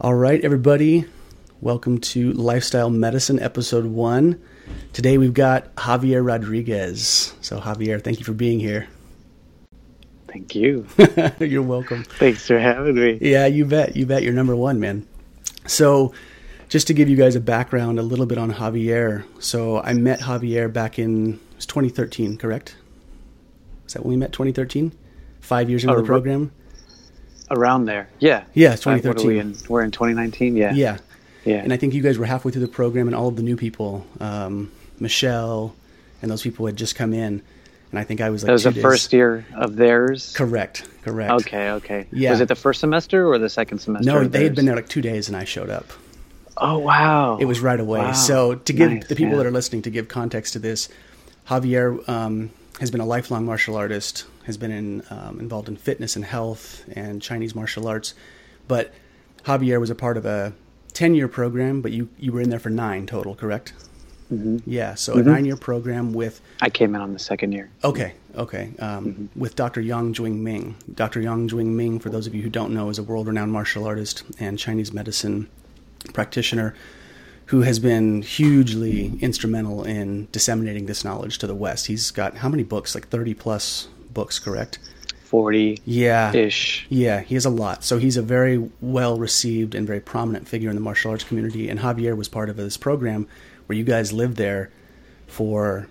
All right, everybody. Welcome to Lifestyle Medicine, Episode 1. Today we've got Javier Rodriguez. So, Javier, thank you for being here. Thank you. You're welcome. Thanks for having me. Yeah, you bet. You bet. You're number one, man. So, just to give you guys a background a little bit on Javier. So, I met Javier back in it was 2013, correct? Is that when we met? 2013? Five years into Oh, the program? Around there. Yeah. Yeah, it's Like, what are 2013. we in? We're in 2019. Yeah. Yeah. Yeah. And I think you guys were halfway through the program, and all of the new people, um, Michelle, and those people had just come in. And I think I was like that was the days- first year of theirs. Correct. Correct. Okay. Okay. Yeah. Was it the first semester or the second semester? No, they had been there like two days, and I showed up. Oh wow. It was right away. Wow. So to give Nice, the people yeah. that are listening to give context to this, Javier um, has been a lifelong martial artist. Has been in, um, involved in fitness and health and Chinese martial arts, but Javier was a part of a ten-year program. But you you were in there for nine total, correct? Mhm. Yeah. So a nine-year program with I came in on the second year. Okay, okay. Um, With Dr. Yang Jwing Ming. Dr. Yang Jwing Ming, for those of you who don't know, is a world renowned martial artist and Chinese medicine practitioner who has been hugely instrumental in disseminating this knowledge to the West. He's got how many books? Like 30 plus books, correct? Forty Yeah. ish. Yeah, he has a lot. So he's a very well received and very prominent figure in the martial arts community. And Javier was part of this program where you guys lived there for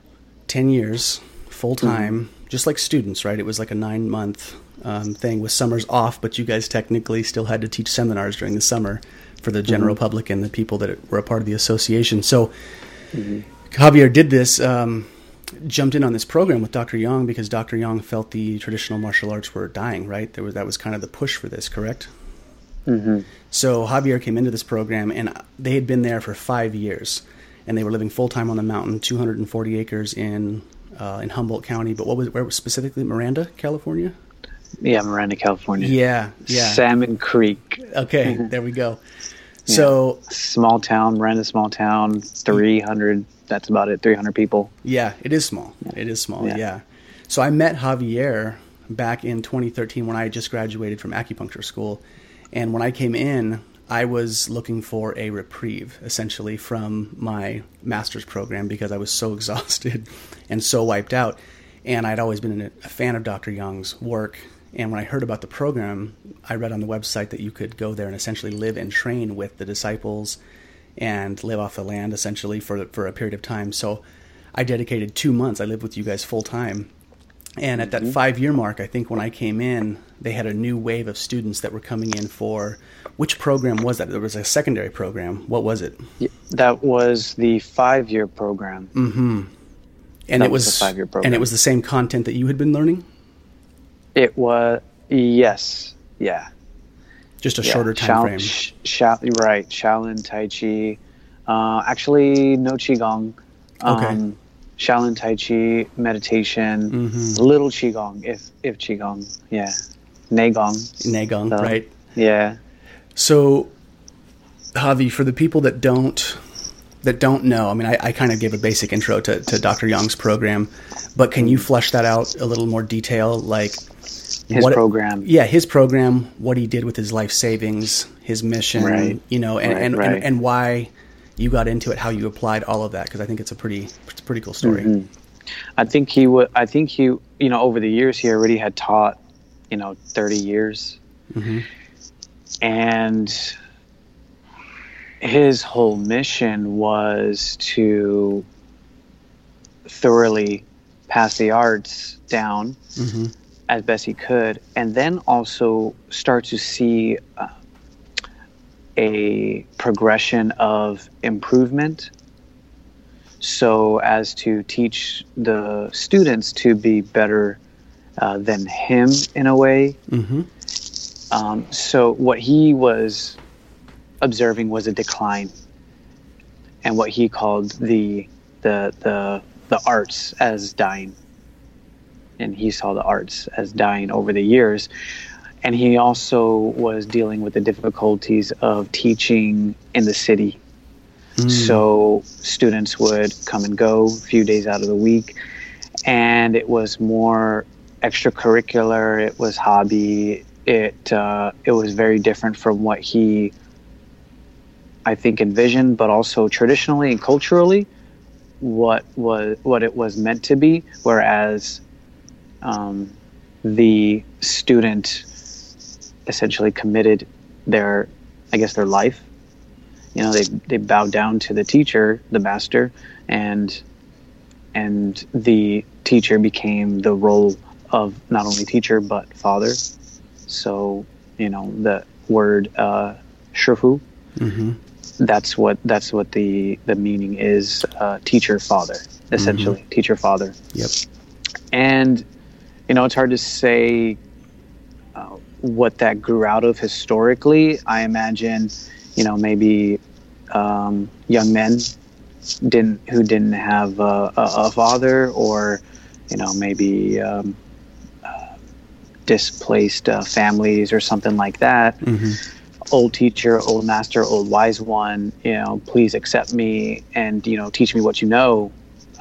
10 years, full time, just like students, right? It was like a nine month um, thing with summers off, but you guys technically still had to teach seminars during the summer for the general public and the people that were a part of the association. So Javier did this. Um, jumped in on this program with Dr. Young because Dr. Young felt the traditional martial arts were dying, right? There was, that was kind of the push for this, correct? hmm So Javier came into this program, and they had been there for five years, and they were living full time on the mountain, 240 acres in uh, in Humboldt County. But what was where was specifically Miranda, California? Yeah, Miranda, California. Yeah, yeah. Salmon Creek, Okay, there we go. So small town. Miranda, small town. Three hundred. That's about it. Three hundred people. Yeah, it is small. It is small. Yeah. Yeah. So I met Javier back in 2013 when I had just graduated from acupuncture school, and when I came in, I was looking for a reprieve, essentially, from my master's program because I was so exhausted and so wiped out. And I'd always been a a fan of Dr. Young's work. And when I heard about the program, I read on the website that you could go there and essentially live and train with the disciples and live off the land essentially for for a period of time. So I dedicated two months. I lived with you guys full time. And at that five year mark, I think when I came in, they had a new wave of students that were coming in for which program was that? There was a secondary program. What was it? That was the five-year program. Mm-hmm. And That it was was, five-year program. And it was the same content that you had been learning, It was yes, yeah. Just a Yeah, shorter time Shao- frame. sh- Shao- right, Shaolin Tai Chi. Uh, actually, no Qigong. Um, Okay. Shaolin Tai Chi, meditation, Mhm. little Qigong, if if Qigong, yeah. Neigong, Nagong, So- right? yeah. So, Javi, for the people that don't that don't know, I mean, I, I kind of gave a basic intro to, to Dr. Young's program, but can you flesh that out a little more detail? Like His what- program. yeah, his program, what he did with his life savings, his mission, Right. you know, and Right, and, right. and and why you got into it, how you applied all of that, because I think it's a pretty it's a pretty cool story. Mm-hmm. I think he would. I think he, you know, over the years he already had taught, you know, thirty years, Mhm. and his whole mission was to thoroughly pass the arts down Mhm. as best he could, and then also start to see uh, a progression of improvement so as to teach the students to be better uh, than him in a way. Mhm. Um, so what he was observing was a decline, and what he called the the the the arts as dying, and he saw the arts as dying over the years. And he also was dealing with the difficulties of teaching in the city. So students would come and go a few days out of the week, and it was more extracurricular. It was hobby. It uh, it was very different from what he I think envisioned, but also traditionally and culturally, what was what it was meant to be. Whereas um, the student essentially committed their, I guess, their life. You know, they they bowed down to the teacher, the master, and and the teacher became the role of not only teacher but father. So you know the word uh, shifu. Mm-hmm. That's what that's what the the meaning is. Uh, teacher father, essentially Mm-hmm. teacher father. Yep. And you know it's hard to say uh, what that grew out of historically. I imagine you know maybe um, young men didn't who didn't have a, a, a father or you know maybe um, uh, displaced uh, families or something like that Mm-hmm. Old teacher old master old wise one you know please accept me and you know teach me what you know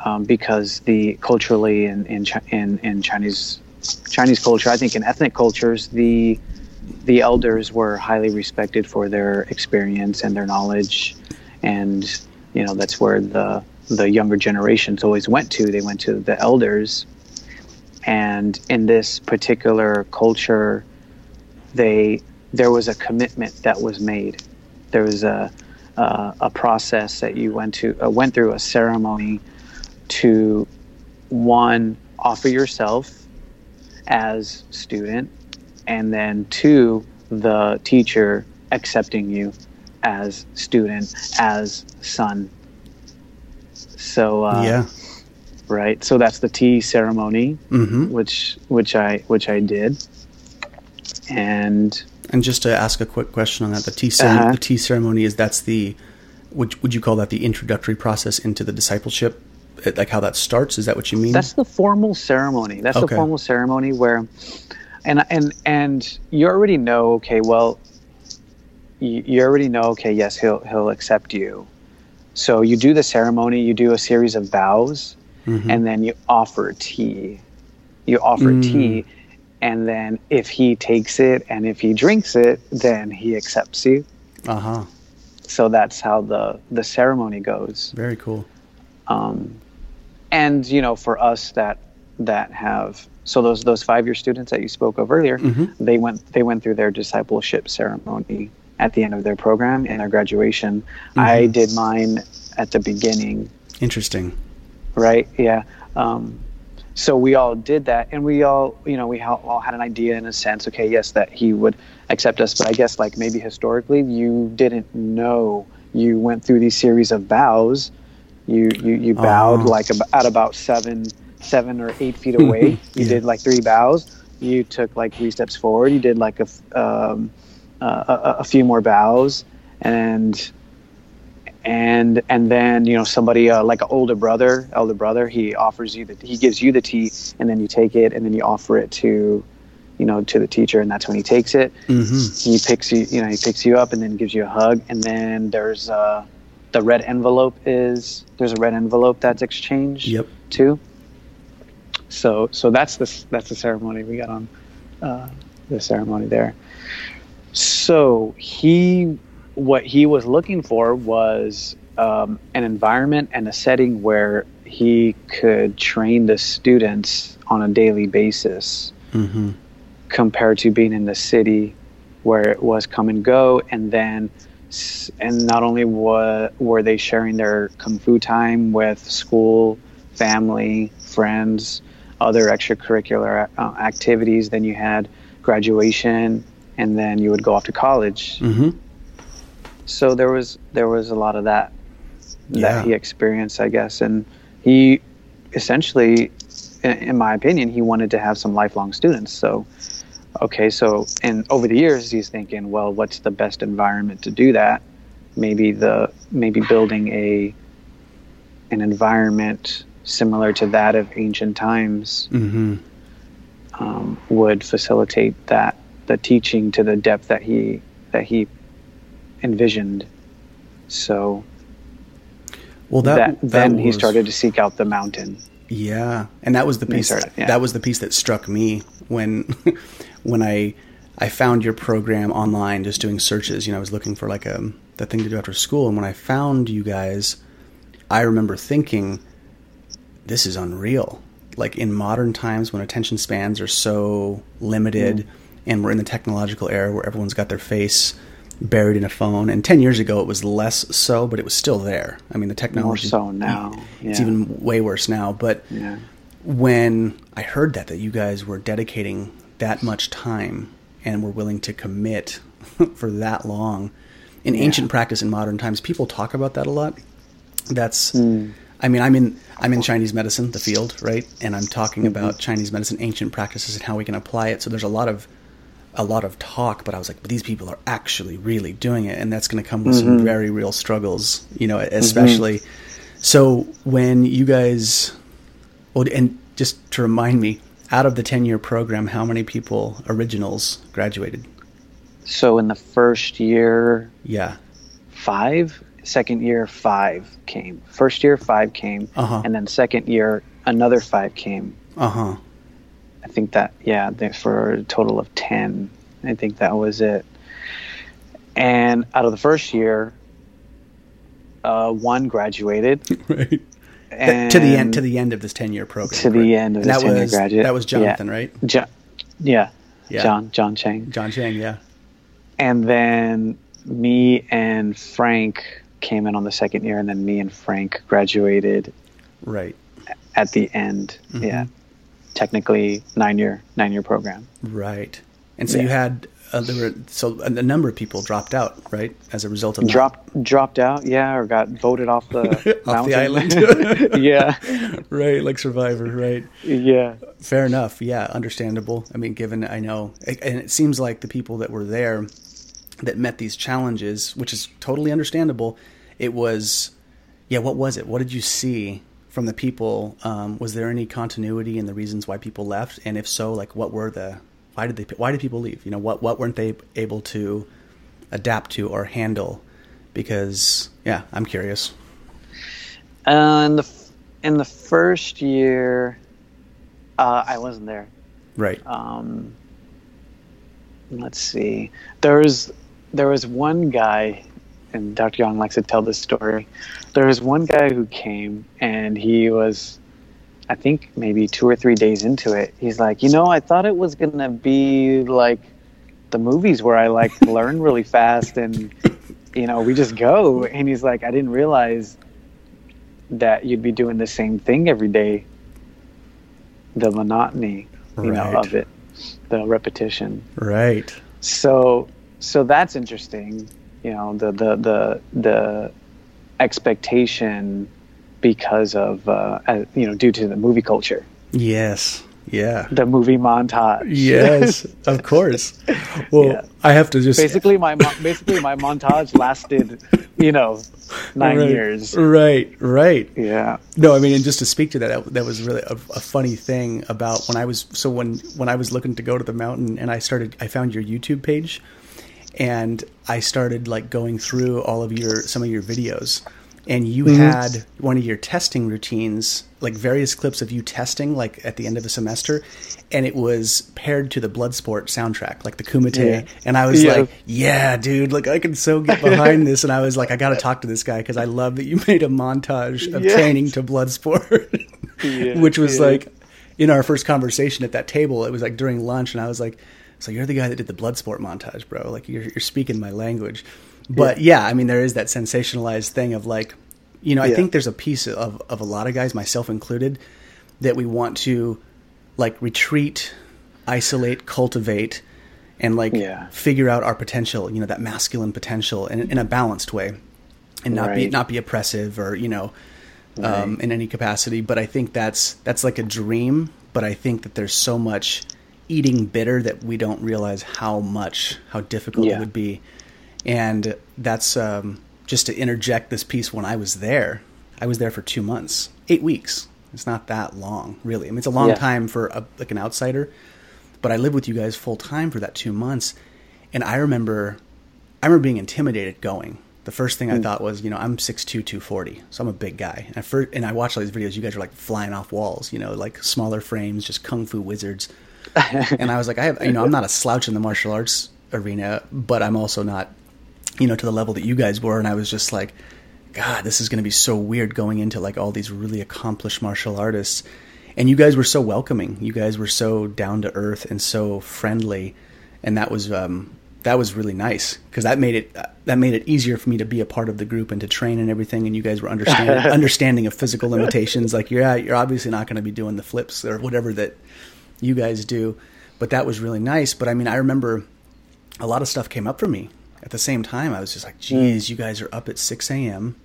um, because the culturally in in, in in Chinese Chinese culture I think in ethnic cultures the the elders were highly respected for their experience and their knowledge. And you know that's where the the younger generations always went to. They went to the elders. And in this particular culture they there was a commitment that was made there was a uh, a process that you went to uh, went through a ceremony to one offer yourself as student and then two the teacher accepting you as student as son so uh, yeah. right so that's the tea ceremony Mm-hmm. which which i which i did and And just to ask a quick question on that, the tea cere- Uh-huh. the tea ceremony is that's the would would you call that the introductory process into the discipleship? Uh, Like how that starts? Is that what you mean? that's the formal ceremony that's Okay. the formal ceremony where and and and you already know okay well you, you already know okay yes he'll he'll accept you so you do the ceremony you do a series of vows Mhm. and then you offer tea you offer Mm. tea and then if he takes it and if he drinks it then he accepts you uh huh. so that's how the the ceremony goes Very cool. um, and you know for us that that have so those those five year students that you spoke of earlier Mhm. they went they went through their discipleship ceremony at the end of their program in their graduation i did mine at the beginning Interesting. right yeah um, so we all did that and we all you know we all all had an idea in a sense okay yes that he would accept us. But i guess like maybe historically you didn't know. You went through these series of bows. You you, you bowed Oh. like ab- at about seven seven or eight feet away. You Yeah. did like three bows. You took like three steps forward. You did like a f- um, uh, a, a few more bows. And and and then you know somebody uh, like an older brother elder brother he offers you the he gives you the tea and then you take it and then you offer it to you know to the teacher and that's when he takes it Mm-hmm. he picks you you know he picks you up and then gives you a hug and then there's uh the red envelope is there's a red envelope that's exchanged Yep. too so so that's the that's the ceremony we got on uh, the ceremony there so he what he was looking for was um, an environment and a setting where he could train the students on a daily basis Mm-hmm. compared to being in the city where it was come and go and then and not only wa- were they sharing their kung fu time with school family friends other extracurricular uh, activities then you had graduation and then you would go off to college Mm-hmm. So there was there was a lot of that Yeah. that he experienced i guess and he essentially in, in my opinion he wanted to have some lifelong students so okay so and over the years he's thinking well what's the best environment to do that maybe the maybe building a an environment similar to that of ancient times Mm-hmm. um, would facilitate that the teaching to the depth that he that he envisioned so Well, that, that, that then he was- started to seek out the mountain Yeah, and that was the piece. started, yeah. That was the piece that struck me when when I I found your program online just doing searches. You know, I was looking for like a the thing to do after school, and when I found you guys, I remember thinking, "This is unreal." Like in modern times, when attention spans are so limited, mm. and we're in the technological era where everyone's got their face buried in a phone. And ten years ago, it was less so, but it was still there. I mean, the technology. More so now. Yeah. It's even way worse now. But yeah. when I heard that that you guys were dedicating that much time and were willing to commit for that long in yeah. ancient practice in modern times, people talk about that a lot. That's. Mm. I mean, I'm in I'm in Chinese medicine, the field, right? And I'm talking mm-hmm. about Chinese medicine, ancient practices, and how we can apply it. So there's a lot of a lot of talk, but I was like, but these people are actually really doing it, and that's going to come with mm-hmm. some very real struggles, you know, especially. Mm-hmm. So when you guys, well, and just to remind me, out of the ten year program, how many people originals graduated? So in the first year, yeah, five. Second year, five came. First year, five came, uh-huh. and then second year, another five came. Uh huh. I think that yeah, for a total of ten. I think that was it. And out of the first year, uh, one graduated. right. And to the end to the end of this ten year program. To the end of this ten year graduate. That was Jonathan, yeah. right? Jo- yeah. yeah. John John Chang. John Chang, yeah. And then me and Frank came in on the second year, and then me and Frank graduated. Right. At the end, mm-hmm. yeah technically nine year nine year program. Right. And so yeah. you had uh, there were so a, number of people dropped out, right, as a result of dropped that. dropped out, yeah, or got voted off the off the island. yeah, right, like Survivor, right? Yeah, fair enough. Yeah, understandable. I mean, given I know, and it seems like the people that were there that met these challenges, which is totally understandable. It was, yeah. What was it? What did you see from the people, um, was there any continuity in the reasons why people left? And if so, like what were the why did they why did people leave? You know, what what weren't they able to adapt to or handle? Because yeah, I'm curious. Uh, in the in the first year, uh, I wasn't there. Right. Um, let's see. There was there was one guy and Dr. Young likes to tell this story. There was one guy who came and he was, I think maybe two or three days into it. He's like, you know, I thought it was gonna be like the movies where I like learn really fast and you know we just go. And he's like, I didn't realize that you'd be doing the same thing every day. The monotony, you right. know, of it, the repetition. Right. So, so that's interesting you know the the the the expectation because of uh, you know due to the movie culture. Yes. Yeah. The movie montage. Yes, of course. Well, yeah. I have to just basically my basically my montage lasted, you know, nine right. years. Right. Right. Yeah. No, I mean, and just to speak to that, that, that was really a, a, funny thing about when I was so when when I was looking to go to the mountain and I started, I found your YouTube page and I started like going through all of your some of your videos and you mm-hmm. had one of your testing routines like various clips of you testing like at the end of the semester and it was paired to the bloodsport soundtrack like the kumite yeah. and i was yeah. like yeah dude like i can so get behind this and i was like i gotta talk to this guy because i love that you made a montage of yes. training to bloodsport yeah. which was like in our first conversation at that table it was like during lunch and i was like so you're the guy that did the Bloodsport montage, bro. Like you're you're speaking my language. But yeah, yeah I mean there is that sensationalized thing of like, you know, I yeah. think there's a piece of of a lot of guys, myself included, that we want to like retreat, isolate, cultivate, and like yeah. figure out our potential. You know, that masculine potential in, in a balanced way, and not right. be not be oppressive or you know. Um, right. in any capacity, but I think that's that's like a dream. But I think that there's so much eating bitter that we don't realize how much how difficult yeah. it would be and that's um, just to interject this piece when i was there i was there for two months eight weeks it's not that long really i mean it's a long yeah. time for a, like an outsider but i lived with you guys full time for that two months and i remember i remember being intimidated going the first thing I hmm. thought was, you know, I'm 6'2", 240, so I'm a big guy. And I, first, and I watched all these videos. You guys are like flying off walls, you know, like smaller frames, just kung fu wizards. And I was like, I have, you know, I'm not a slouch in the martial arts arena, but I'm also not, you know, to the level that you guys were. And I was just like, God, this is going to be so weird going into like all these really accomplished martial artists. And you guys were so welcoming. You guys were so down to earth and so friendly, and that was um, that was really nice because that made it that made it easier for me to be a part of the group and to train and everything. And you guys were understanding understanding of physical limitations. Like you're you're obviously not going to be doing the flips or whatever that you guys do, but that was really nice. But I mean, I remember a lot of stuff came up for me at the same time. I was just like, geez, you guys are up at six a.m.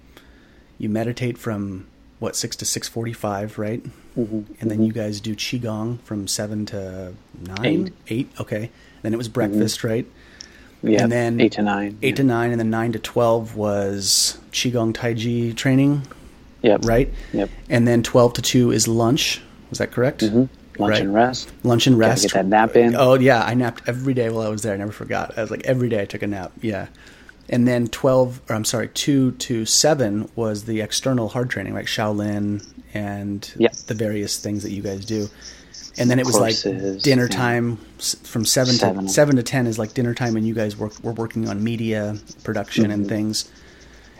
You meditate from what six to six forty-five, right? Mm-hmm. And then you guys do qigong from seven to nine, Eight. eight. Okay. Then it was breakfast, right? Yeah, And then eight to nine. Eight to nine, and then nine to twelve was qigong taiji training, Yep. right? Yep. And then twelve to two is lunch. Was that correct? hmm Lunch Right. and rest. Lunch and rest. get that nap in. Oh yeah, I napped every day while I was there. I never forgot. I was like every day I took a nap. Yeah. And then twelve, or I'm sorry, two to seven was the external hard training, like Shaolin and Yep. the various things that you guys do. And then it was like dinner time s- from seven, Seven. to seven to ten is like dinner time, and you guys work were working on media production Mm-hmm. and things.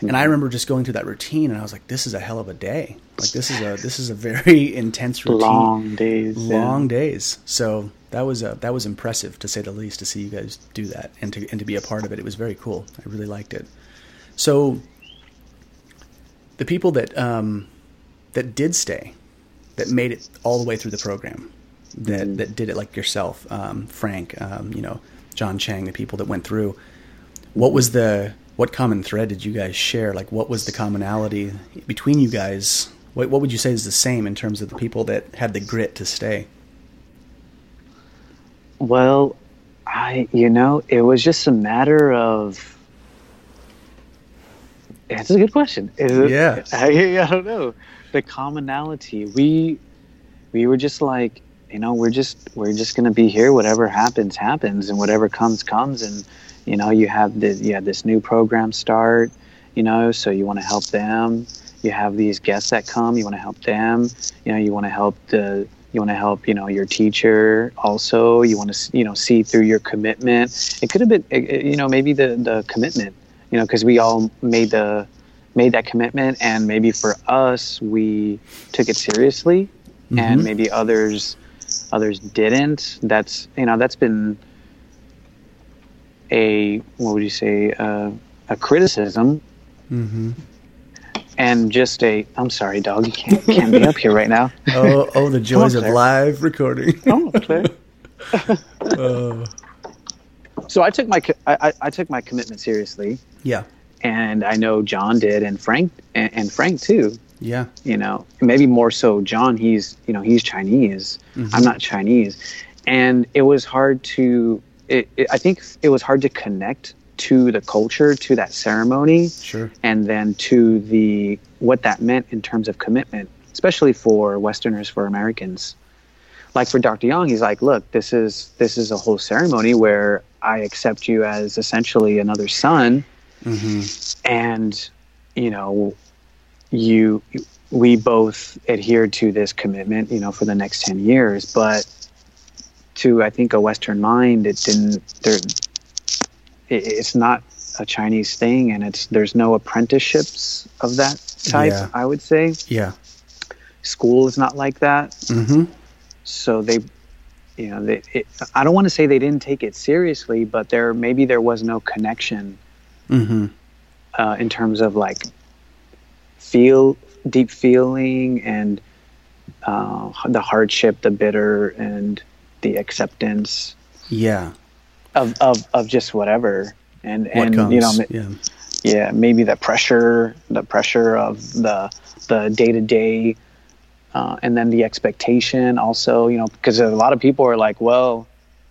And I remember just going through that routine, and I was like, "This is a hell of a day. Like this is a this is a very intense routine, Long days. yeah. long days." So that was uh, that was impressive to say the least to see you guys do that and to and to be a part of it. It was very cool. I really liked it. So the people that um, that did stay, that made it all the way through the program, that Mm-hmm. that did it like yourself, um, Frank, um, you know, John Chang, the people that went through. What was the what common thread did you guys share? Like, what was the commonality between you guys? What what would you say is the same in terms of the people that had the grit to stay? Well, I, you know, it was just a matter of. It's a good question. Is it- Yeah. I, I don't know. The commonality. We, we were just like, you know, we're just we're just gonna be here. Whatever happens, happens, and whatever comes, comes. And you know, you have the you have this new program start. You know, so you want to help them. You have these guests that come. You want to help them. You know, you want to help the you want to help you know your teacher also you want to you know see through your commitment it could have been you know maybe the the commitment you know because we all made the made that commitment and maybe for us we took it seriously and Mhm. maybe others others didn't that's you know that's been a what would you say uh, a criticism Mm-hmm. and just a i'm sorry dog you can't can't be up here right now Oh, oh, the joys of live recording. oh Claire. Oh, so I took my I, I, took my commitment seriously, yeah, and I know John did, and Frank and, and Frank too. yeah, You know, maybe more so John. He's you know he's Chinese. I'm not Chinese, and it was hard to. It, it, I think it was hard to connect to the culture, to that ceremony, sure. and then to the what that meant in terms of commitment, especially for Westerners, for Americans. Like for Dr. Young, he's like, look, this is this is a whole ceremony where I accept you as essentially another son, hmm and you know, you we both adhered to this commitment, you know, for the next ten years. But to I think a Western mind, it didn't. There, it, it's not a Chinese thing, and it's there's no apprenticeships of that type. Yeah. I would say Yeah. school is not like that. Mm-hmm. So they, you know, they. It, I don't want to say they didn't take it seriously, but there maybe there was no connection Mm-hmm. uh, in terms of like feel deep feeling and uh, the hardship, the bitter, and the acceptance Yeah. of, of, of just whatever. And What and comes? you know, yeah. yeah, maybe the pressure, the pressure of the the day to day, and then the expectation also. You know, because a lot of people are like, well,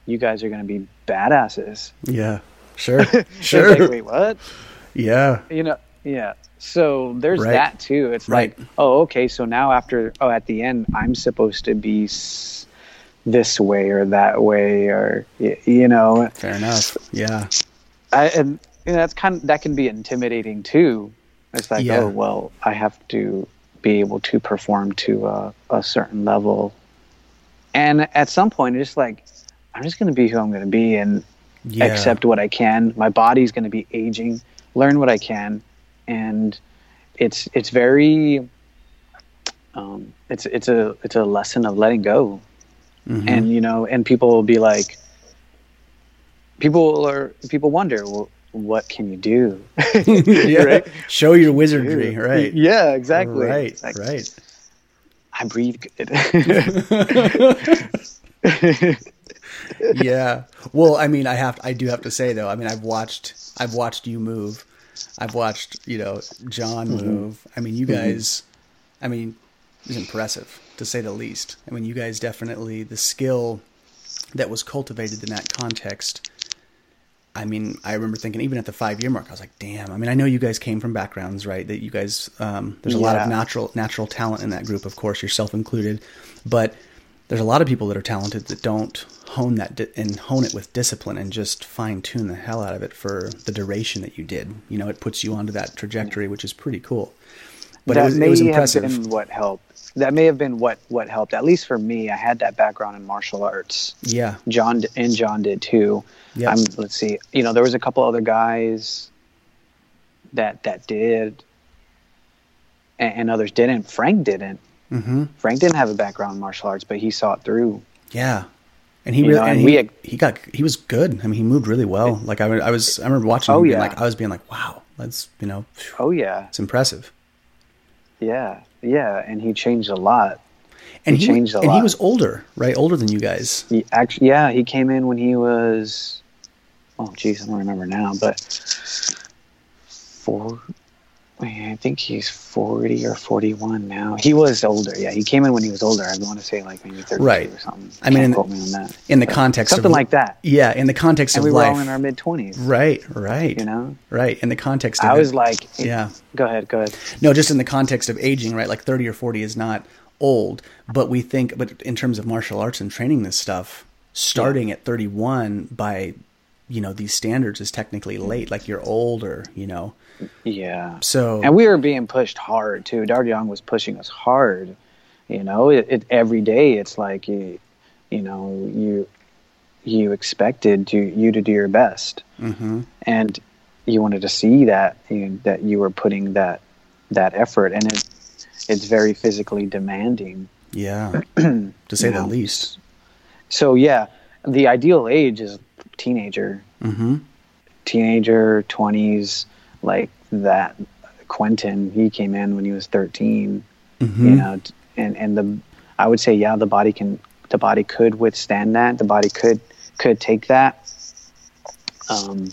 you guys are going to be badasses. Yeah. Sure. Sure. like, wait, what? yeah. you know yeah so there's Right. that too it's Right. like oh okay so now after oh at the end i'm supposed to be s- this way or that way or you know Fair enough. Yeah. I, and you know, that's kind of that can be intimidating too it's like Yeah. oh well i have to be able to perform to a, a certain level and at some point, it's like I'm just going to be who I'm going to be and Yeah. accept what I can. My body's going to be aging. Learn what I can, and it's it's very um, it's it's a it's a lesson of letting go. Mhm. And you know, and people will be like, people are people wonder, well, what can you do? yeah. Right? Show your wizardry, right? Yeah, exactly. Right, like, right. I breathe good. yeah. Well, I mean, I have, I do have to say though. I mean, I've watched, I've watched you move. I've watched, you know, John Mm-hmm. move. I mean, you guys. I mean, it's impressive to say the least. I mean, you guys definitely the skill that was cultivated in that context. I mean, I remember thinking even at the five year mark, I was like, damn. I mean, I know you guys came from backgrounds, right? That you guys, um, there's a lot of natural natural talent in that group, of course, yourself included. But there's a lot of people that are talented that don't hone that di- and hone it with discipline and just fine tune the hell out of it for the duration that you did. You know, it puts you onto that trajectory, which is pretty cool. But that it was, may it was have impressive. been what helped. That may have been what what helped. At least for me, I had that background in martial arts. Yeah, John and John did too. Yeah. I'm, let's see. You know, there was a couple other guys that that did, and, and others didn't. Frank didn't. hmm Frank didn't have a background in martial arts, but he saw it through. yeah. And he You really, know, and and he, we had- he got, he was good. I mean, he moved really well. Like I, I was, I remember watching him Oh, yeah. like, I was being like, wow, that's, you know, phew, Oh yeah, it's impressive. yeah, yeah. And he changed a lot. And He he, changed a and he was older, right? Older than you guys. He actually, yeah, he came in when he was. Oh, geez, I don't remember now, but four. I think he's forty or forty-one now. He was older. Yeah, he came in when he was older. I want to say like maybe thirty-two Right. or something. I mean, in- quote me on that. In the context something of like that. Yeah, in the context And of we were life. all in our mid twenties. right, right. You know, Right. In the context of I it- was like, Yeah. Go ahead, go ahead. No, just in the context of aging, right? Like 30 or 40 is not old, but we think, but in terms of martial arts and training this stuff, starting at 31 by, you know, these standards is technically late. Like you're older, you know. Yeah. So, and we were being pushed hard too. Dr. Young was pushing us hard. You know, it, it every day. It's like you, you know, you you expected to you to do your best, hmm and you wanted to see that you, that you were putting that that effort, and it it's very physically demanding. yeah, to say the know. least. So yeah, the ideal age is teenager, hmm teenager, twenties, like that. Quentin, he came in when he was thirteen. hmm you know and and the i would say yeah the body can the body could withstand that the body could could take that um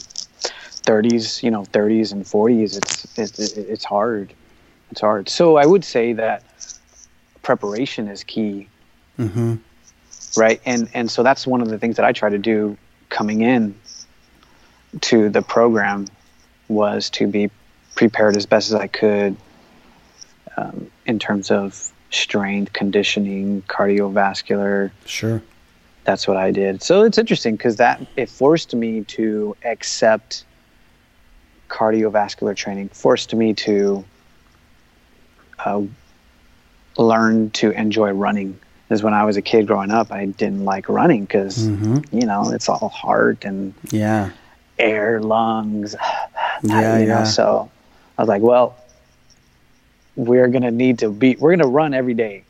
30s you know 30s and 40s it's it's it's hard it's hard so i would say that preparation is key Mm-hmm. right and and so that's one of the things that i try to do coming in to the program was to be prepared as best as i could um, in terms of strength conditioning cardiovascular Sure. that's what i did so it's interesting because that it forced me to accept cardiovascular training forced me to uh, learn to enjoy running because when i was a kid growing up i didn't like running because hmm you know it's all heart and Yeah. air lungs Yeah, you know yeah. so i was like well we're gonna need to be we're gonna run every day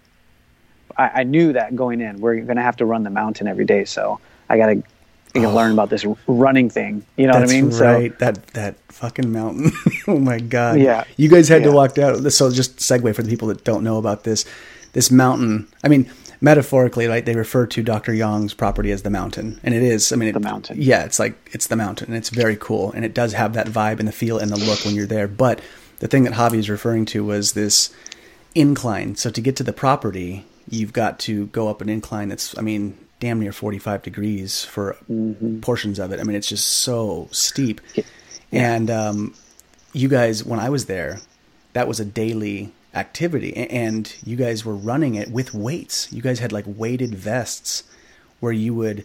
i, I knew that going in we're gonna have to run the mountain every day so i gotta I gotta learn oh. about this running thing you know Oh. What i mean right. that that fucking mountain. oh my god. Yeah. You guys had to walk down. So just segue for the people that don't know about this. This mountain. I mean, metaphorically, right? They refer to Dr. Young's property as the mountain, and it is. I mean, it, The mountain. Yeah, it's like it's the mountain, and it's very cool, and it does have that vibe and the feel and the look when you're there. But the thing that Javi is referring to was this incline. So to get to the property, you've got to go up an incline that's, I mean, damn near 45 degrees for portions of it. I mean, it's just so steep. And um, you guys, when I was there, that was a daily activity, and you guys were running it with weights. You guys had like weighted vests where you would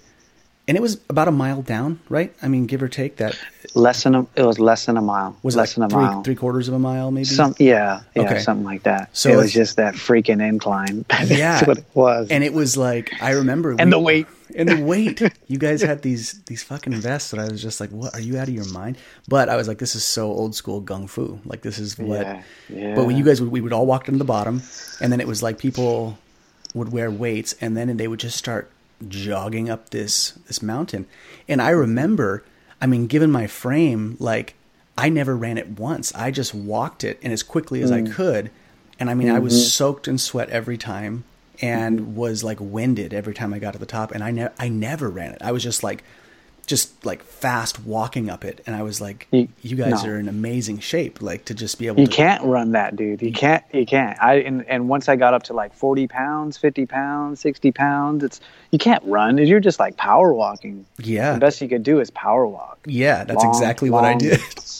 and it was about a mile down, right? I mean, give or take that. Less than a, it was less than a mile. Was less like than a three, mile. three quarters of a mile, maybe? Some yeah, yeah, Okay. something like that. So it was just that freaking incline. Yeah. That's what it was. and it was like I remember And the weight. and the weight. You guys had these these fucking vests that I was just like, "What? Are you out of your mind?" But I was like, "This is so old school gung fu. Like this is what." Yeah, yeah. But when you guys we would all walk down to the bottom, and then it was like people would wear weights, and then they would just start jogging up this this mountain. And I remember, I mean, given my frame, like I never ran it once. I just walked it and as quickly as I mm. could. And I mean, I was mm-hmm. soaked in sweat every time and mm-hmm. was like winded every time I got to the top. And I never, I never ran it. I was just like, just like fast walking up it. And I was like, you, You- guys no. are in amazing shape, like to just be able to You to. can't run that, dude. You can't. You can't. I and, and once I got up to like forty pounds, fifty pounds, sixty pounds, it's you can't run. You're just like power walking. Yeah. The best you could do is power walk. Yeah, that's Long- exactly what I did.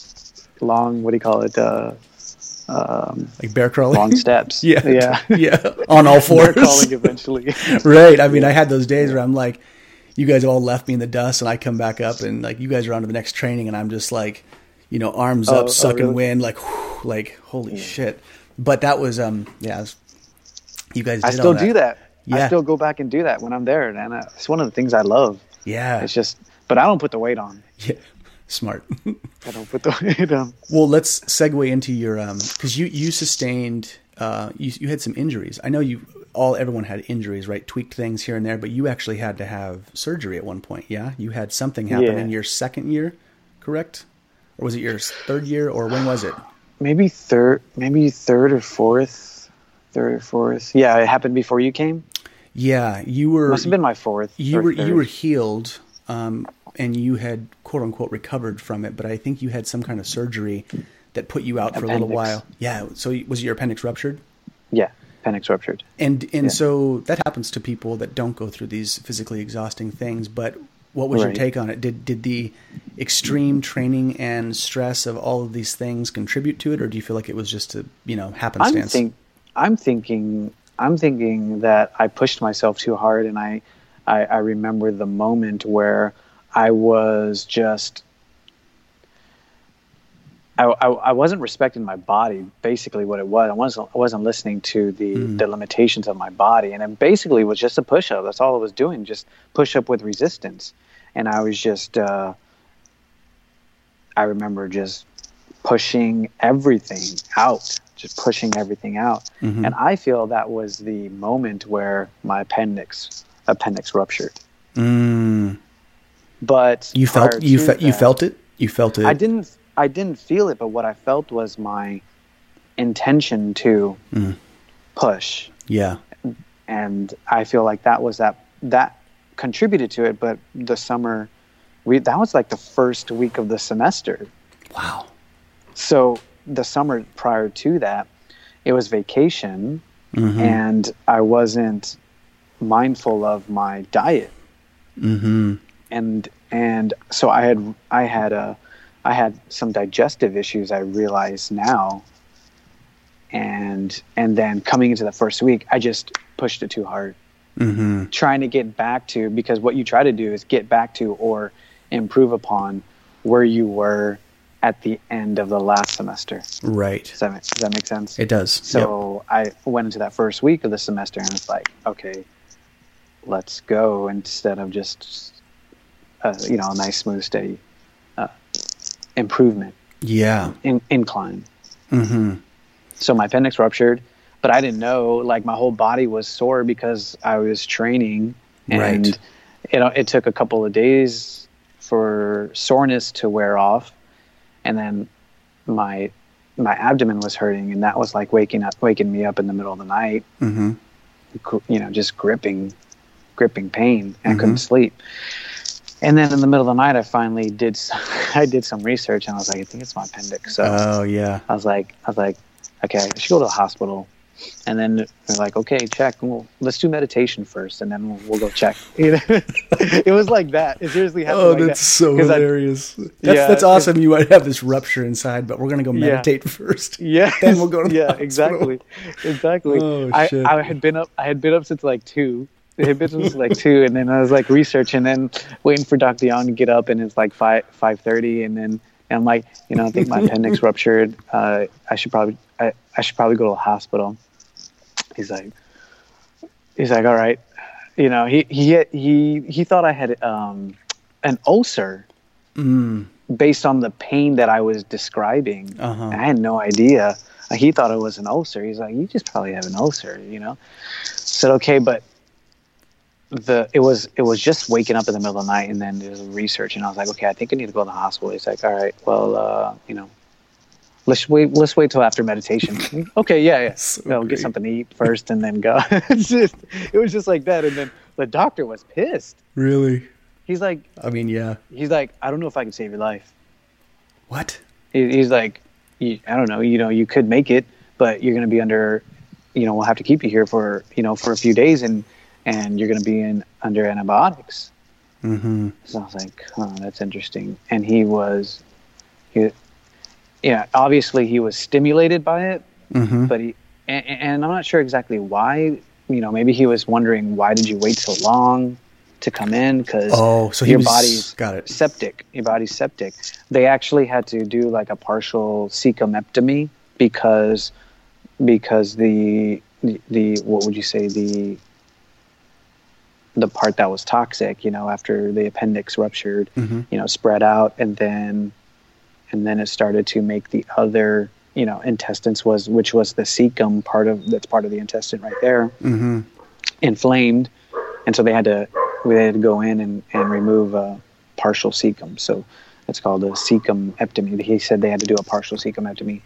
Long. What do you call it? Uh, um, like bear crawling. long steps. yeah. Yeah. Yeah. On all Bear fours. crawling eventually. right. I mean, I had those days where I'm like, you guys all left me in the dust, and I come back up, and like you guys are on to the next training, and I'm just like, you know, arms Oh, up, oh, sucking really? wind, like, whew, like holy shit. But that was, um, yeah, was- you guys. Did I still all do that. Yeah. I still go back and do that when I'm there, and it's one of the things I love. Yeah. It's just, but I don't put the weight on. yeah. Smart. I don't put the weight on. well, let's segue into your um, because you you sustained uh, you you had some injuries. I know you all everyone had injuries, right? Tweaked things here and there, but you actually had to have surgery at one point. Yeah, you had something happen Yeah. in your second year, correct? Or was it your third year, or when was it? Maybe third, maybe third or fourth, third or fourth. Yeah, it happened before you came. Yeah, you were. Must have been my fourth. you were third. you were healed, um, and you had quote unquote recovered from it. But I think you had some kind of surgery that put you out for a little while. Yeah. So was your appendix ruptured? yeah, appendix ruptured. And and so that happens to people that don't go through these physically exhausting things. But what was your take on it? Did did the extreme training and stress of all of these things contribute to it, or do you feel like it was just a you know I'm happenstance? think, I'm thinking, I'm thinking that I pushed myself too hard, and I, I, I remember the moment where I was just. I, I, I wasn't respecting my body. Basically, what it was, I wasn't I wasn't listening to the the limitations of my body, and it basically was just a push up. That's all I was doing, just push up with resistance, and I was just. Uh, I remember just pushing everything out, just pushing everything out. Mm-hmm. And I feel that was the moment where my appendix appendix ruptured. Mm. But You felt you fe- you felt it. You felt it. I didn't I didn't feel it, but what I felt was my intention to Mm. push. Yeah. And I feel like that was that that contributed to it, but the summer we that was like the first week of the semester. Wow. so the summer prior to that it was vacation Mm-hmm. and i wasn't mindful of my diet Mm-hmm. and and so i had i had a i had some digestive issues i realize now and and then coming into the first week i just pushed it too hard Mm-hmm. trying to get back to because what you try to do is get back to or improve upon where you were at the end of the last semester Right. Does that make, does that make sense? It does. so I went into that first week of the semester and it's like, okay, let's go instead of just, uh, you know, a nice, smooth, steady uh, improvement, Yeah. in, incline. Mm-hmm. So my appendix ruptured, but I didn't know, like, my whole body was sore because I was training. And Right. you know, it took a couple of days for soreness to wear off. And then my my abdomen was hurting, and that was like waking up, waking me up in the middle of the night. Mm-hmm. You know, just gripping, gripping pain, and I Mhm. couldn't sleep. And then in the middle of the night, I finally did. s- I did some research, and I was like, I think it's my appendix. So Oh yeah. I was like, I was like, okay, I should go to the hospital. And then they're like, okay, check. Well, let's do meditation first, and then we'll, we'll go check. It was like that. It seriously happened. Oh, like that's that. so 'Cause I- hilarious. That's Yeah, that's awesome. You might have this rupture inside, but we're gonna go Yeah. meditate first. Yeah. Then we'll go to the yeah, hospital. exactly, exactly. Oh, I, shit. I had been up. I had been up since like two, Hibbets was like two, and then I was like researching, and then waiting for Dr. Young to get up, and it's like five five thirty, and then and I'm like, you know, I think my appendix ruptured. Uh, I should probably I, I should probably go to the hospital. He's like, he's like, all right, you know, he he he he thought I had um, an ulcer Mm. based on the pain that I was describing. Uh-huh. I had no idea. He thought it was an ulcer. He's like, you just probably have an ulcer, you know. Said okay, but the it was it was just waking up in the middle of the night, and then there's research, and I was like, okay, I think I need to go to the hospital. He's like, all right, well, uh, you know. Let's wait. Let's wait till after meditation. okay, yeah, yeah. So Well, get something to eat first, and then go. it's just, it was just like that. And then the doctor was pissed. Really? He's like, I mean, yeah. he's like, I don't know if I can save your life. What? He- he's like, I don't know, you know, you could make it, but you're going to be under, you know, we'll have to keep you here for, you know, for a few days and, and you're going to be in under antibiotics. Mm-hmm. So I was like, oh, that's interesting. And he was, he, yeah, obviously he was stimulated by it, Mm-hmm. but he, and, and I'm not sure exactly why, you know, maybe he was wondering, why did you wait so long to come in? Cause Oh, so your was, body's got it. septic. Your body's septic. They actually had to do like a partial cecumectomy because because the the, the what would you say the the part that was toxic, you know, after the appendix ruptured, Mhm. you know, spread out and then and then it started to make the other, you know, intestines was which was the cecum part of that's part of the intestine right there Mm-hmm. inflamed, and so they had to we had to go in and, and remove a partial cecum. So it's called a cecumectomy. He said they had to do a partial cecumectomy.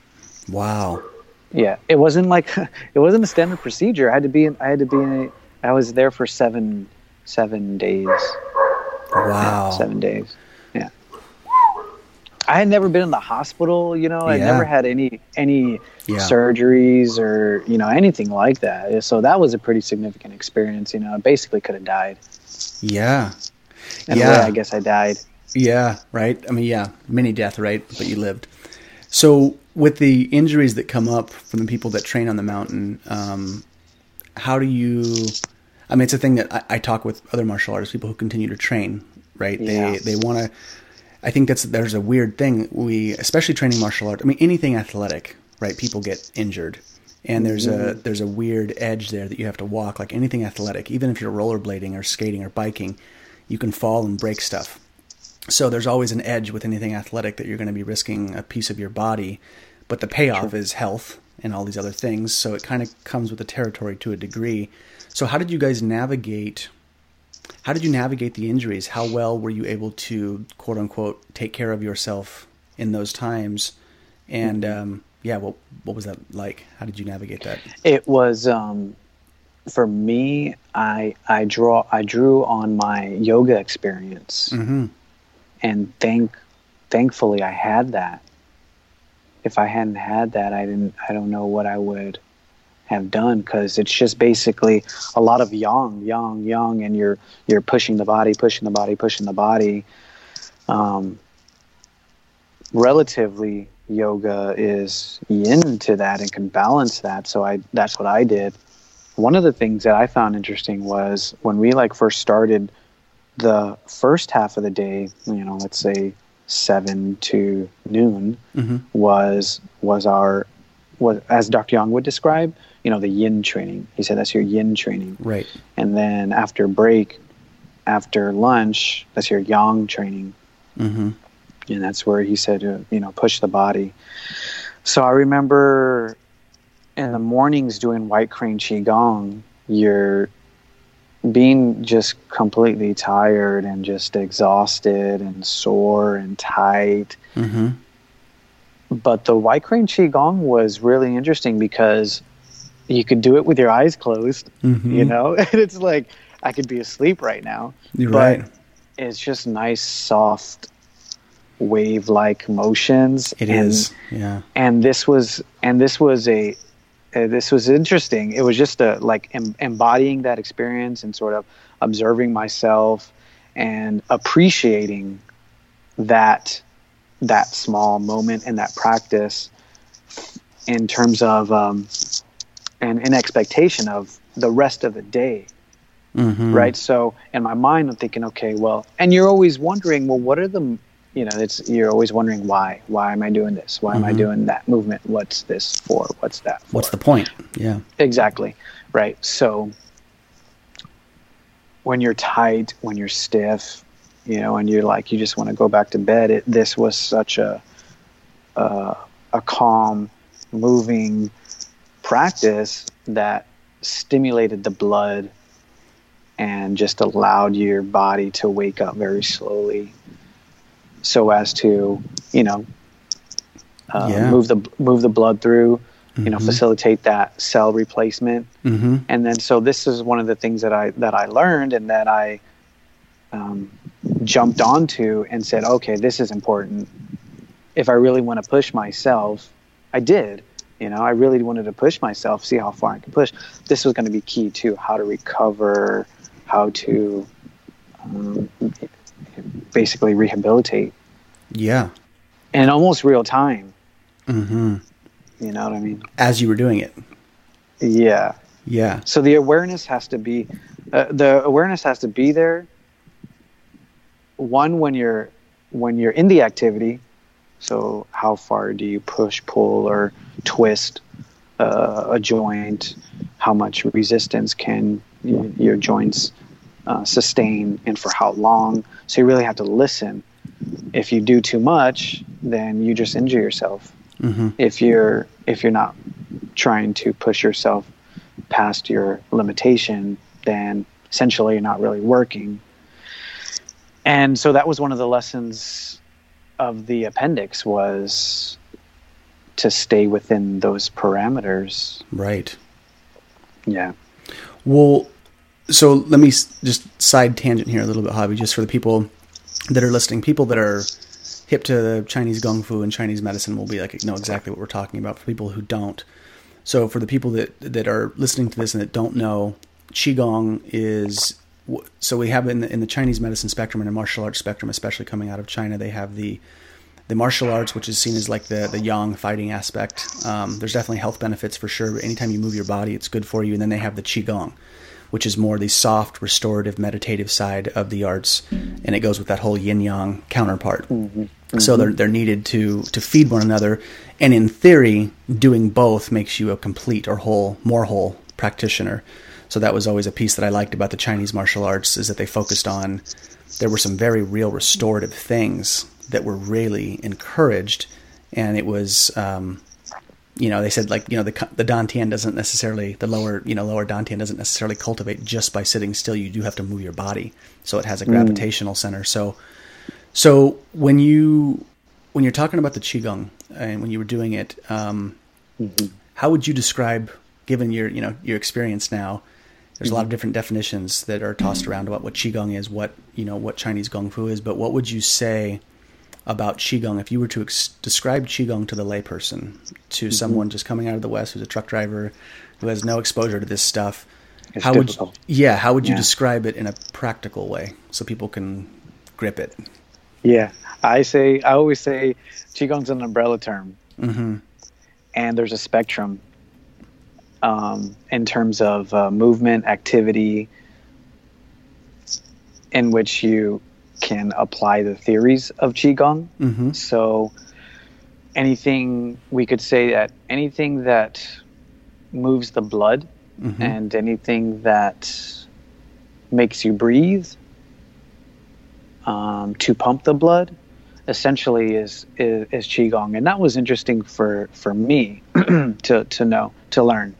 Wow. Yeah, it wasn't like it wasn't a standard procedure. I had to be in, I had to be in a, I was there for seven seven days. Wow. Seven days. Yeah. I had never been in the hospital, you know. I Yeah. never had any any Yeah. surgeries or you know anything like that. So that was a pretty significant experience. You know, I basically could have died. Yeah. Yeah. I guess I died. Yeah, right. I mean, yeah, mini death, right? But you lived. So, with the injuries that come up from the people that train on the mountain, um, how do you? I mean, it's a thing that I, I talk with other martial artists, people who continue to train, right? Yeah. They they want to. I think that's there's a weird thing we, especially training martial art. I mean, anything athletic, right? People get injured, and there's a mm-hmm. there's a weird edge there that you have to walk. Like anything athletic, even if you're rollerblading or skating or biking, you can fall and break stuff. So there's always an edge with anything athletic that you're going to be risking a piece of your body, but the payoff is health and all these other things. So it kind of comes with the territory to a degree. So how did you guys navigate? How did you navigate the injuries? How well were you able to quote unquote take care of yourself in those times? And um, yeah, what what was that like? How did you navigate that? It was um, for me. I I draw I drew on my yoga experience, Mm-hmm. and thank thankfully I had that. If I hadn't had that, I didn't. I don't know what I would have done because it's just basically a lot of yang, yang, yang, and you're you're pushing the body, pushing the body, pushing the body. Um, relatively, yoga is yin to that and can balance that. So I that's what I did. One of the things that I found interesting was when we like first started the first half of the day, you know, let's say seven to noon, Mm-hmm. was was our was as Dr. Young would describe, you know, the yin training. He said that's your yin training. Right. And then after break, after lunch, that's your yang training. Mm-hmm. And that's where he said, uh, you know, push the body. So I remember in the mornings doing white crane qigong, you're being just completely tired and just exhausted and sore and tight. Mm-hmm. But the white crane qigong was really interesting because you could do it with your eyes closed, Mm-hmm. you know, and it's like I could be asleep right now. You're but right. It's just nice, soft, wave-like motions. It and, is. Yeah. and this was and this was a uh, this was interesting. It was just a like em- embodying that experience and sort of observing myself and appreciating that that small moment and that practice in terms of um, and in expectation of the rest of the day right? So in my mind, I'm thinking, okay, well, and you're always wondering, well, what are the, you know, it's you're always wondering why, why am I doing this? Why am I doing that movement? What's this for? What's that? For? What's the point? Yeah. Exactly. Right. So when you're tight, when you're stiff, you know, and you're like, you just want to go back to bed. It, this was such a, uh, a calm, moving practice that stimulated the blood and just allowed your body to wake up very slowly so as to, you know, uh, Yeah. move the move the blood through, you know, Mhm. facilitate that cell replacement Mm-hmm. and then so this is one of the things that I that I learned and that I um, jumped onto and said, okay, this is important. If I really want to push myself, I did. You know, I really wanted to push myself, see how far I could push. This was going to be key too: how to recover, how to um, basically rehabilitate Yeah. in almost real time. Mm-hmm. You know what I mean? As you were doing it. Yeah. Yeah. So the awareness has to be, uh, the awareness has to be there. One when you're when you're in the activity. So how far do you push, pull, or twist uh, a joint? How much resistance can y- your joints uh, sustain, and for how long? So you really have to listen. If you do too much, then you just injure yourself. Mm-hmm. If you're if you're not trying to push yourself past your limitation, then essentially you're not really working. And so that was one of the lessons of the appendix was to stay within those parameters. Right. Yeah. Well, so let me just side tangent here a little bit, Javi, just for the people that are listening. People that are hip to Chinese Gong Fu and Chinese medicine will be like know exactly what we're talking about. For people who don't, so for the people that that are listening to this and that don't know, Qigong is so we have in the, in the Chinese medicine spectrum and the martial arts spectrum, especially coming out of China, they have the the martial arts, which is seen as like the the yang fighting aspect. Um, there's definitely health benefits for sure. But anytime you move your body, it's good for you. And then they have the qigong, which is more the soft, restorative, meditative side of the arts, and it goes with that whole yin yang counterpart. So they're they're needed to to feed one another, and in theory, doing both makes you a complete or whole, more whole practitioner. So that was always a piece that I liked about the Chinese martial arts is that they focused on there were some very real restorative things that were really encouraged, and it was. Um, you know, they said like you know the the dantian doesn't necessarily the lower you know lower dantian doesn't necessarily cultivate just by sitting still. You do have to move your body, so it has a gravitational center. So, so when you when you're talking about the qigong and when you were doing it, um, how would you describe, given your you know your experience now? There's a lot of different definitions that are tossed around about what qigong is, what you know what Chinese gong fu is. But what would you say about qigong if you were to ex- describe qigong to the layperson, to someone just coming out of the west who's a truck driver who has no exposure to this stuff? It's how would you, yeah how would you Yeah. describe it in a practical way so people can grip it? Yeah. I say I always say qigong's an umbrella term. hmm and there's a spectrum um, in terms of uh, movement activity in which you can apply the theories of qigong. Hmm so anything we could say that anything that moves the blood Mhm. and anything that makes you breathe um, to pump the blood essentially is, is is qigong. And that was interesting for for me to to know to learn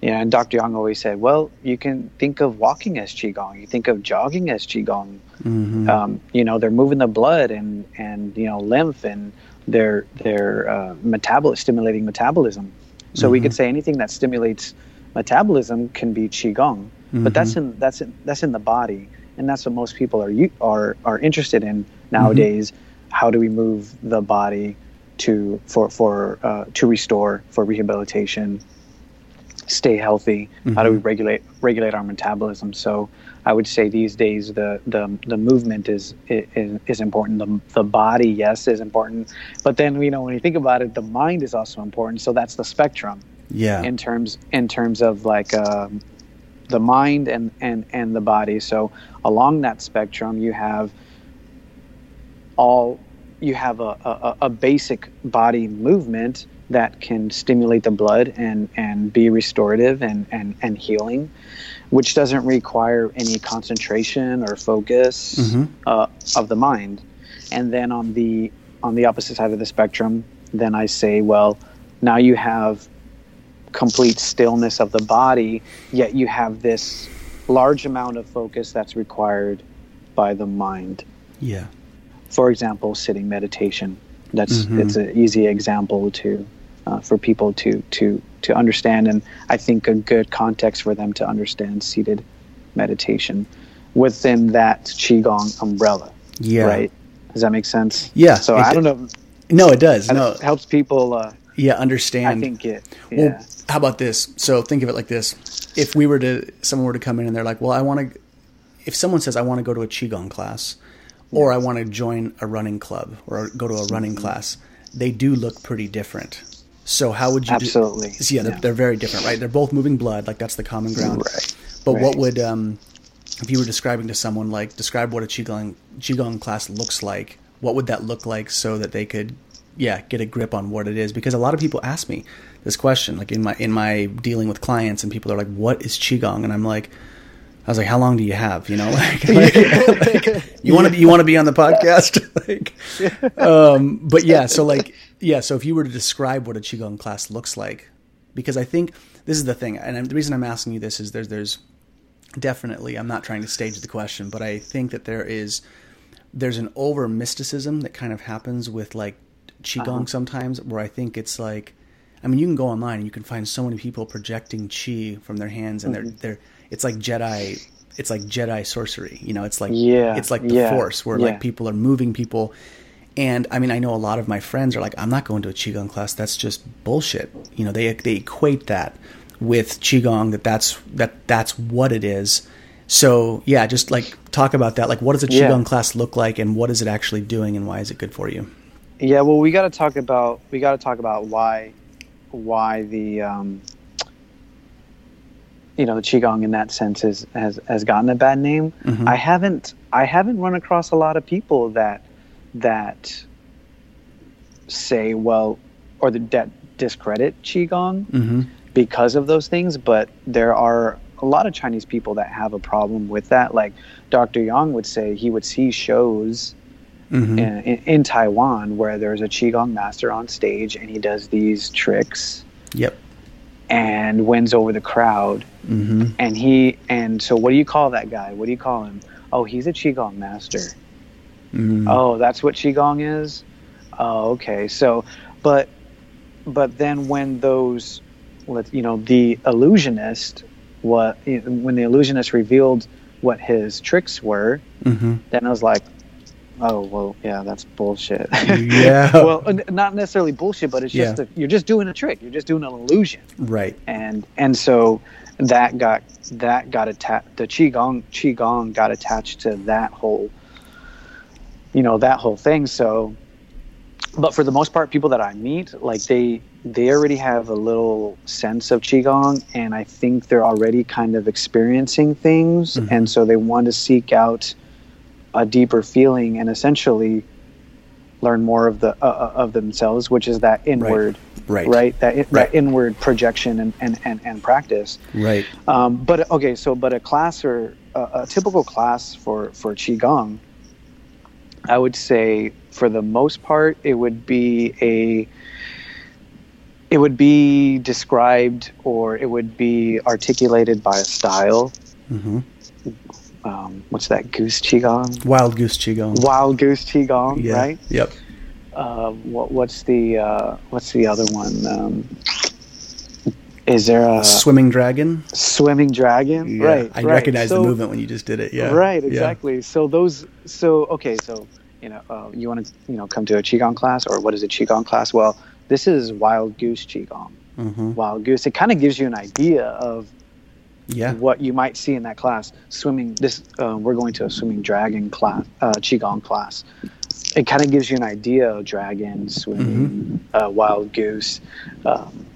you know and dr yang always said well you can think of walking as qigong. You think of jogging as qigong. Hmm um, you know they're moving the blood and and you know lymph and they're they're uh, metabol stimulating metabolism. So we could say anything that stimulates metabolism can be qigong. But that's in that's in that's in the body and that's what most people are are are interested in nowadays. How do we move the body to for for uh, to restore for rehabilitation stay healthy. How do we regulate regulate our metabolism? So i would say these days the the, the movement is, is is important. The, the body yes is important. But then you know when you think about it the mind is also important. So that's the spectrum. Yeah. In terms in terms of like um, the mind and and and the body. So along that spectrum, you have all you have a, a, a basic body movement that can stimulate the blood and, and be restorative and, and, and healing, which doesn't require any concentration or focus Mm-hmm. uh, of the mind. And then on the on the opposite side of the spectrum, then I say, well, now you have complete stillness of the body, yet you have this large amount of focus that's required by the mind Yeah. for example, sitting meditation. That's Mhm. it's an easy example to uh, for people to to to understand, and I think a good context for them to understand seated meditation within that qigong umbrella. Yeah. Right. Does that make sense? Yeah, So I don't know. No, it does. No. It helps people. Uh, Yeah, understand. I think it. Yeah. Well, how about this? So think of it like this: if we were to, someone were to come in and they're like, "Well, I want to," if someone says, "I want to go to a qigong class," or "I want to join a running club," or go to a running Mm-hmm. class, they do look pretty different. So how would you? do- Absolutely. So, yeah, they're, Yeah. they're very different, right? They're both moving blood, like that's the common ground. Right. But what would, um, if you were describing to someone like describe what a qigong qigong class looks like? What would that look like so that they could, yeah, get a grip on what it is? Because a lot of people ask me this question, like in my in my dealing with clients, and people are like, "What is qigong?" And I'm like. I was like, "How long do you have?" You know, like, like, like, you want to be you want to be on the podcast, like, um, but yeah. So like, yeah. So if you were to describe what a qigong class looks like, because I think this is the thing, and the reason I'm asking you this is there's there's definitely I'm not trying to stage the question, but I think that there is there's an over mysticism that kind of happens with like qigong sometimes, where I think it's like, I mean, you can go online and you can find so many people projecting qi from their hands, and they're they're it's like Jedi. It's like Jedi sorcery, you know. It's like Yeah, it's like the yeah, Force, where yeah. like people are moving people, and I mean, I know a lot of my friends are like, I'm not going to a qigong class. That's just bullshit. You know, they they equate that with qigong that that's that that's what it is. So yeah, just like talk about that. Like, what does a Yeah. qigong class look like, and what is it actually doing, and why is it good for you? Yeah, well, we got to talk about we got to talk about why why the um, you know the qigong in that sense is, has has gotten a bad name. Mhm. I haven't I haven't run across a lot of people that that say well or the, that discredit qigong Mm-hmm. because of those things, but there are a lot of Chinese people that have a problem with that. Like Dr. Yang would say, he would see shows Mm-hmm. in, in, in Taiwan where there's a qigong master on stage and he does these tricks Yep. And wins over the crowd. Mm-hmm. And he and so what do you call that guy? What do you call him? Oh, he's a qigong master. Mm-hmm. Oh, that's what qigong is. Oh, okay. So, but but then when those, let you know, the illusionist, what when the illusionist revealed what his tricks were, Mm-hmm. then I was like, oh well, yeah, that's bullshit. Yeah. well, n- not necessarily bullshit, but it's just Yeah. a, you're just doing a trick. You're just doing an illusion, Right. and and so that got that got attached. The qigong qigong got attached to that whole, you know, that whole thing. So, but for the most part, people that I meet, like they they already have a little sense of qigong, and I think they're already kind of experiencing things, Mhm. and so they want to seek out a deeper feeling and essentially learn more of the uh, uh, of themselves, which is that inward, Right. right? That that Right. inward projection and and, and, and practice. Right. Um, but okay, so but a class or a, a typical class for for qigong, I would say for the most part it would be a it would be described or it would be articulated by a style. Mm-hmm. Um, what's that goose qigong? Wild goose qigong. Wild goose qigong, yeah. right? Yep. Uh, what, what's the uh, what's the other one? Um, is there a Swimming dragon. swimming dragon? Yeah. Right. I right. recognize So- the movement when you just did it. Yeah. Right, Yeah. exactly. So those, so okay, so you know, uh, you want to you know come to a qigong class, or what is a qigong class? Well, this is wild goose qigong. Mm-hmm. Wild goose. It kind of gives you an idea of Yeah. what you might see in that class. Swimming. This uh, we're going to a swimming dragon class, uh, qigong class. It kind of gives you an idea of dragon, swimming, Mm-hmm. uh, wild goose. Um,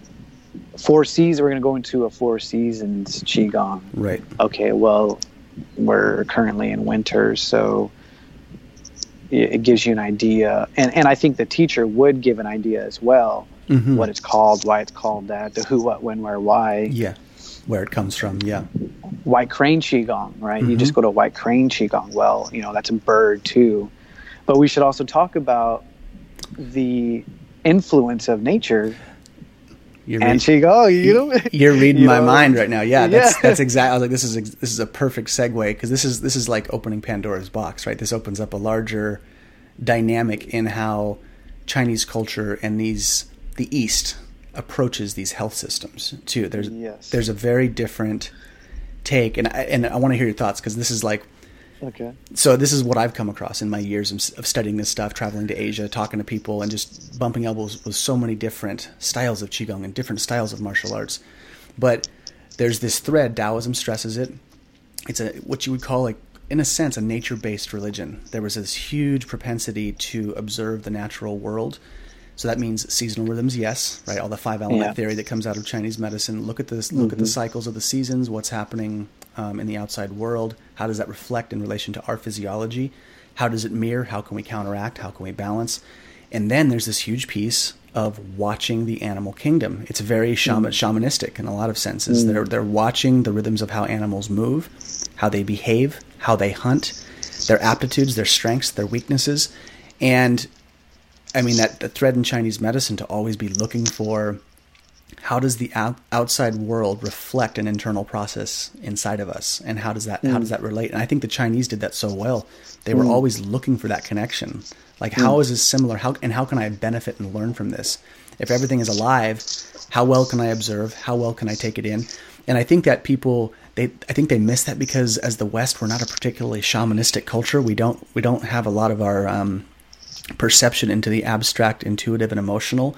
four seas. We're going to go into a four seasons qigong. Right. Okay. Well, we're currently in winter, so it, gives you an idea, and and I think the teacher would give an idea as well. Mhm. What it's called, why it's called that, the who, what, when, where, why. Yeah. Where it comes from. Yeah. White crane qigong, right? You just Mhm. go to white crane qigong. Well, you know that's a bird too, but we should also talk about the influence of nature You're and read- qigong. You know, You're reading You my know? mind right now. Yeah, that's Yeah. that's exactly. I was like, this is this is a perfect segue because this is this is like opening Pandora's box, right? This opens up a larger dynamic in how Chinese culture and these the East approaches these health systems too. There's Yes. there's a very different take, and I, and I want to hear your thoughts because this is like okay. so this is what I've come across in my years of, of studying this stuff, traveling to Asia, talking to people, and just bumping elbows with so many different styles of qigong and different styles of martial arts. But there's this thread. Taoism stresses it. It's a what you would call like, in a sense, a nature-based religion. There was this huge propensity to observe the natural world. So that means seasonal rhythms, yes, right? All the five element Yeah. theory that comes out of Chinese medicine. Look at this. Look at the mm-hmm. cycles of the seasons. What's happening um, in the outside world? How does that reflect in relation to our physiology? How does it mirror? How can we counteract? How can we balance? And then there's this huge piece of watching the animal kingdom. It's very shaman, mm. shamanistic in a lot of senses. Mm. They're they're watching the rhythms of how animals move, how they behave, how they hunt, their aptitudes, their strengths, their weaknesses, and I mean that the thread in Chinese medicine to always be looking for how does the out, outside world reflect an internal process inside of us and how does that how does mm. that relate? And i think the chinese did that so well. They were mm. always looking for that connection. Like how mm. is this similar? How and how can i benefit and learn from this? If everything is alive how well can i observe? How well can i take it in? And i think that people they i think they miss that because as the west we're not a particularly shamanistic culture. We don't we don't have a lot of our um, perception into the abstract, intuitive, and emotional.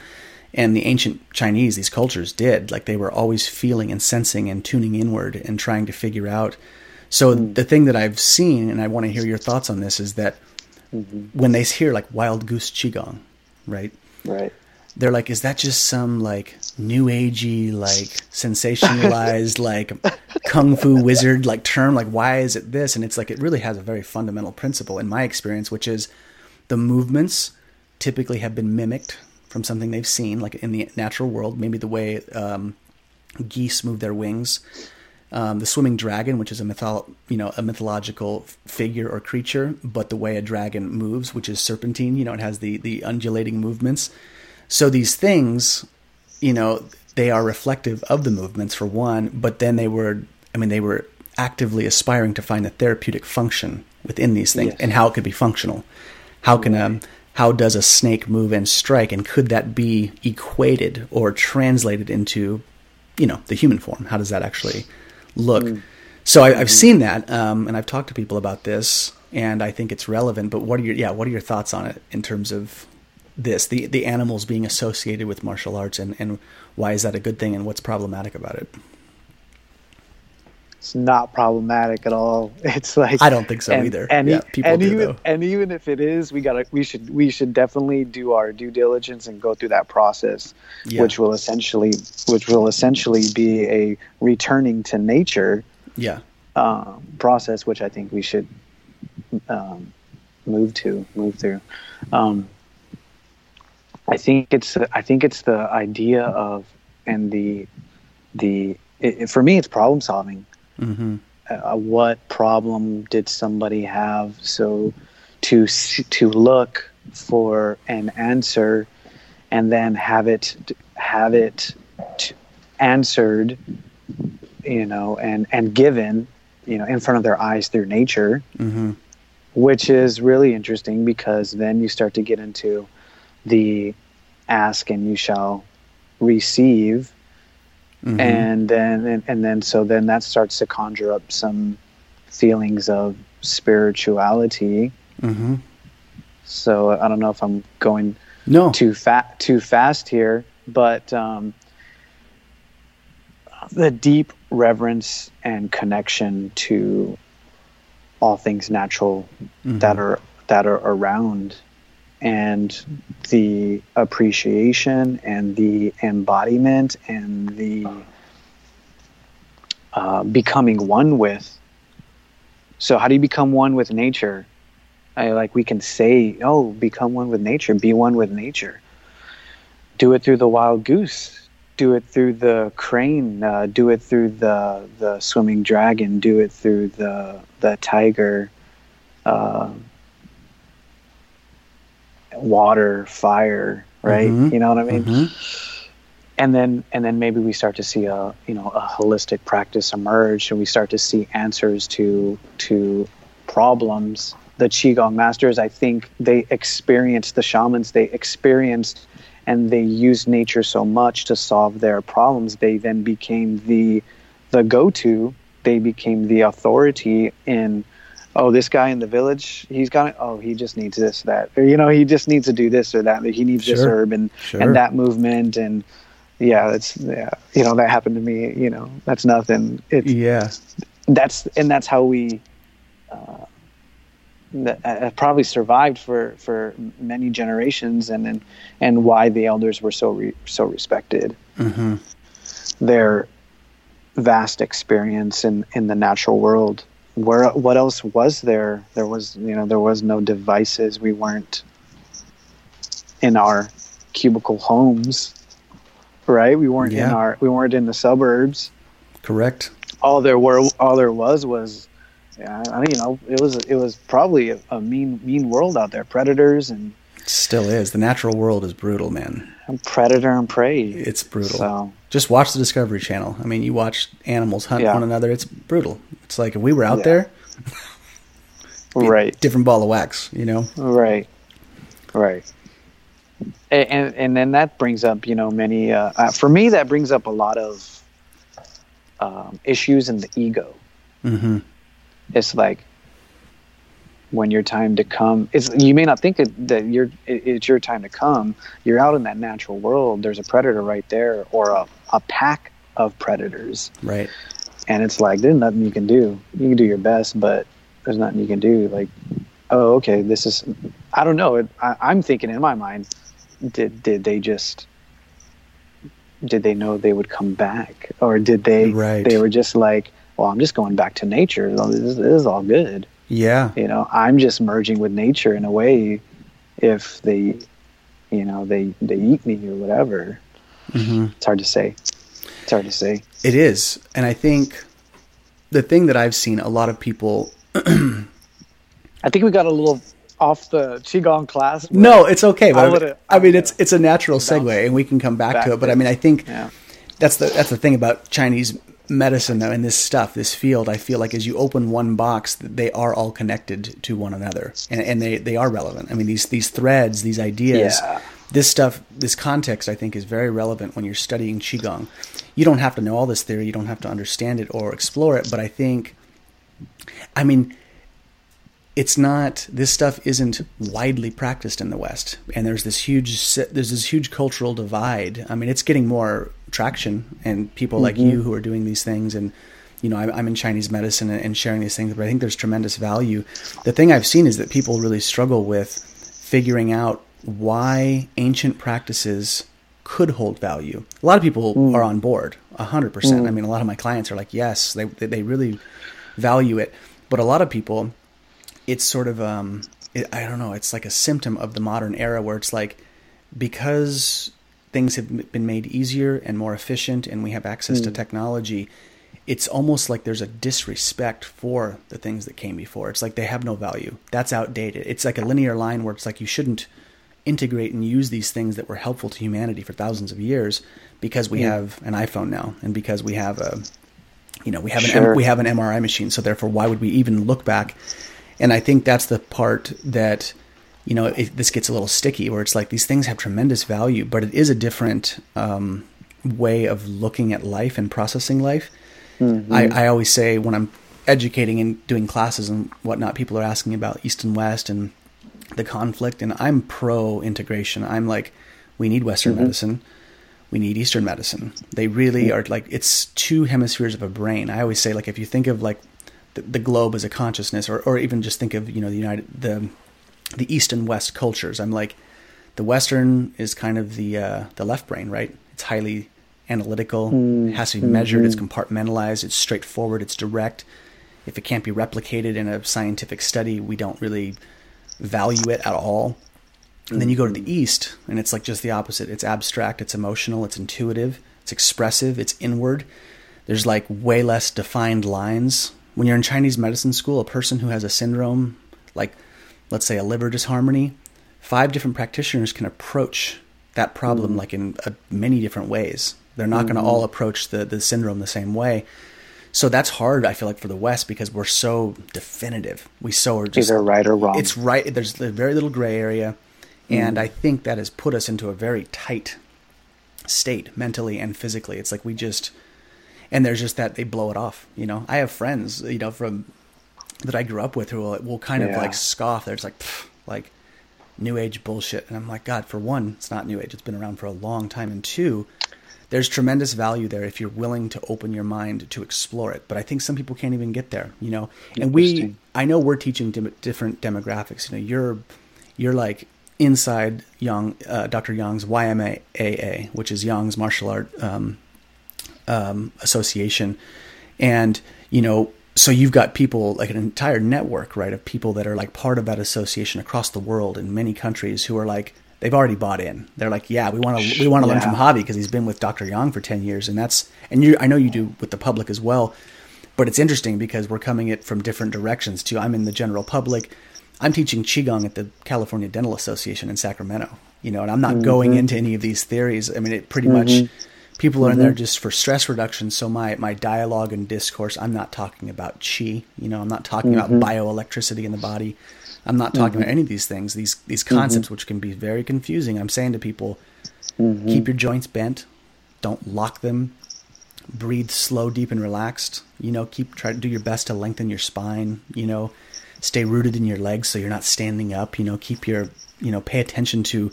And the ancient Chinese, these cultures did. Like they were always feeling and sensing and tuning inward and trying to figure out. So hmm. the thing that I've seen, and I want to hear your thoughts on this, is that mm-hmm. when they hear like wild goose qigong, right? Right. They're like, is that just some like new agey, like sensationalized, like kung fu wizard like term? Like, why is it this? And it's like it really has a very fundamental principle in my experience, which is the movements typically have been mimicked from something they've seen, like in the natural world, maybe the way um, geese move their wings. Um, the swimming dragon, which is a mytholo- you know a mythological figure or creature, but the way a dragon moves, which is serpentine, you know, it has the the undulating movements. So these things, you know, they are reflective of the movements for one, but then they were, I mean, they were actively aspiring to find a therapeutic function within these things Yes. and how it could be functional. How can um how does a snake move and strike, and could that be equated or translated into, you know, the human form? How does that actually look? So I, I've seen that, um, and I've talked to people about this, and I think it's relevant. But what are your yeah? What are your thoughts on it in terms of this the the animals being associated with martial arts, and and why is that a good thing, and what's problematic about it? It's not problematic at all. It's like I don't think so and, either. And, Yeah, people and do, even though. and even if it is, we gotta we should we should definitely do our due diligence and go through that process, Yeah. which will essentially which will essentially be a returning to nature Yeah, um, process, which I think we should um, move to move through. Um, I think it's I think it's the idea of and the the it, for me it's problem solving. Hmm Uh, what problem did somebody have? So to to look for an answer and then have it have it t- answered, you know, and and given, you know, in front of their eyes through nature hmm which is really interesting because then you start to get into the ask and you shall receive hmm and then and, and then so then that starts to conjure up some feelings of spirituality. Hmm so i don't know if i'm going no, too fat too fast here but um, the deep reverence and connection to all things natural Mhm. that are that are around and the appreciation and the embodiment and the uh, becoming one with. So, how do you become one with nature? I, like we can say, "Oh, become one with nature. Be one with nature." Do it through the wild goose. Do it through the crane. Uh, do it through the the swimming dragon. Do it through the the tiger. Uh, water, fire, right? Mhm. You know what I mean? Mhm. And then and then maybe we start to see a you know a holistic practice emerge, and we start to see answers to to problems. The qigong masters, I think, they experienced the shamans. They experienced and they used nature so much to solve their problems. They then became the the go to. They became the authority in oh, this guy in the village, he's got it. Oh, he just needs this, that, or, you know, he just needs to do this or that. He needs this herb and Sure. and that movement and yeah, that's yeah, you know, that happened to me. You know, that's nothing. It's Yeah. that's and that's how we uh, that uh, probably survived for for many generations and and, and why the elders were so re, so respected hmm their vast experience in in the natural world where what else was there? There was you know there was no devices. We weren't in our cubicle homes right? We weren't in our we weren't in the suburbs. Correct. all there were all there was was yeah, I mean, you know it was it was probably a, a mean mean world out there. Predators and, Still is. The natural world is brutal, man. and predator and prey It's brutal. so Just watch the Discovery Channel. I mean, you watch animals hunt Yeah. one another. It's brutal. It's like if we were out Yeah. there, right different ball of wax. You know. Right, right, and and, and then that brings up you know many uh, uh, for me that brings up a lot of um, issues in the ego. Mm-hmm. It's like when your time to come. It's you may not think it, that you're it, it's your time to come. You're out in that natural world. There's a predator right there, or a a pack of predators, Right. and it's like there's nothing you can do. You can do your best, but there's nothing you can do. Like, oh, okay, this is. I don't know. It, I, I'm thinking in my mind, did did they just did they know they would come back, or did they Right. they were just like, well, I'm just going back to nature. This this is all good. Yeah. You know, I'm just merging with nature in a way. If they, you know, they they eat me or whatever, hmm it's hard to say. It's hard to say. It is, and I think the thing that I've seen a lot of people. I think we got a little off the qigong class. No, it's okay. But I I mean, it's it's a natural segue, and we can come back, back to it. But I mean, I think Yeah. that's the that's the thing about Chinese medicine though, and this stuff, this field. I feel like as you open one box, they are all connected to one another, and, and they they are relevant. I mean, these these threads, these ideas. Yeah. This stuff, this context, I think, is very relevant when you're studying qigong. You don't have to know all this theory. You don't have to understand it or explore it. But I think, I mean, it's not this stuff isn't widely practiced in the West, and there's this huge there's this huge cultural divide. I mean, it's getting more traction, and people like mm-hmm. you who are doing these things, and you know, I'm, I'm in Chinese medicine and, sharing these things, but I think there's tremendous value. The thing I've seen is that people really struggle with figuring out why ancient practices could hold value. A lot of people mm. are on board, hundred percent. I mm. mean, a lot of my clients are like, yes, they they really value it, but a lot of people it's sort of um it, I don't know, it's like a symptom of the modern era where it's like because things have been made easier and more efficient and we have access to technology, it's almost like there's a disrespect for the things that came before. It's like they have no value. That's outdated. It's like a linear line where it's like you shouldn't integrate and use these things that were helpful to humanity for thousands of years because we have an iPhone now and because we have a you know we have an Sure. we have an MRI machine so therefore why would we even look back and I think that's the part that you know it, this gets a little sticky where it's like these things have tremendous value but it is a different um, way of looking at life and processing life. I, I always say when I'm educating and doing classes and whatnot people are asking about East and West and the conflict and I'm pro integration. I'm like we need Western medicine. We need Eastern medicine. They really are like it's two hemispheres of a brain. I always say like if you think of like the, the globe as a consciousness, or or even just think of you know the United the the East and West cultures. I'm like, the Western is kind of the uh, the left brain, right? It's highly analytical, mm. has to be measured, mm-hmm. it's compartmentalized, it's straightforward, it's direct. If it can't be replicated in a scientific study, we don't really value it at all. And then you go to the mm-hmm. East, and it's like just the opposite. It's abstract, it's emotional, it's intuitive, it's expressive, it's inward. There's like way less defined lines. When you're in Chinese medicine school, a person who has a syndrome, like let's say a liver disharmony, five different practitioners can approach that problem mm like in uh, many different ways. They're not mm going to all approach the, the syndrome the same way. So that's hard, I feel like, for the West because we're so definitive. We so are just either right or wrong. It's right. There's very little gray area, and mm. I think that has put us into a very tight state mentally and physically. It's like we just, and there's just that they blow it off. You know, I have friends, you know, from that I grew up with who will, will kind of yeah. like scoff. There's like, like new age bullshit, and I'm like, God, for one, it's not new age. It's been around for a long time, and two, there's tremendous value there if you're willing to open your mind to explore it. But I think some people can't even get there, you know. And we, I know we're teaching different demographics. You know, you're you're like inside Yang, uh, Dr. Young's YMAA, which is Young's Martial Art um, um, Association, and you know. So you've got people like an entire network, right, of people that are like part of that association across the world in many countries who are like they've already bought in. They're like, yeah, we want to we want to yeah. learn from Javi because he's been with Dr. Young for ten years, and that's and you I know you do with the public as well. But it's interesting because we're coming it from different directions too. I'm in the general public. I'm teaching qigong at the California Dental Association in Sacramento. You know, and I'm not mm-hmm. going into any of these theories. I mean, it pretty mm-hmm. much people are in there mm-hmm. just for stress reduction. So my my dialogue and discourse, I'm not talking about chi. You know, I'm not talking about mm-hmm. bioelectricity in the body. I'm not talking mm-hmm. about any of these things, these these mm-hmm. concepts, mm-hmm. which can be very confusing. I'm saying to people, mm-hmm. keep your joints bent, don't lock them, breathe slow, deep, and relaxed. You know, keep try to do your best to lengthen your spine. You know, stay rooted in your legs so you're not standing up. You know, keep your you know pay attention to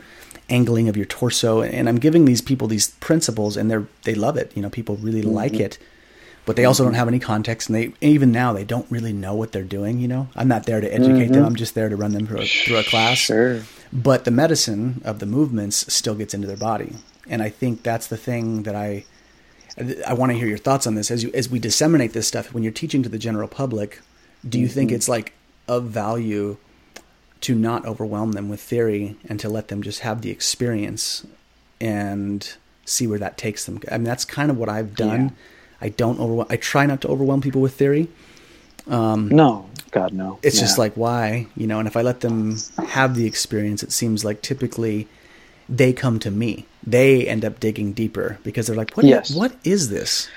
angling of your torso. And I'm giving these people these principles, and they're they love it. You know, people really mm-hmm. like it but they also don't have any context and they even now they don't really know what they're doing you know i'm not there to educate mm-hmm. them i'm just there to run them through a, through a class sure. but the medicine of the movements still gets into their body and i think that's the thing that i i want to hear your thoughts on this as you as we disseminate this stuff when you're teaching to the general public do you mm-hmm. think it's like of value to not overwhelm them with theory and to let them just have the experience and see where that takes them i mean that's kind of what i've done yeah I don't overwhelm. I try not to overwhelm people with theory. Um, no, God, no. It's yeah. just like why, you know. And if I let them have the experience, it seems like typically they come to me. They end up digging deeper because they're like, "What? Yes. What is this?"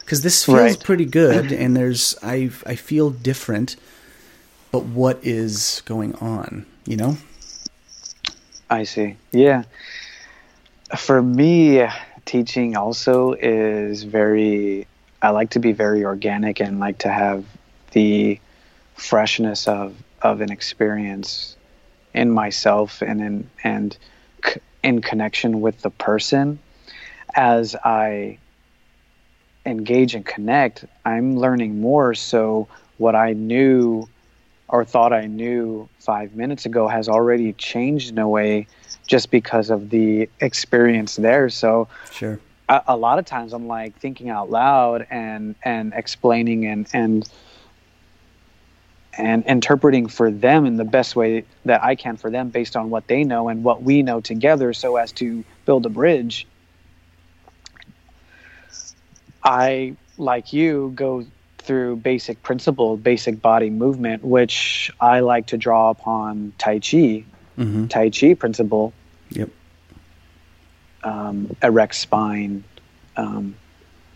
Because this feels right. pretty good, and there's I I feel different, but what is going on? You know. I see. Yeah. For me, teaching also is very I like to be very organic and like to have the freshness of of an experience in myself and in and in connection with the person as I engage and connect I'm learning more so what I knew or thought I knew 5 minutes ago has already changed in a way just because of the experience there so sure a, a, lot of times I'm like thinking out loud and and explaining and and and interpreting for them in the best way that I can for them based on what they know and what we know together so as to build a bridge. I like you go through basic principle, basic body movement, which I like to draw upon Tai Chi, mm-hmm. Tai Chi principle. Yep um, erect spine. Um,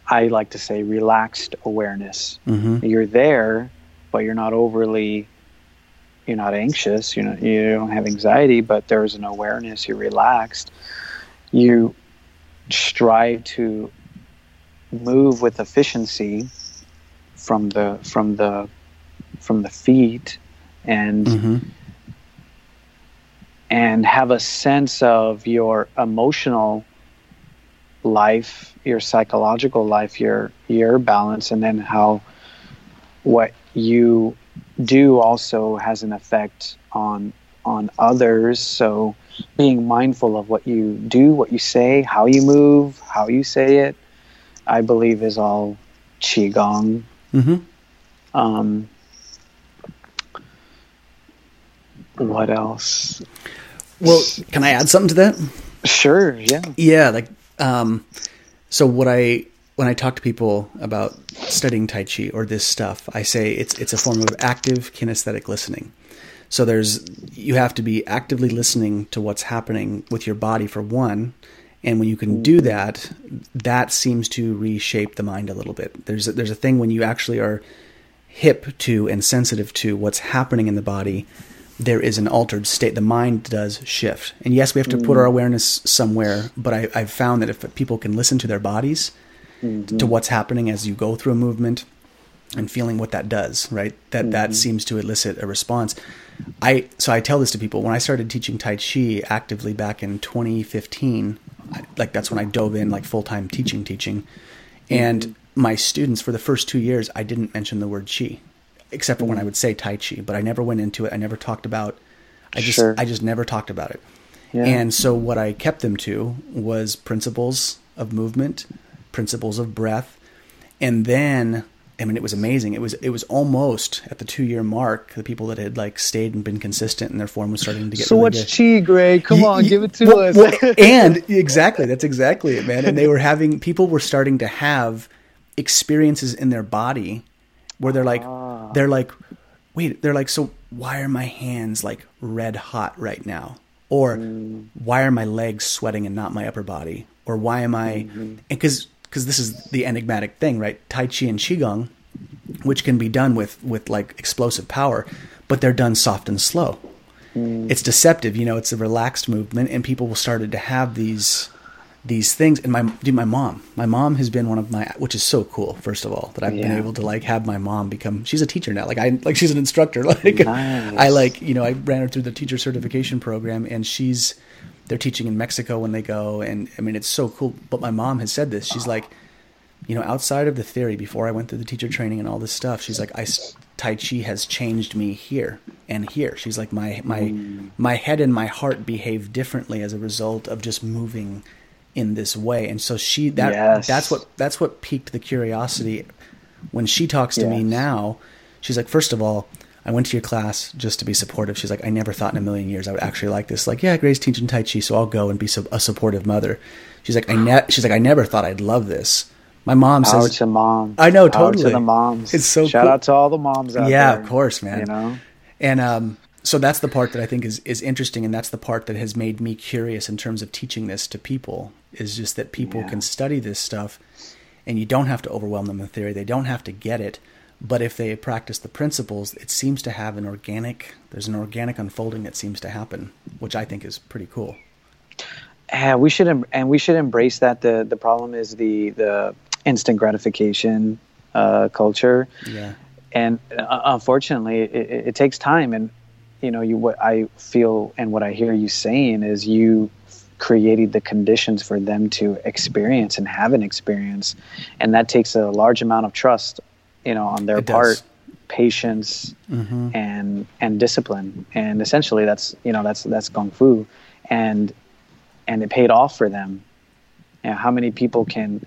I like to say relaxed awareness. Mm-hmm. You're there, but you're not overly. You're not anxious. You know, you don't have anxiety, but there's an awareness. You're relaxed. You strive to move with efficiency from the from the from the feet and mm-hmm and have a sense of your emotional life, your psychological life, your your balance, and then how what you do also has an effect on on others. So being mindful of what you do, what you say, how you move, how you say it, I believe is all qigong. Mm-hmm. Um, what else? Well, can I add something to that? Sure. Yeah. Yeah, like um, so what I when I talk to people about studying Tai Chi or this stuff, I say it's it's a form of active kinesthetic listening. So there's you have to be actively listening to what's happening with your body for one, and when you can do that, that seems to reshape the mind a little bit. There's a, there's a thing when you actually are hip to and sensitive to what's happening in the body there is an altered state. The mind does shift. And yes, we have to put our mm. awareness somewhere, but I, I've found that if people can listen to their bodies, to mm-hmm. what's happening as you go through a movement and feeling what that does, right? That that mm-hmm. seems to elicit a response. I so I tell this to people when I started teaching Tai Chi actively back in 2015, I, like that's when I dove in like full-time teaching teaching. And my students for the first 2 years I didn't mention the word chi except for when I would say Tai Chi, but I never went into it. I never talked about. I just Sure. I just never talked about it. Yeah. And so what I kept them to was principles of movement, principles of breath, and then I mean it was amazing. It was it was almost at the two year mark. The people that had like stayed and been consistent in their form was starting to get So really what's good. chi, Greg? Come Ye- on, ye- give it to well- us. well, and exactly, that's exactly it, man. And they were having people were starting to have experiences in their body where they're like Ah. they're like wait, they're like so why are my hands like red hot right now? Or Hmm. why are my legs sweating and not my upper body? Or why am I Mm-hmm. Because this is the enigmatic thing, right? Tai Chi and Qigong, which can be done with with like explosive power, but they're done soft and slow mm. it's deceptive you know it's a relaxed movement and people started to have these these things and my dude my mom my mom has been one of my which is so cool first of all that i've been able to like have my mom become she's a teacher now like i like she's an instructor like Nice. i like you know i ran her through the teacher certification program and she's they're teaching in mexico when they go and i mean it's so cool but my mom has said this she's like you know, outside of the theory, before I went through the teacher training and all this stuff, she's like, I, Tai Chi has changed me here and here. She's like, my my mm. my head and my heart behave differently as a result of just moving in this way. And so she that Yes. that's what that's what piqued the curiosity when she talks to me now. She's like, first of all. I went to your class just to be supportive. She's like, I never thought in a million years I would actually like this. Like, yeah, Grace teaching Tai Chi, so I'll go and be a supportive mother. She's like, I ne- she's like, I never thought I'd love this. My mom says, to mom. I know, totally. to the moms. It's so Shout cool. out to all the moms out yeah, there. of course, man. You know, and um, so that's the part that I think is is interesting, and that's the part that has made me curious in terms of teaching this to people. Is just that people Yeah. can study this stuff, and you don't have to overwhelm them with theory. They don't have to get it, but if they practice the principles, it seems to have an organic. There's an organic unfolding that seems to happen, which I think is pretty cool. yeah, we should em- and we should embrace that. the The problem is the the instant gratification uh, culture. Yeah. and uh, unfortunately it, it, it takes time and you know you what i feel and what i hear you saying is you created the conditions for them to experience and have an experience and that takes a large amount of trust you know on their It does. part patience Mm-hmm. and and discipline and essentially that's you know that's that's kung fu and and it paid off for them and how many people can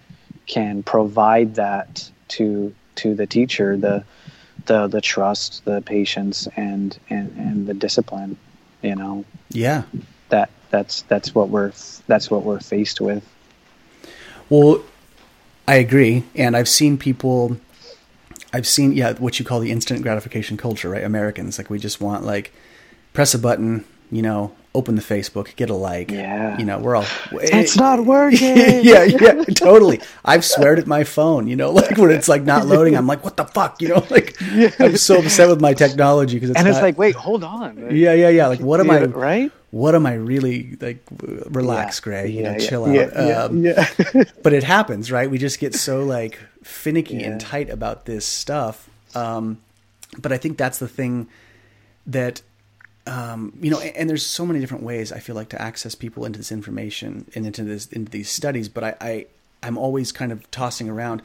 can provide that to to the teacher the the the trust the patience and and and the discipline you know Yeah. that that's that's what we're that's what we're faced with Well, I agree, and I've seen people. I've seen yeah, what you call the instant gratification culture, right? Americans like we just want like press a button, you know, open the Facebook, get a like. Yeah. You know, we're all it's eh, not working yeah, yeah, totally. I've sweared at my phone, you know, like when it's like not loading, I'm like, what the fuck, you know, like yeah. I'm so upset with my technology because it's and it's not- like wait hold on yeah, yeah, yeah. Like, what am I? Right What am I really like? Relax, Yeah. Gray. You Yeah, know, yeah, chill out. yeah, yeah, um, yeah. but it happens, right? We just get so like finicky Yeah. and tight about this stuff. Um, but I think that's the thing that um, you know, and, and there's so many different ways I feel like to access people into this information and into this into these studies. But I, I I'm always kind of tossing around.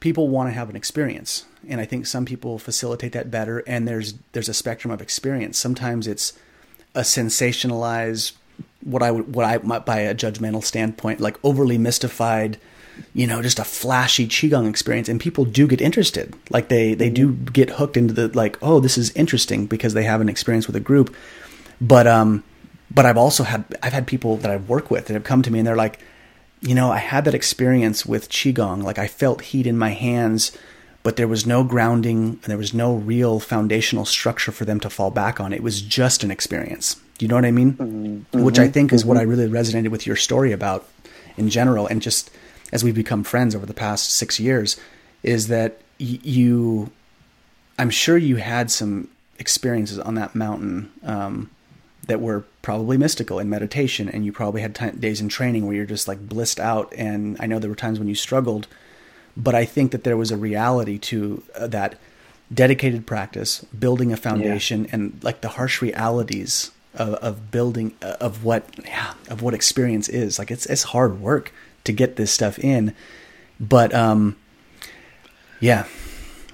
People want to have an experience, and I think some people facilitate that better. And there's there's a spectrum of experience. Sometimes it's a sensationalized what I what I might by a judgmental standpoint like overly mystified you know just a flashy qigong experience. And people do get interested. Like they they do get hooked into the like oh this is interesting because they have an experience with a group. But um but I've also had I've had people that I work with that have come to me and they're like you know I had that experience with qigong. Like I felt heat in my hands but there was no grounding and there was no real foundational structure for them to fall back on it was just an experience do you know what I mean? Mm-hmm. Which I think is mm-hmm. what I really resonated with your story about in general, and just as we've become friends over the past six years, is that y- you, I'm sure you had some experiences on that mountain um, that were probably mystical in meditation, and you probably had t- days in training where you're just like blissed out. And I know there were times when you struggled, but I think that there was a reality to uh, that dedicated practice, building a foundation, yeah. and like the harsh realities of, of building uh, of what yeah, of what experience is. Like it's it's hard work to get this stuff in, but um, yeah.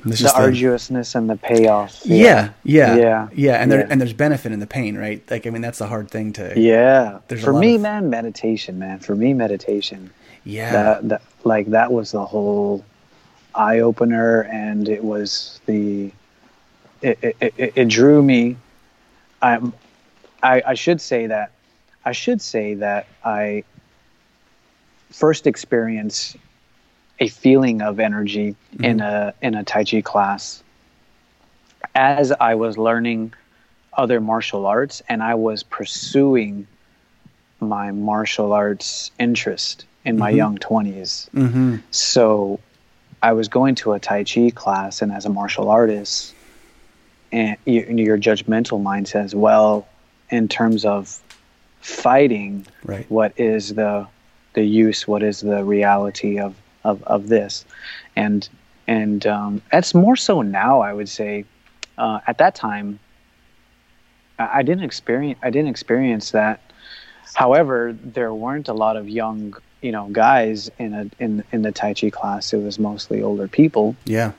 the arduousness and the payoff. Yeah, yeah, yeah, yeah, and there yeah. and there's benefit in the pain, right? Like I mean, that's the hard thing to. Yeah, for me, of, man, meditation, man. For me, meditation. Yeah, that, that like that was the whole eye opener, and it was the it it, it, it drew me. I'm I, I should say that I should say that I first experienced a feeling of energy mm-hmm. in a in a Tai Chi class as I was learning other martial arts and I was pursuing my martial arts interest in my mm-hmm. young 20s. Mm-hmm. So I was going to a Tai Chi class, and as a martial artist, and you, your judgmental mind says, well, in terms of fighting right. what is the the use, what is the reality of of, of this, and and um, that's more so now. I would say uh, at that time, I, I didn't experience I didn't experience that. However, there weren't a lot of young you know guys in a in in the Tai Chi class. It was mostly older people. Yeah.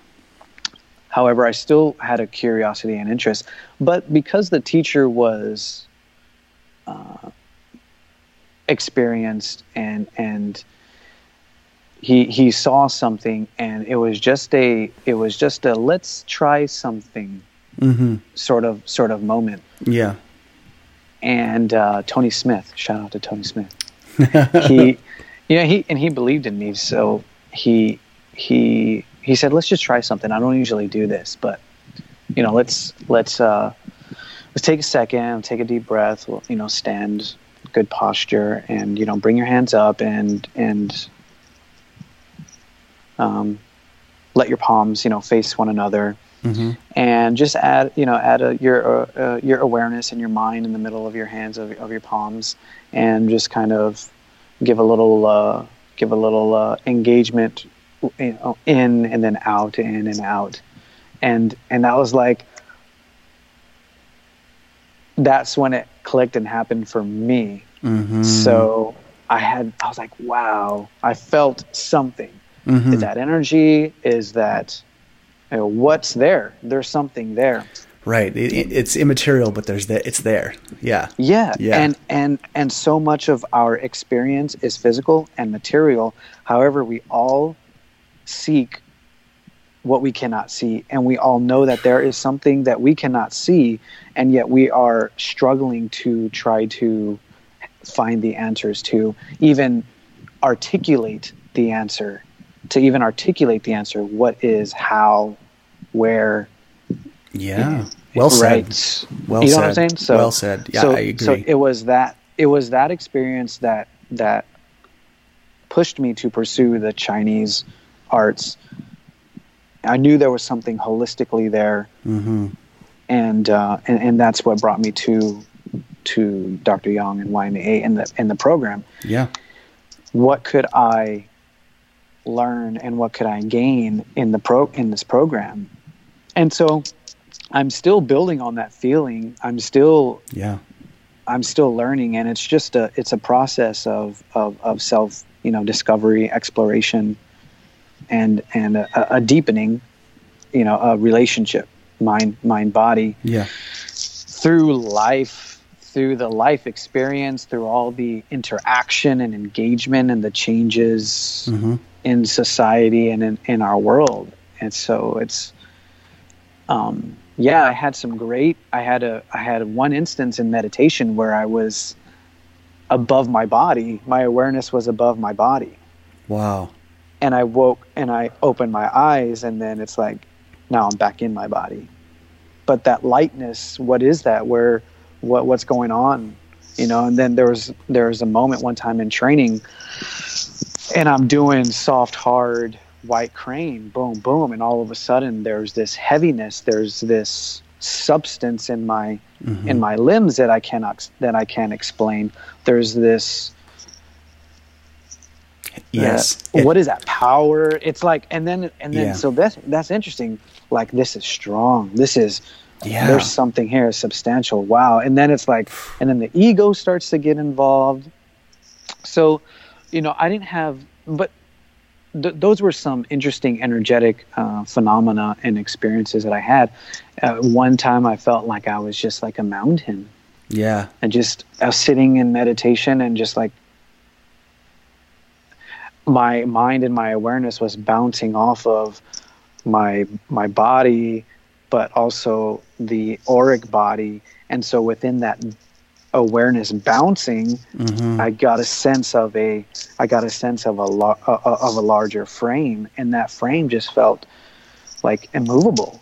However, I still had a curiosity and interest, but because the teacher was uh, experienced and and he he saw something, and it was just a it was just a let's try something mm-hmm. sort of sort of moment. Yeah. And uh, Tony Smith, shout out to Tony Smith. he, you know, he and he believed in me, so he he he said, "Let's just try something. I don't usually do this, but you know, let's let's uh, let's take a second, take a deep breath. You know, stand, good posture, and you know, bring your hands up and and um, let your palms, you know, face one another." Mm-hmm. And just add, you know, add a, your uh, uh, your awareness and your mind in the middle of your hands of, of your palms, and just kind of give a little uh, give a little uh, engagement you know, in and then out, in and out, and and that was like that's when it clicked and happened for me. Mm-hmm. So I had I was like, wow, I felt something. Mm-hmm. Is that energy? Is that you know, what's there? There's something there. Right. It, it's immaterial, but there's that. It's there. Yeah. Yeah. Yeah. And and and so much of our experience is physical and material. However, we all seek what we cannot see. And we all know that there is something that we cannot see, and yet we are struggling to try to find the answers to even articulate the answer, to even articulate the answer. What is, how, where. Yeah. Well said. Right. Well you know said. what I'm saying? So, well said. Yeah, so, I agree. So it was that it was that experience that that pushed me to pursue the Chinese arts. I knew there was something holistically there, mm-hmm. and, uh, and and that's what brought me to to Dr. Yang and YMAA and the and the program. Yeah, what could I learn and what could I gain in the pro in this program? And so, I'm still building on that feeling. I'm still yeah. I'm still learning, and it's just a it's a process of of, of self you know discovery exploration and and a, a deepening, you know, a relationship, mind mind body. Yeah. Through life, through the life experience, through all the interaction and engagement and the changes Mm-hmm. in society and in, in our world. And so it's, um, yeah, I had some great, I had a, I had one instance in meditation where I was above my body. My awareness was above my body. Wow. And I woke and I opened my eyes and then it's like, now I'm back in my body. But that lightness, what is that? Where, what, what's going on? You know, and then there was, there was a moment one time in training and I'm doing soft, hard white crane, boom, boom, and all of a sudden there's this heaviness, there's this substance in my Mm-hmm. in my limbs that I cannot that I can't explain. There's this Yes. uh, It- what is that power? It's like and then and then Yeah. so that's that's interesting. Like this is strong. This is Yeah. there's something here substantial. Wow. And then it's like and then the ego starts to get involved. So, you know, I didn't have but th- those were some interesting energetic uh, phenomena and experiences that I had. Uh, one time I felt like I was just like a mountain yeah. and just I was sitting in meditation and just like my mind and my awareness was bouncing off of my my body but also the auric body and so within that awareness bouncing Mm-hmm. i got a sense of a i got a sense of a lar- uh, uh, of a larger frame and that frame just felt like immovable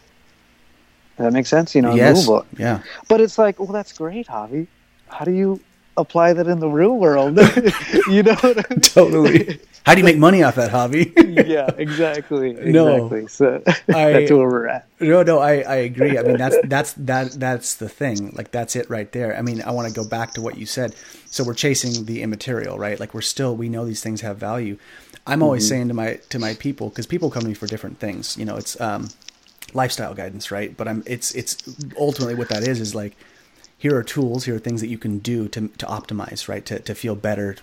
does that make sense you know yes. immovable Yeah. but it's like, well, that's great, Javi. How do you apply that in the real world? you know what I mean? Totally. How do you make money off that hobby? yeah, exactly. No. Exactly. So I- that's where we're at. No, no, I, I agree. I mean, that's that's that that's the thing. Like that's it right there. I mean, I want to go back to what you said. So we're chasing the immaterial, right? Like we're still we know these things have value. I'm always saying to my to my people because people come to me for different things. You know, it's um, lifestyle guidance, right? But I'm it's it's ultimately what that is is like here are tools, here are things that you can do to to optimize, right? To to feel better,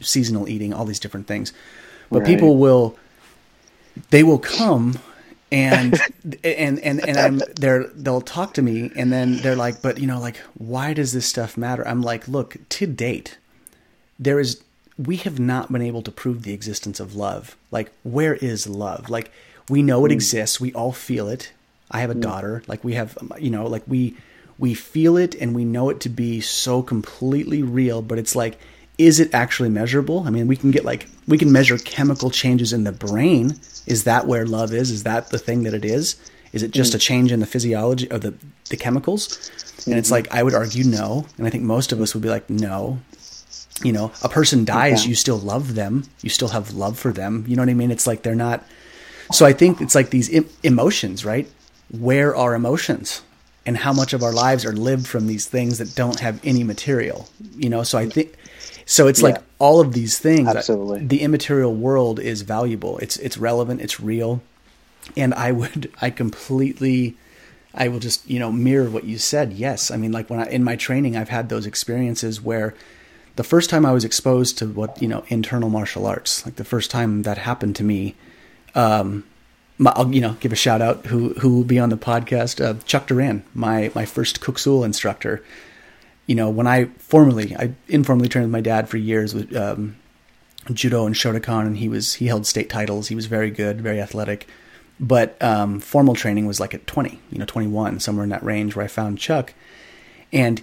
seasonal eating, all these different things. But Right. people will they will come and and and and I'm they're they'll talk to me and then they're like, but you know, like why does this stuff matter? I'm like, look, to date, there is we have not been able to prove the existence of love. Like, where is love? Like, we know it hmm. exists. We all feel it. I have a hmm. daughter. Like, we have, you know, like we we feel it and we know it to be so completely real. But it's like, is it actually measurable? I mean, we can get like we can measure chemical changes in the brain. Is that where love is? Is that the thing that it is? Is it just a mm. change in the physiology of the the chemicals? And it's mm-hmm. like I would argue no, and I think most of us would be like no you know a person dies Okay. you still love them you still have love for them you know what i mean it's like they're not so i think it's like these em- emotions right where are emotions and how much of our lives are lived from these things that don't have any material you know? So i think so it's like all of these things Absolutely. the immaterial world is valuable. It's it's relevant. It's real. And i would i completely i will just you know mirror what you said. Yes. I mean like when i in my training i've had those experiences where the first time i was exposed to what you know internal martial arts like the first time that happened to me um my, I'll you know give a shout out who who will be on the podcast. Uh, Chuck Duran my my first Kuk Sool instructor. You know when I formally I informally trained with my dad for years with um, judo and Shotokan and he was he held state titles. He was very good very athletic. But um, formal training was like at 20 you know 21 somewhere in that range where I found Chuck. And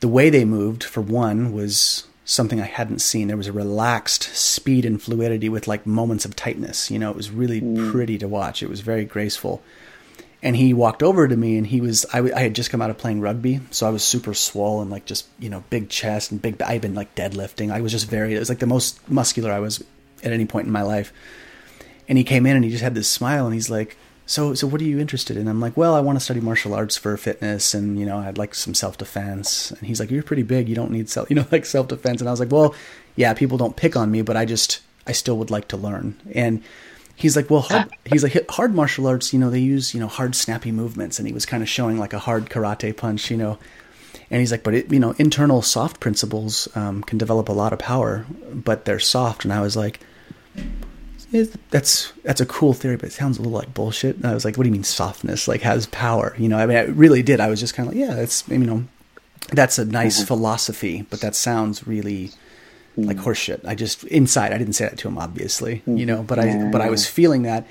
the way they moved for one was something I hadn't seen. There was a relaxed speed and fluidity with like moments of tightness. You know, it was really mm. pretty to watch. It was very graceful. And he walked over to me, and he was. I, w- I had just come out of playing rugby, so I was super swollen, like just you know, big chest and big. I had been like deadlifting. I was just very. It was like the most muscular I was at any point in my life. And he came in, and he just had this smile, and he's like, "So, so what are you interested in?" I'm like, "Well, I want to study martial arts for fitness, and you know, I'd like some self defense." And he's like, "You're pretty big. You don't need self, you know, like self defense." And I was like, "Well, yeah, people don't pick on me, but I just, I still would like to learn." And he's like, "Well, hard, he's like hard martial arts. You know, they use you know hard, snappy movements." And he was kind of showing like a hard karate punch, you know. And he's like, "But it, you know, internal soft principles um, can develop a lot of power, but they're soft." And I was like. "Eh, that's that's a cool theory, but it sounds a little like bullshit. And I was like, what do you mean softness? Like has power? You know, I mean, I really did. I was just kind of like, yeah, that's you know, that's a nice mm-hmm. philosophy, but that sounds really mm. like horseshit. I just inside I didn't say that to him obviously, mm. you know, but I but I was feeling that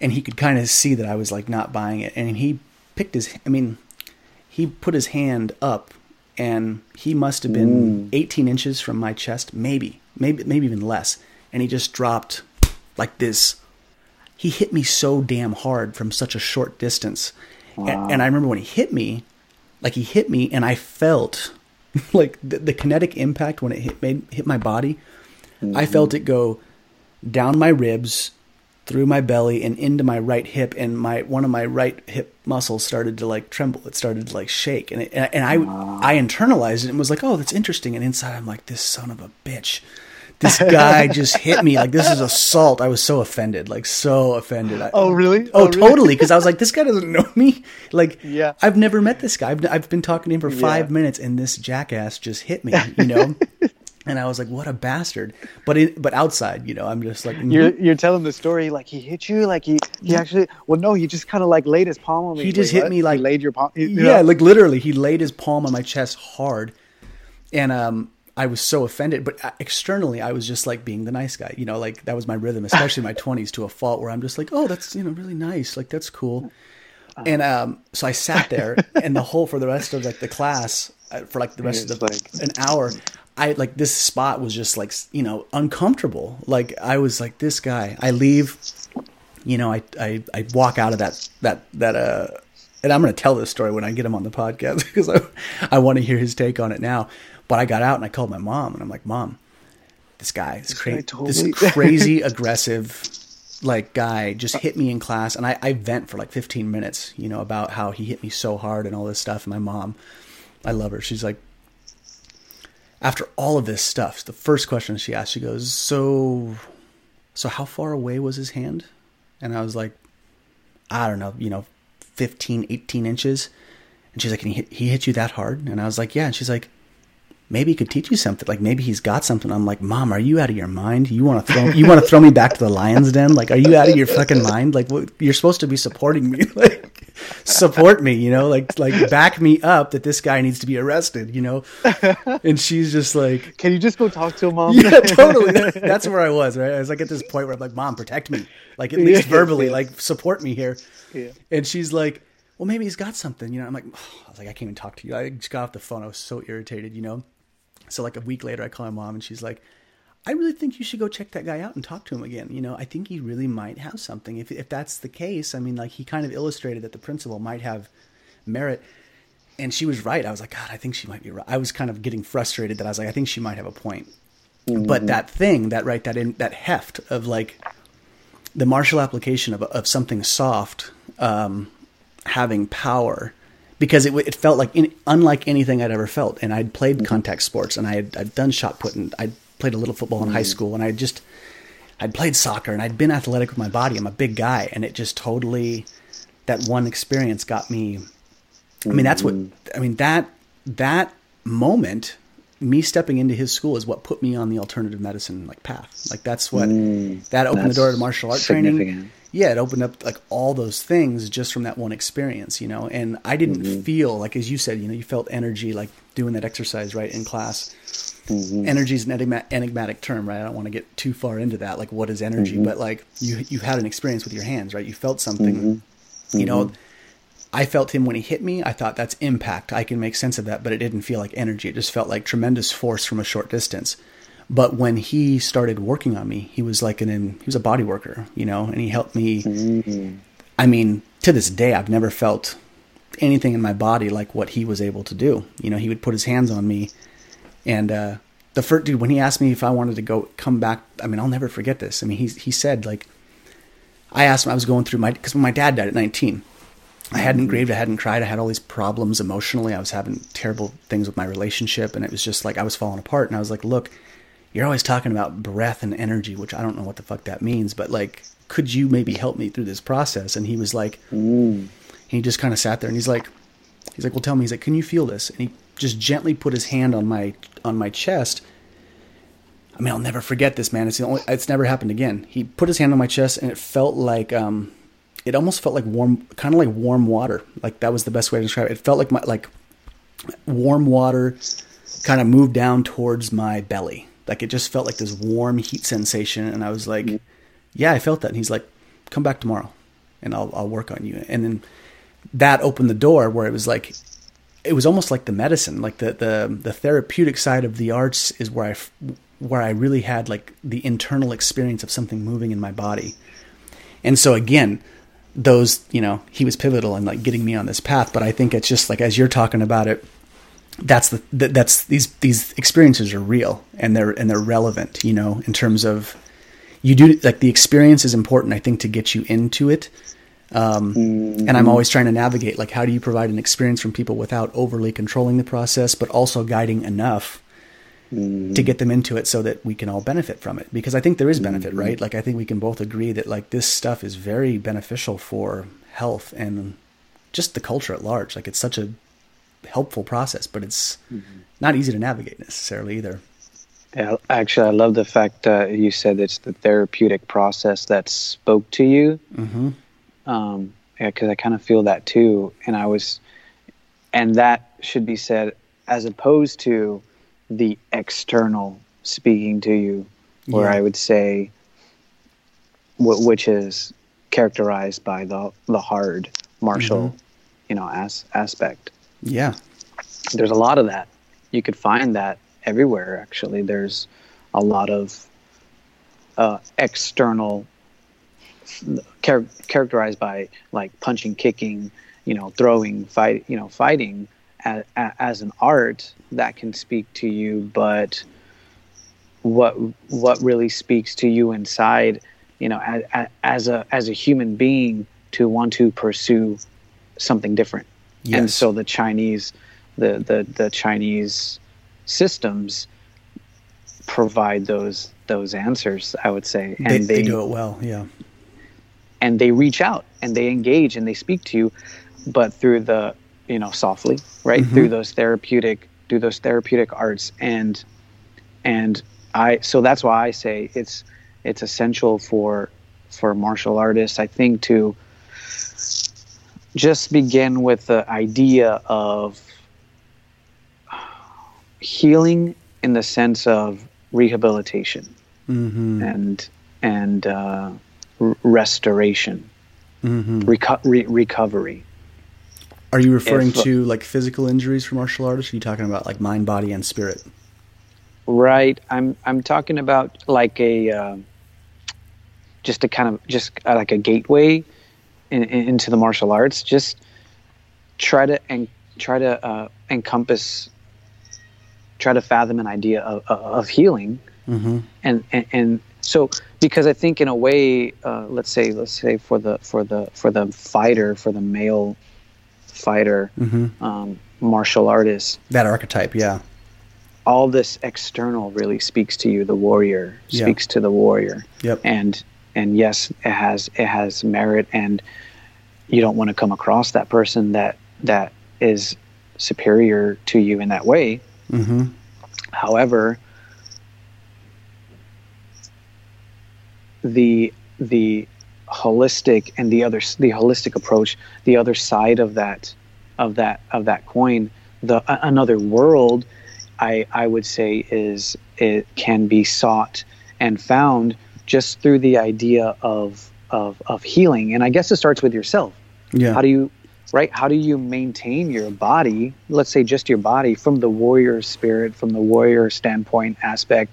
and he could kind of see that I was like not buying it and he picked his I mean he put his hand up and he must have been mm. 18 inches from my chest maybe maybe maybe even less and he just dropped like this he hit me so damn hard from such a short distance and, and I remember when he hit me like he hit me and I felt like the, the kinetic impact when it hit made, hit my body. I mm-hmm. felt it go down my ribs, through my belly, and into my right hip, and my one of my right hip muscles started to like tremble. It started to like shake, and it, and I I internalized it and was like, oh, that's interesting. And inside, I'm like, this son of a bitch. This guy just hit me like this is assault. I was so offended, like so offended. I, Oh, really? Oh, Oh, really? totally. Because I was like, this guy doesn't know me. Like, Yeah. I've never met this guy. I've, I've been talking to him for five Yeah. minutes, and this jackass just hit me. You know. and I was like, what a bastard. But it, but outside, you know, I'm just like, mhm. You're you're telling the story like he hit you, like he he actually. Well, no, he just kind of like laid his palm on me. He just Wait, hit what? me like- he laid your palm. you yeah, know? like literally, he laid his palm on my chest hard, and um, I was so offended. But uh, externally, I was just like being the nice guy, you know, like that was my rhythm, especially my twenties, to a fault where I'm just like, oh, that's you know really nice, like that's cool. And um, so I sat there, and the whole for the rest of like the class, uh, for like the rest of the like- an hour. I like this spot was just like you know uncomfortable. Like I was like this guy. I leave, you know. I I, I walk out of that that that uh, and I'm going to tell this story when I get him on the podcast because I I want to hear his take on it now. But I got out and I called my mom and I'm like, Mom, this guy, this crazy, this crazy aggressive like guy just hit me in class and I, I vent for like 15 minutes you know about how he hit me so hard and all this stuff and my mom i love her. She's like after all of this stuff the first question she asked she goes so so how far away was his hand? And i was like i don't know you know 15 18 inches. And she's like and he hit, he hit you that hard? And i was like yeah. And she's like maybe he could teach you something. Like maybe he's got something. I'm like, Mom, are you out of your mind? You want to throw you want to throw me back to the lion's den? Like, are you out of your fucking mind? Like, what, you're supposed to be supporting me. Like, support me. You know, like like back me up that this guy needs to be arrested. You know, and she's just like. Can you just go talk to him, mom? Yeah, totally. That's where I was, right? I was like at this point where I'm like, Mom, protect me. Like at least Yeah. verbally, like support me here. Yeah. And she's like, Well, maybe he's got something, you know. I'm like, I was like, I can't even talk to you. I just got off the phone. I was so irritated, you know. So like a week later, I call my mom, and she's like, I really think you should go check that guy out and talk to him again. You know, I think he really might have something. If if that's the case, I mean, like he kind of illustrated that the principal might have merit. And she was right. I was like, God, I think she might be right. I was kind of getting frustrated that I was like, I think she might have a point. But that thing, that right, that in that heft of like the martial application of of something soft um, having power, because it it felt like in, unlike anything I'd ever felt. And I'd played mm-hmm. contact sports, and I had I'd done shot put, and I'd played a little football in high mm-hmm. school, and I just I'd played soccer, and I'd been athletic with my body. I'm a big guy, and it just totally that one experience got me. I mean, that's what mm-hmm. I mean that that moment, me stepping into his school is what put me on the alternative medicine like path. Like that's what mm. that opened the door to martial art training. Yeah, it opened up like all those things just from that one experience, you know. And I didn't mm-hmm. feel like, as you said, you know, you felt energy like doing that exercise right in class. Mm-hmm. Energy is an enigma- enigmatic term, right? I don't want to get too far into that. Like, what is energy? Mm-hmm. But like, you you had an experience with your hands, right? You felt something. You know, I felt him when he hit me. I thought that's impact. I can make sense of that, but it didn't feel like energy. It just felt like tremendous force from a short distance. But when he started working on me, he was like an he was a body worker, you know, and he helped me. I mean, to this day, I've never felt anything in my body like what he was able to do. You know, he would put his hands on me, and uh, the first dude when he asked me if I wanted to go come back. I mean, I'll never forget this. I mean, he he said like, I asked him. I was going through my because when my dad died at nineteen. I hadn't grieved, I hadn't cried, I had all these problems emotionally. I was having terrible things with my relationship, and it was just like I was falling apart. And I was like, "Look, you're always talking about breath and energy, which I don't know what the fuck that means, but like, could you maybe help me through this process?" And he was like, he just kind of sat there, and he's like, he's like, "Well, tell me." He's like, "Can you feel this?" And he just gently put his hand on my on my chest. I mean, I'll never forget this, man. It's the only, it's never happened again. He put his hand on my chest, and it felt like um, it almost felt like warm, kind of like warm water. Like that was the best way to describe it. It felt like my like warm water kind of moved down towards my belly. Like it just felt like this warm heat sensation. And I was like, mm-hmm. yeah, I felt that. And he's like, come back tomorrow and I'll, I'll work on you. And then that opened the door where it was like, it was almost like the medicine, like the, the, the therapeutic side of the arts is where I, where I really had like the internal experience of something moving in my body. And so again, those, you know, he was pivotal in like getting me on this path. But I think it's just like, as you're talking about it, that's the that's these these experiences are real and they're and they're relevant you know in terms of you do like the experience is important i think to get you into it um, mm-hmm. and i'm always trying to navigate like how do you provide an experience from people without overly controlling the process but also guiding enough mm-hmm. to get them into it so that we can all benefit from it because i think there is benefit mm-hmm. right like i think we can both agree that like this stuff is very beneficial for health and just the culture at large like it's such a helpful process, but it's mm-hmm. not easy to navigate necessarily either. Yeah, actually, I love the fact that you said it's the therapeutic process that spoke to you. Mm-hmm. Um, yeah, because I kind of feel that too, and I was, and that should be said as opposed to the external speaking to you, where yeah. I would say, which is characterized by the the hard martial, mm-hmm. you know, as aspect. Yeah. There's a lot of that. You could find that everywhere, actually. There's a lot of uh, external, char- characterized by like punching, kicking, you know, throwing, fight, you know, fighting as, as an art that can speak to you, but what what really speaks to you inside, you know, as, as a as a human being to want to pursue something different Yes. And so the Chinese, the, the, the Chinese systems provide those those answers. I would say, and they, they, they do it well. Yeah, and they reach out and they engage and they speak to you, but through the you know softly, right mm-hmm. through those therapeutic through those therapeutic arts and and I so that's why I say it's it's essential for for martial artists I think to just begin with the idea of healing in the sense of rehabilitation mm-hmm. and and uh, r- restoration, mm-hmm. Reco- re- recovery. Are you referring if, to like physical injuries for martial artists? Are you talking about like mind, body, and spirit? Right. I'm I'm talking about like a uh, just a kind of just uh, like a gateway in, in, into the martial arts, just try to and try to uh, encompass, try to fathom an idea of, of healing, mm-hmm. and, and, and so because I think in a way, uh, let's say let's say for the for the for the fighter for the male fighter, mm-hmm. um, martial artist, that archetype, yeah. All this external really speaks to you. The warrior speaks to the warrior. Yep. And and yes, it has it has merit, and you don't want to come across that person that that is superior to you in that way. Mm-hmm. However, the the holistic and the other the holistic approach, the other side of that of that of that coin, the another world, I I would say is it can be sought and found just through the idea of of of healing. And i guess it starts with yourself. Yeah. How do you right? How do you maintain your body let's say just your body from the warrior spirit from the warrior standpoint aspect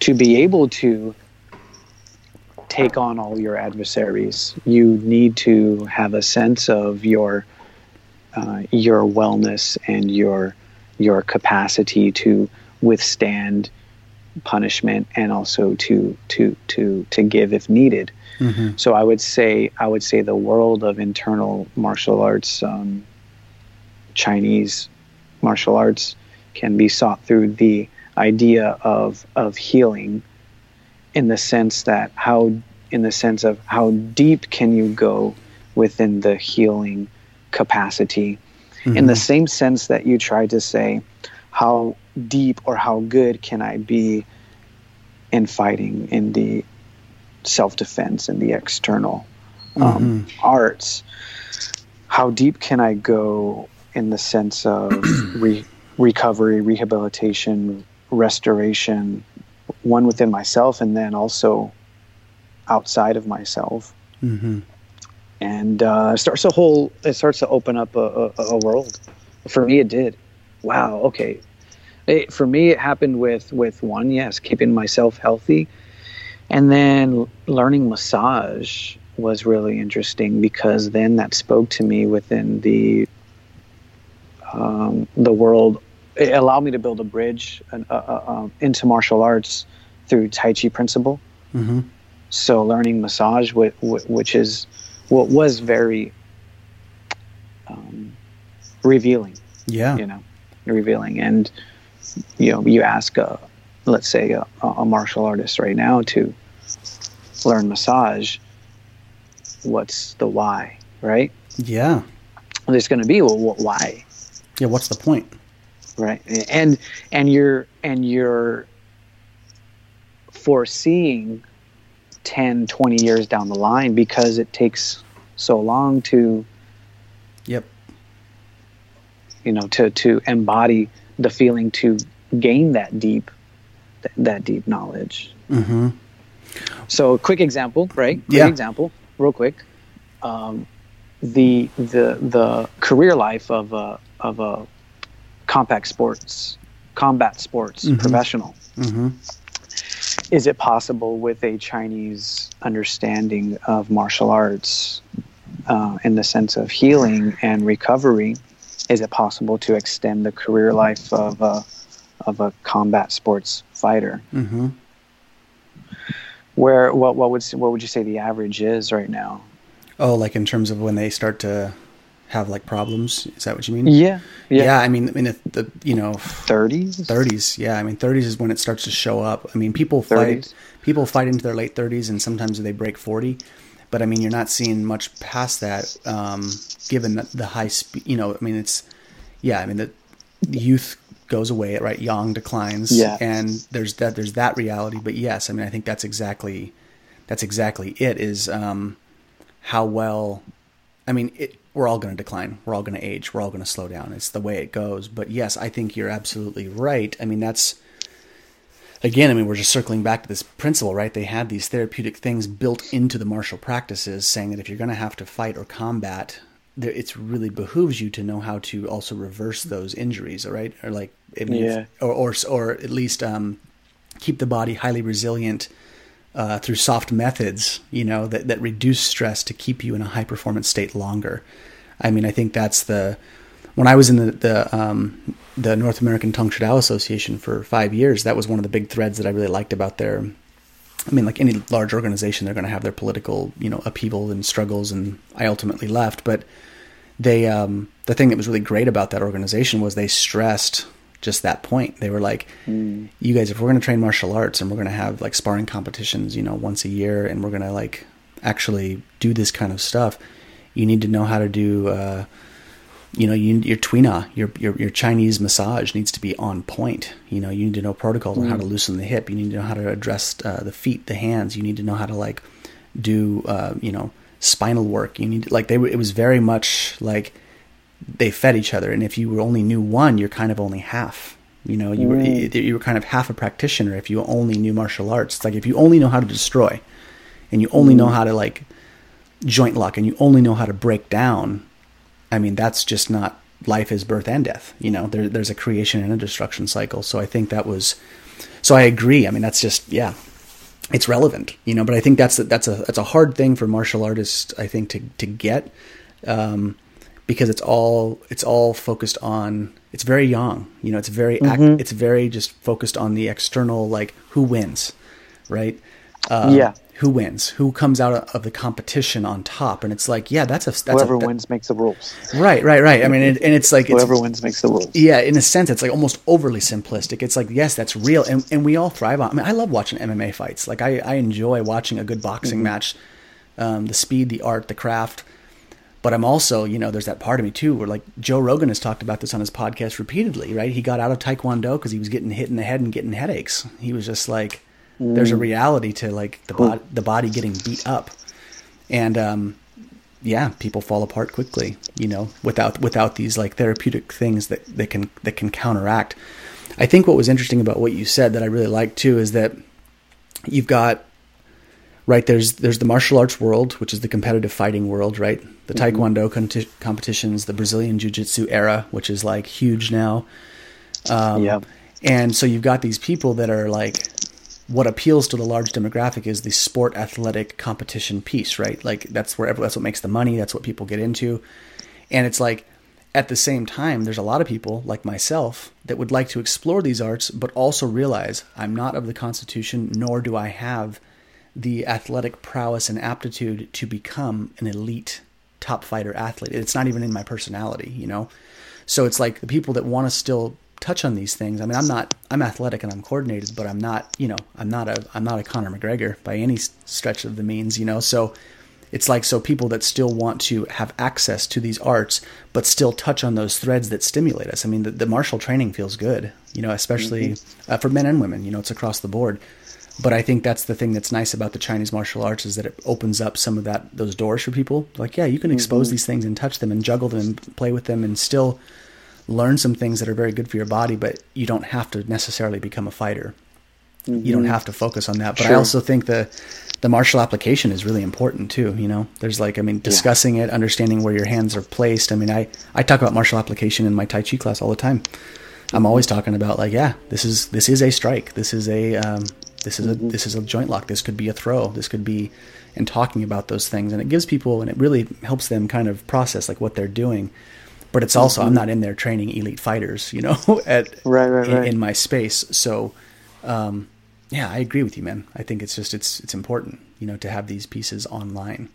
to be able to take on all your adversaries? You need to have a sense of your uh, your wellness and your your capacity to withstand punishment and also to to to to give if needed. Mm-hmm. So I would say I would say the world of internal martial arts, um, Chinese martial arts, can be sought through the idea of of healing, in the sense that how in the sense of how deep can you go within the healing capacity, mm-hmm. in the same sense that you try to say how deep or how good can I be in fighting in the self defense and the external um, mm-hmm. arts? How deep can I go in the sense of re- recovery, rehabilitation, restoration, one within myself, and then also outside of myself. Mm-hmm. And uh, it starts a whole. It starts to open up a, a, a world. For me, it did. Wow. Okay. It, for me, it happened with with one. Yes, keeping myself healthy, and then learning massage was really interesting because then that spoke to me within the um, the world. It allowed me to build a bridge uh, uh, uh, into martial arts through Tai Chi principle. Mm-hmm. So learning massage, which, which is what was very um, revealing. Yeah. You know, revealing, and you know, you ask a, let's say a, a martial artist right now to learn massage, what's the why, right? Yeah. There's going to be well, what, why, Yeah. What's the point? right? And and you're and you're foreseeing 10, 20 years down the line because it takes so long to Yep. you know to to embody the feeling to gain that deep that, that deep knowledge. Mm-hmm. So, quick example, right? Quick Yeah. example, real quick. Um, the the the career life of a of a compact sports combat sports Mhm. professional. Mm-hmm. Is it possible with a Chinese understanding of martial arts, uh, in the sense of healing and recovery? Is it possible to extend the career life of a of a combat sports fighter? Mm-hmm. Where what what would what would you say the average is right now? Oh, like in terms of when they start to have like problems? Is that what you mean? Yeah, Yeah. I mean, I mean, the, the you know, thirties. 30s. Yeah. I mean, 30s is when it starts to show up. I mean, people fight, 30s. people fight into their late 30s and sometimes they break 40. But I mean, you're not seeing much past that, um, given the, the high speed, you know, I mean, it's, yeah, I mean, the, youth goes away, right? Yang declines. Yeah. And there's that, there's that reality. But yes, I mean, I think that's exactly, that's exactly it is, um, how well, I mean, it, we're all going to decline. We're all going to age. We're all going to slow down. It's the way it goes. But yes, I think you're absolutely right. I mean, that's again. I mean, we're just circling back to this principle, right? They had these therapeutic things built into the martial practices, saying that if you're going to have to fight or combat, it's really behooves you to know how to also reverse those injuries, all right? Or like, I mean, it's- or, or or at least um, keep the body highly resilient uh, through soft methods, you know, that, that reduce stress to keep you in a high performance state longer. I mean, I think that's the when I was in the the, um, the North American Tang Shou Tao Association for five years. That was one of the big threads that I really liked about their. I mean, like any large organization, they're going to have their political, you know, upheaval and struggles, and I ultimately left. But they, um, the thing that was really great about that organization was they stressed just that point. They were like, Mm. you guys, if we're going to train martial arts and we're going to have like sparring competitions, you know, once a year, and we're going to like actually do this kind of stuff, you need to know how to do, uh, you know, you, your tuina, your, your your Chinese massage needs to be on point. You know, you need to know protocols on how to loosen the hip. You need to know how to address uh, the feet, the hands. You need to know how to like do, uh, you know, spinal work. You need like they. It was very much like they fed each other, and if you only knew one, you're kind of only half. You know, you were you were kind of half a practitioner if you only knew martial arts. It's like if you only know how to destroy, and you only know how to like joint lock, and you only know how to break down. I mean, that's just not life is birth and death. You know, there, there's a creation and a destruction cycle. So I think that was. So I agree. I mean, that's just yeah, it's relevant. You know, but I think that's a, that's a that's a hard thing for martial artists. I think to to get. Um, because it's all it's all focused on it's very young you know it's very act, it's very just focused on the external like who wins right uh, Yeah. Who wins who comes out of the competition on top and it's like yeah that's a that's Whoever a, that- wins makes the rules. right right right i mean it, and it's like it's, Whoever wins makes the rules. yeah, in a sense, it's like almost overly simplistic. It's like, yes, that's real, and and we all thrive on. I mean, I love watching MMA fights. Like, I I enjoy watching a good boxing match, um, the speed, the art, the craft. But I'm also, you know, there's that part of me too, where like Joe Rogan has talked about this on his podcast repeatedly. Right? He got out of Taekwondo because he was getting hit in the head and getting headaches. He was just like, there's a reality to like the body, the body getting beat up, and um, yeah, people fall apart quickly, you know, without without these like therapeutic things that, that can that can counteract. I think what was interesting about what you said that I really liked too is that you've got right there's there's the martial arts world, which is the competitive fighting world, right? The mm-hmm. taekwondo con- competitions, the Brazilian jiu-jitsu era, which is like huge now. Um, yeah. And so you've got these people that are like what appeals to the large demographic is the sport athletic competition piece, right? Like that's where that's what makes the money. That's what people get into, and it's like at the same time, there's a lot of people like myself that would like to explore these arts, but also realize I'm not of the Constitution, nor do I have the athletic prowess and aptitude to become an elite top fighter athlete. It's not even in my personality, you know. So it's like the people that want to still touch on these things. I mean, I'm not I'm athletic and I'm coordinated, but I'm not, you know, I'm not a I'm not a Conor McGregor by any stretch of the means, you know. So it's like so people that still want to have access to these arts but still touch on those threads that stimulate us. I mean, the, the martial training feels good, you know, especially mm-hmm. uh, for men and women, you know, it's across the board. But I think that's the thing that's nice about the Chinese martial arts is that it opens up some of that those doors for people. Like, yeah, you can expose mm-hmm. these things and touch them and juggle them and play with them and still learn some things that are very good for your body, but you don't have to necessarily become a fighter. Mm-hmm. You don't mm-hmm. have to focus on that. But sure. I also think the the martial application is really important too. You know, there's like I mean, discussing yeah. it, understanding where your hands are placed. I mean, I I talk about martial application in my Tai Chi class all the time. I'm always talking about like, yeah, this is this is a strike. This is a um, this is mm-hmm. a this is a joint lock. This could be a throw. This could be and talking about those things, and it gives people and it really helps them kind of process like what they're doing but it's also mm-hmm. I'm not in there training elite fighters, you know, at right, right, in, in, my space. So, um, yeah, I agree with you, man. I think it's just it's it's important, you know, to have these pieces online,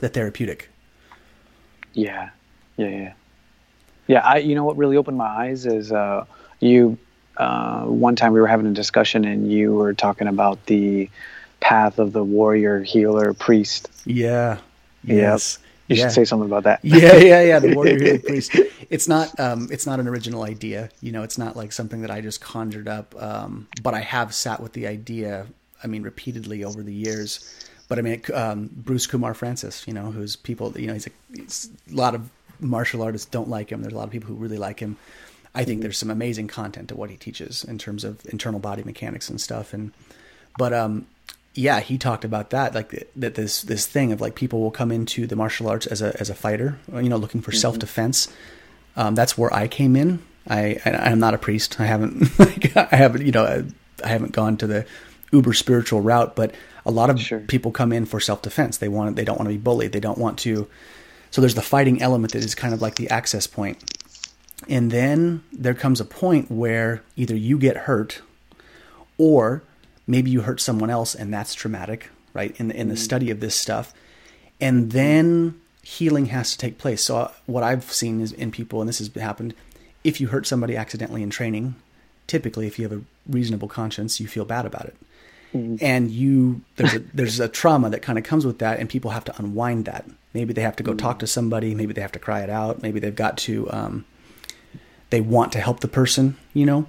the therapeutic. Yeah, yeah, yeah, yeah. I you know what really opened my eyes is uh, you. Uh, one time we were having a discussion and you were talking about the path of the warrior, healer, priest. Yeah. Yes. You yeah. should say something about that. yeah, yeah, yeah. The warrior healer priest. It's not. Um, it's not an original idea. You know, it's not like something that I just conjured up. Um, but I have sat with the idea. I mean, repeatedly over the years. But I mean, um, Bruce Kumar Frantzis. You know, who's people. You know, he's a, he's a lot of martial artists don't like him. There's a lot of people who really like him. I think mm-hmm. there's some amazing content to what he teaches in terms of internal body mechanics and stuff. And but um, yeah, he talked about that, like that this this thing of like people will come into the martial arts as a as a fighter, you know, looking for mm-hmm. self defense. Um, that's where I came in. I I am not a priest. I haven't like, I haven't you know I haven't gone to the uber spiritual route, but a lot of sure. people come in for self defense. They want they don't want to be bullied. They don't want to. So there's the fighting element that is kind of like the access point, and then there comes a point where either you get hurt, or maybe you hurt someone else and that's traumatic right in the, in the mm-hmm. study of this stuff and then healing has to take place so uh, what i've seen is in people and this has happened if you hurt somebody accidentally in training typically if you have a reasonable conscience you feel bad about it mm-hmm. and you there's a there's a trauma that kind of comes with that and people have to unwind that maybe they have to go mm-hmm. talk to somebody maybe they have to cry it out maybe they've got to um, they want to help the person you know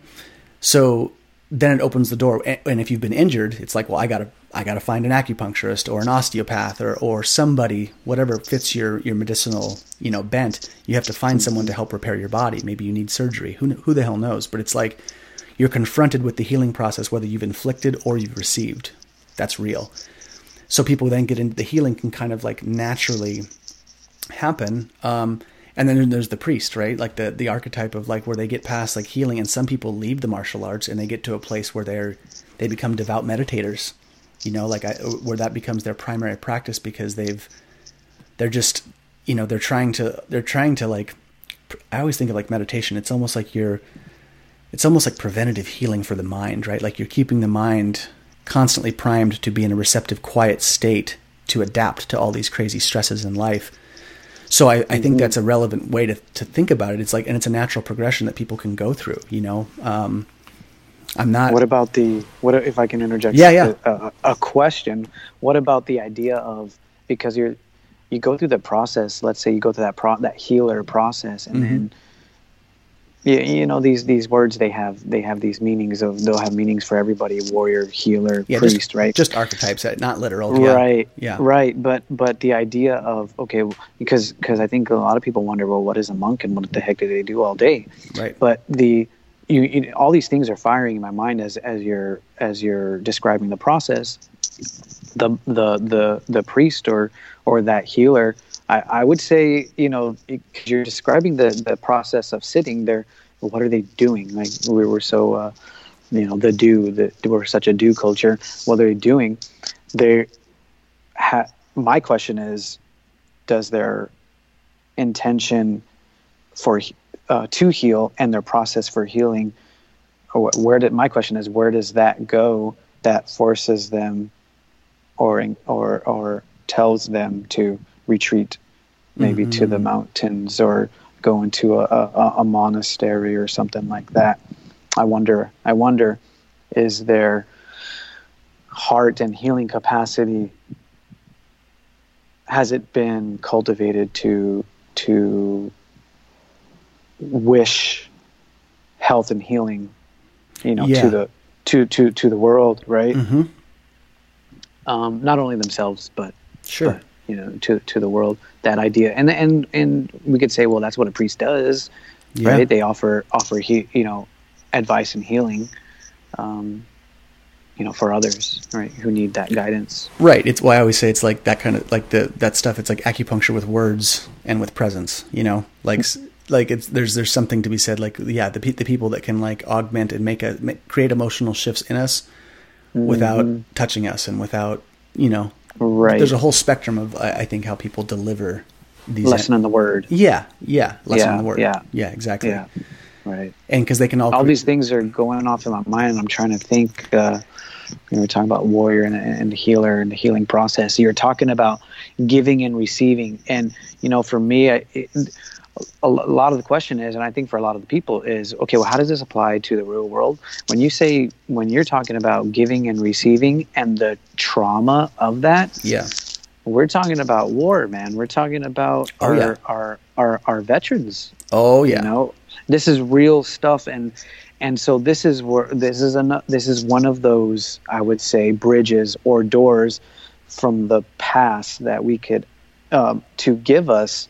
so then it opens the door. And if you've been injured, it's like, well, I gotta, I gotta find an acupuncturist or an osteopath or, or somebody, whatever fits your, your medicinal, you know, bent. You have to find someone to help repair your body. Maybe you need surgery. Who, who the hell knows? But it's like you're confronted with the healing process, whether you've inflicted or you've received. That's real. So people then get into the healing can kind of like naturally happen. Um, and then there's the priest right? Like the the archetype of like where they get past like healing and some people leave the martial arts and they get to a place where they're they become devout meditators you know? Like I, where that becomes their primary practice because they've they're just you know they're trying to they're trying to like i always think of like meditation it's almost like you're it's almost like preventative healing for the mind right? Like you're keeping the mind constantly primed to be in a receptive quiet state to adapt to all these crazy stresses in life so I, I think mm-hmm. that's a relevant way to, to think about it. It's like, and it's a natural progression that people can go through, you know? Um, I'm not. What about the, what if I can interject? Yeah, yeah. A, a, question. What about the idea of, because you're, you go through the process, let's say you go through that pro, that healer process and mm-hmm. then yeah, you know these these words they have they have these meanings of they'll have meanings for everybody warrior healer Yeah, priest just, right Just archetypes, uh, not literal. Yeah. right Yeah. right but but the idea of okay because because i think a lot of people wonder well what is a monk and what the heck do they do all day Right. but the you, you all these things are firing in my mind as as you're as you're describing the process the the the the priest or or that healer i i would say you know it, 'cause you're describing the the process of sitting there what are they doing? Like we were so uh you know the do the we're such a do culture. What are they doing? They ha- my question is does their intention for uh, to heal and their process for healing or wh- where did my question is where does that go that forces them or or or tells them to retreat maybe to the mountains or go into a, a, a monastery or something like that. I wonder i wonder is their heart and healing capacity? Has it been cultivated to to wish health and healing you know Yeah. to the to to to the world right? Hmm um not only themselves but Sure. You know to to the world that idea and and and we could say well that's what a priest does Yeah. right they offer offer he, you know advice and healing um you know for others right who need that guidance Right. It's why I always say it's like that kind of like the that stuff. It's like acupuncture with words and with presence. You know, like like it's there's there's something to be said. Like yeah, the pe- the people that can like augment and make a make, create emotional shifts in us without touching us and without you know. Right There's a whole spectrum of I, I think how people deliver these. lesson in the word yeah, yeah, lesson Yeah, in the word. yeah. yeah, exactly. yeah right And because they can all, all these things are going off in my mind and i'm trying to think uh you were talking about warrior and, and healer and the healing process you're talking about giving and receiving and you know for me I, it, a a lot of the question is and i think for a lot of the people is okay well how does this apply to the real world? When you say when you're talking about giving and receiving and the trauma of that yeah, we're talking about war man. We're talking about Oh, our, yeah. our our our veterans. Oh yeah, you know this is real stuff and and so this is where this is an this is one of those i would say bridges or doors from the past that we could um, to give us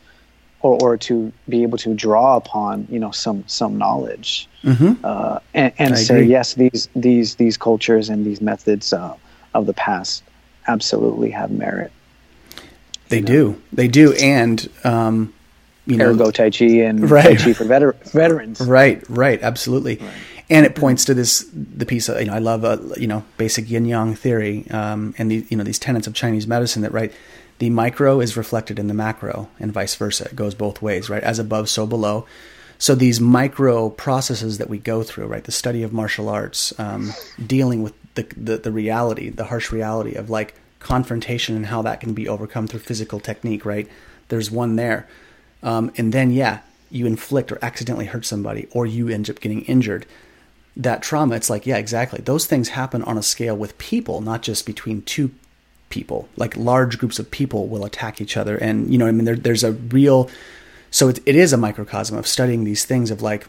or, or to be able to draw upon you know some some knowledge. Hmm uh, and, and say agree. yes these these these cultures and these methods uh, of the past absolutely have merit. They do, they do, and um, you know, ergo tai chi and Right. tai chi for veter- veterans. Right, right, absolutely. And it points to this the piece of you know I love uh, you know basic yin yang theory um, and the you know these tenets of Chinese medicine that right the micro is reflected in the macro and vice versa. It goes both ways, right? As above, so below. So these micro processes that we go through, right? The study of martial arts, um, dealing with the, the the reality, the harsh reality of like confrontation and how that can be overcome through physical technique, right? There's one there. Um, and then, yeah, you inflict or accidentally hurt somebody, or you end up getting injured. That trauma, it's like, yeah, exactly. Those things happen on a scale with people, not just between two people. Like large groups of people will attack each other, and you know, I mean, there, there's a real. So it, it is a microcosm of studying these things of like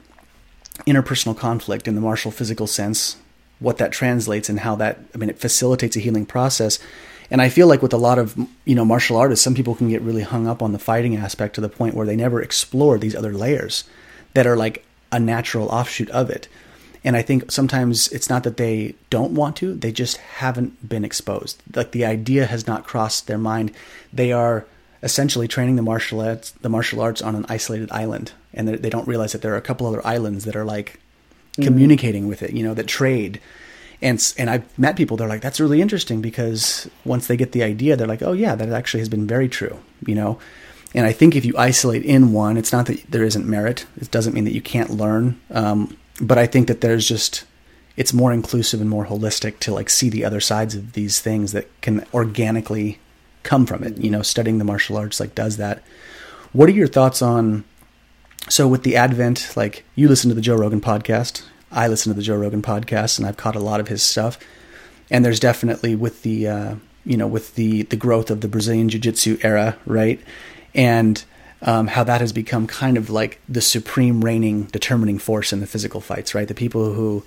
interpersonal conflict in the martial physical sense, what that translates and how that. I mean, it facilitates a healing process. And I feel like with a lot of you know martial artists, some people can get really hung up on the fighting aspect to the point where they never explore these other layers that are like a natural offshoot of it. And I think sometimes it's not that they don't want to; they just haven't been exposed. Like the idea has not crossed their mind. They are essentially training the martial arts, the martial arts on an isolated island, and they don't realize that there are a couple other islands that are like communicating with it. You know, that trade and s- and I've met people they're like that's really interesting because once they get the idea they're like oh yeah that actually has been very true you know and I think if you isolate in one it's not that there isn't merit it doesn't mean that you can't learn um, but I think that there's just it's more inclusive and more holistic to like see the other sides of these things that can organically come from it you know studying the martial arts like does that. What are your thoughts on so with the advent like you listen to the joe rogan podcast i listen to the joe rogan podcast and i've caught a lot of his stuff. And there's definitely with the uh, you know with the the growth of the brazilian jiu-jitsu era right? And um, how that has become kind of like the supreme reigning determining force in the physical fights, right? The people who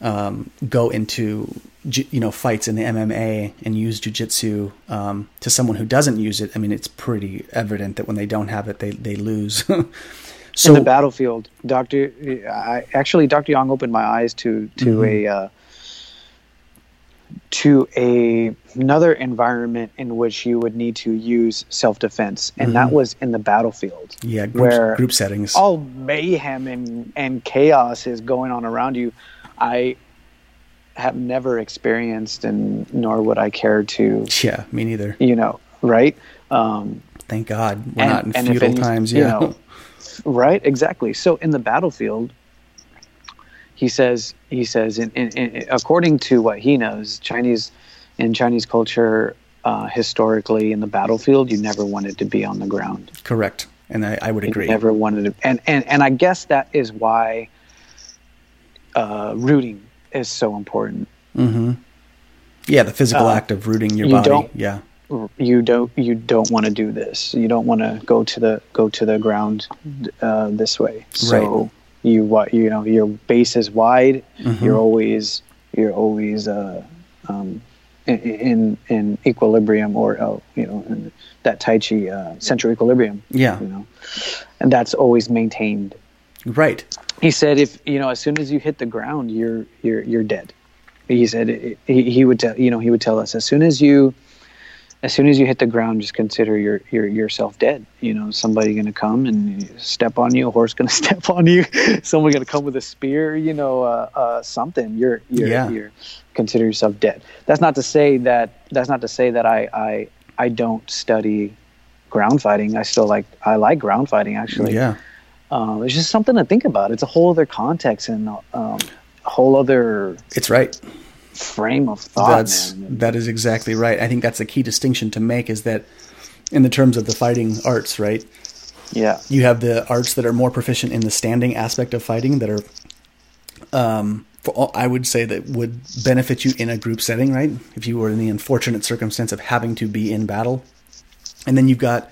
um, go into you know fights in the MMA and use jujitsu um, to someone who doesn't use it. I mean, it's pretty evident that when they don't have it, they they lose. so in the battlefield, Doctor, I, actually, Doctor Young opened my eyes to to mm-hmm. a uh, to a another environment in which you would need to use self defense, and mm-hmm. that was in the battlefield. Yeah, group, where group settings, all mayhem and and chaos is going on around you. I have never experienced, and nor would I care to. Yeah, me neither. You know, right? Um, Thank God we're and, not in feudal times. Yeah, you know, right? Exactly. So in the battlefield, he says he says in, in, in, according to what he knows, Chinese in Chinese culture, uh, historically in the battlefield, you never wanted to be on the ground. Correct, and I, I would agree. You never wanted to, and and and I guess that is why uh, rooting is so important. Mm-hmm. Yeah, the physical uh, act of rooting your you body. yeah, you don't you don't want to do this. You don't want to go to the go to the ground uh, this way. So right. You what you know your base is wide. Mm-hmm. You're always you're always uh, um, in, in, in equilibrium or uh, you know that Tai Chi uh, central equilibrium. Yeah, you know, and that's always maintained. Right he said if you know as soon as you hit the ground you're you're you're dead he said it, he, he would tell you know he would tell us as soon as you as soon as you hit the ground just consider your, your yourself dead you know somebody gonna come and step on you a horse gonna step on you someone gonna come with a spear you know uh, uh, something you're you're, yeah. you're consider yourself dead that's not to say that that's not to say that i i i don't study ground fighting i still like i like ground fighting actually yeah um, it's just something to think about. It's a whole other context and um, a whole other. It's right. Frame of thought. That's man. that is exactly right. I think that's a key distinction to make is that in the terms of the fighting arts, right? Yeah. You have the arts that are more proficient in the standing aspect of fighting that are, um, all, I would say that would benefit you in a group setting, right? If you were in the unfortunate circumstance of having to be in battle, and then you've got,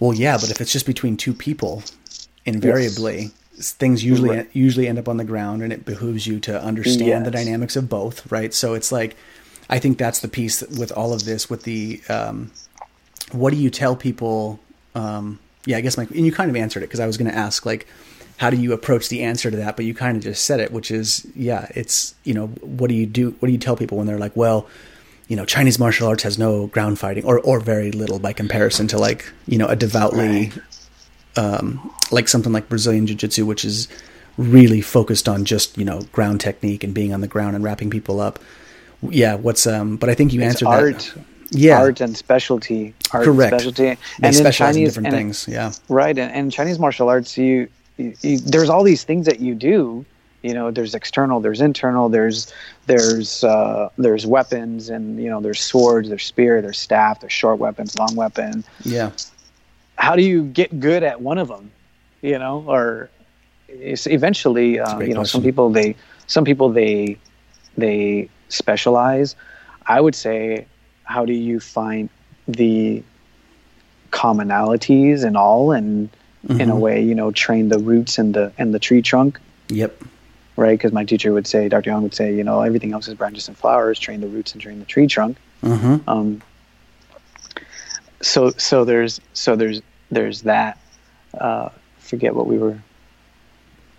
well, yeah, but if it's just between two people, invariably yes. Things usually right. usually end up on the ground and it behooves you to understand yes. the dynamics of both right so it's like i think that's the piece with all of this with the um, what do you tell people um, yeah i guess my and you kind of answered it because i was going to ask like how do you approach the answer to that but you kind of just said it which is yeah it's you know what do you do what do you tell people when they're like well you know Chinese martial arts has no ground fighting or or very little by comparison to like you know a devoutly right um, like something like Brazilian Jiu Jitsu, which is really focused on just you know ground technique and being on the ground and wrapping people up. Yeah, what's um? But I think you it's answered art. that. Yeah, art and specialty. Art Correct. And specialty. They and specialize in, Chinese, in different things. Yeah. Right, and, and Chinese martial arts, you, you, you, there's all these things that you do. You know, there's external, there's internal, there's there's uh, there's weapons, and you know, there's swords, there's spear, there's staff, there's short weapons, long weapon. Yeah how do you get good at one of them? You know, or eventually, uh, you know, question. some people they some people they they specialize. I would say, how do you find the commonalities and all, and mm-hmm. in a mm-hmm. way, you know, train the roots and the and the tree trunk. Yep. Right, because my teacher would say, Dr. Young would say, you know, everything else is branches and flowers. Train the roots and train the tree trunk. Mm-hmm. Um, so so there's so there's there's that. Uh, forget what we were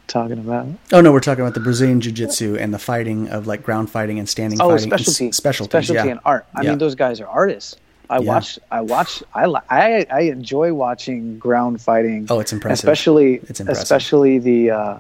talking about. Oh no, we're talking about the Brazilian jiu-jitsu and the fighting of like ground fighting and standing oh, fighting. specialty, specialty, specialty yeah. and art. I yeah. mean, those guys are artists. I yeah. watch, I watch, I, I, I enjoy watching ground fighting. Oh, it's impressive. Especially, it's impressive. especially the uh,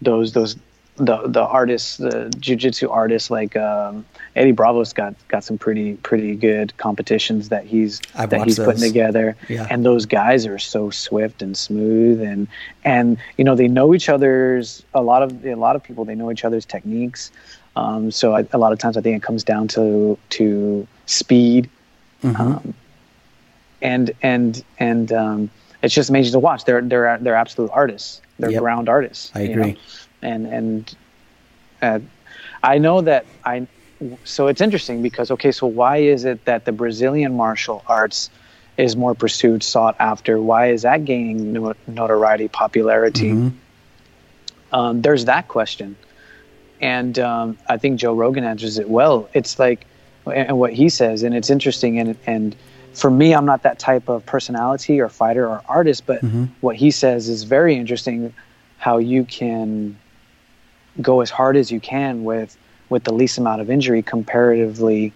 those those the the artists, the jujitsu artists like um, Eddie Bravo's got got some pretty pretty good competitions that he's I've that he's those. putting together. Yeah. And those guys are so swift and smooth and and you know they know each other's a lot of a lot of people they know each other's techniques. Um, so I, a lot of times I think it comes down to to speed. Mm-hmm. Um, and and and um, it's just amazing to watch. They're they're they're absolute artists. They're yep. ground artists. I agree. Know? And and uh, I know that I so it's interesting because okay, so why is it that the Brazilian martial arts is more pursued, sought after? Why is that gaining no- notoriety, popularity? Mhm. Um, there's that question, and um, I think Joe Rogan answers it well. It's like, and and what he says, and it's interesting. And and for me, I'm not that type of personality or fighter or artist, but Mhm. what he says is very interesting. How you can go as hard as you can with with the least amount of injury comparatively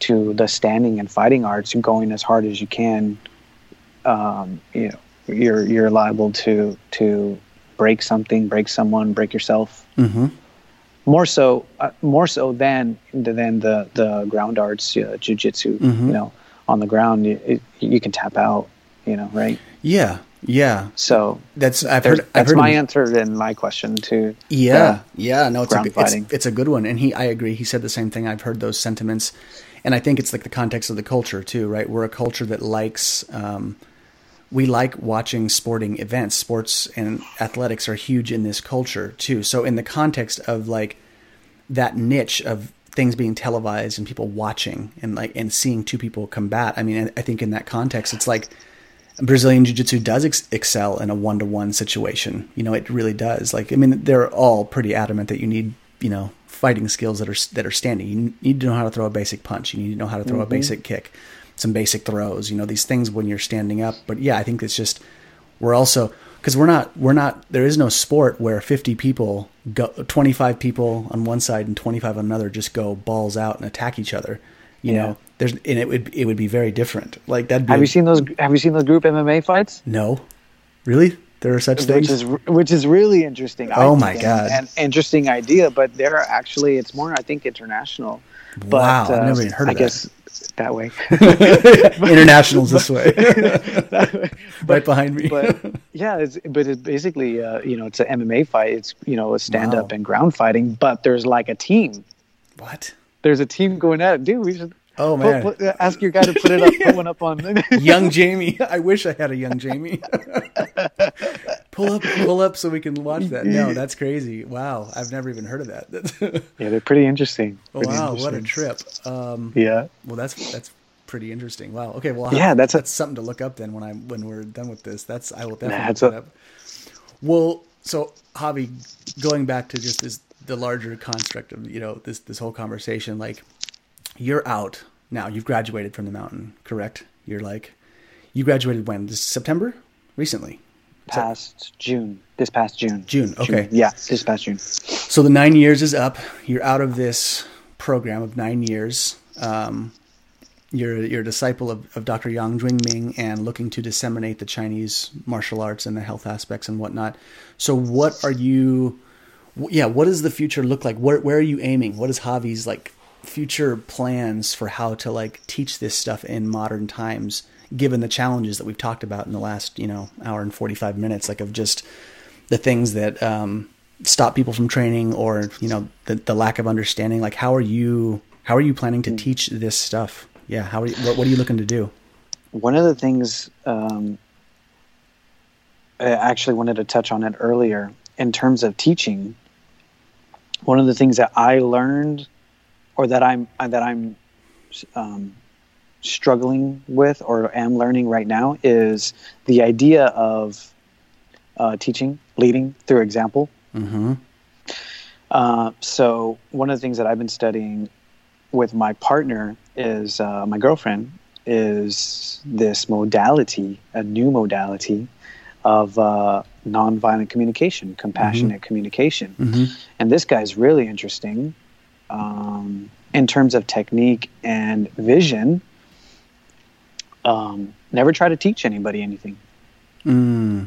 to the standing and fighting arts going as hard as you can um, you know you're you're liable to to break something break someone break yourself Mhm. more so uh, more so than than the the ground arts uh, jiu-jitsu Mhm. you know on the ground you, you can tap out you know right Yeah, yeah. so That's I've heard. I've that's heard my him- answer and my question to Yeah, yeah, no, it's a, good- it's, it's a good one, and he, I agree. He said the same thing. I've heard those sentiments, and I think it's like the context of the culture too, right? We're a culture that likes, um, we like watching sporting events. Sports and athletics are huge in this culture too. So in the context of like that niche of things being televised and people watching and like and seeing two people combat, I mean, I think in that context, it's like Brazilian Jiu Jitsu does ex- excel in a one to one situation. You know, it really does. Like, I mean, they're all pretty adamant that you need, you know, fighting skills that are that are standing. You need to know how to throw a basic punch. You need to know how to throw a mm-hmm. basic kick, some basic throws. You know, these things when you're standing up. But yeah, I think it's just we're also because we're not we're not there is no sport where 50 people go 25 people on one side and 25 on another just go balls out and attack each other. You Yeah. know, there's and it would it would be very different. Like that'd be have you seen those have you seen those group MMA fights no, really? There are such which things. is which is really interesting. Oh think, my God. An interesting idea, but there are actually it's more I think international. But, Wow, I've uh, never even heard of I that. guess that way. Internationals this way, That way. right behind me. but yeah, it's, but it's basically uh, you know it's an MMA fight. It's you know a stand up Wow. and ground fighting, but there's like a team. what? There's a team going at it, dude. We should Oh man, put- uh, ask your guy to put it up, put one up on. young Jamie. I wish I had a young Jamie. pull up, pull up, so we can watch that. No, that's crazy. Wow, I've never even heard of that. Yeah, they're pretty interesting. Pretty wow, what a trip. Um, Yeah. well, that's that's pretty interesting. Wow. Okay. Well, Yeah, that's a- that's something to look up then when I when we're done with this. That's I will definitely That's look a- up. Well, so Javi, going back to just this the larger construct of you know this this whole conversation, like you're out now. You've graduated from the mountain, correct? You're like you graduated when? This September? Recently. Past June. This past June. June, okay. Yeah, this past June. So the nine years is up. You're out of this program of nine years. Um, you're you're a disciple of, of Dr. Yang Ming and looking to disseminate the Chinese martial arts and the health aspects and whatnot. So what are you? Yeah, what does the future look like? Where where are you aiming? What is Javi's like future plans for how to like teach this stuff in modern times? Given the challenges that we've talked about in the last you know hour and forty five minutes, like of just the things that um, stop people from training or you know the, the lack of understanding like how are you how are you planning to teach this stuff yeah how are you, what, what are you looking to do One of the things um, I actually wanted to touch on it earlier in terms of teaching. One of the things that I learned, or that I'm that I'm um, struggling with, or am learning right now, is the idea of uh, teaching, leading through example. mm-hmm. Uh, so one of the things that I've been studying with my partner is uh, my girlfriend is this modality, a new modality of uh, nonviolent communication, compassionate communication. Mm-hmm. And this guy's really interesting um, in terms of technique and vision. Um, never try to teach anybody anything Mm.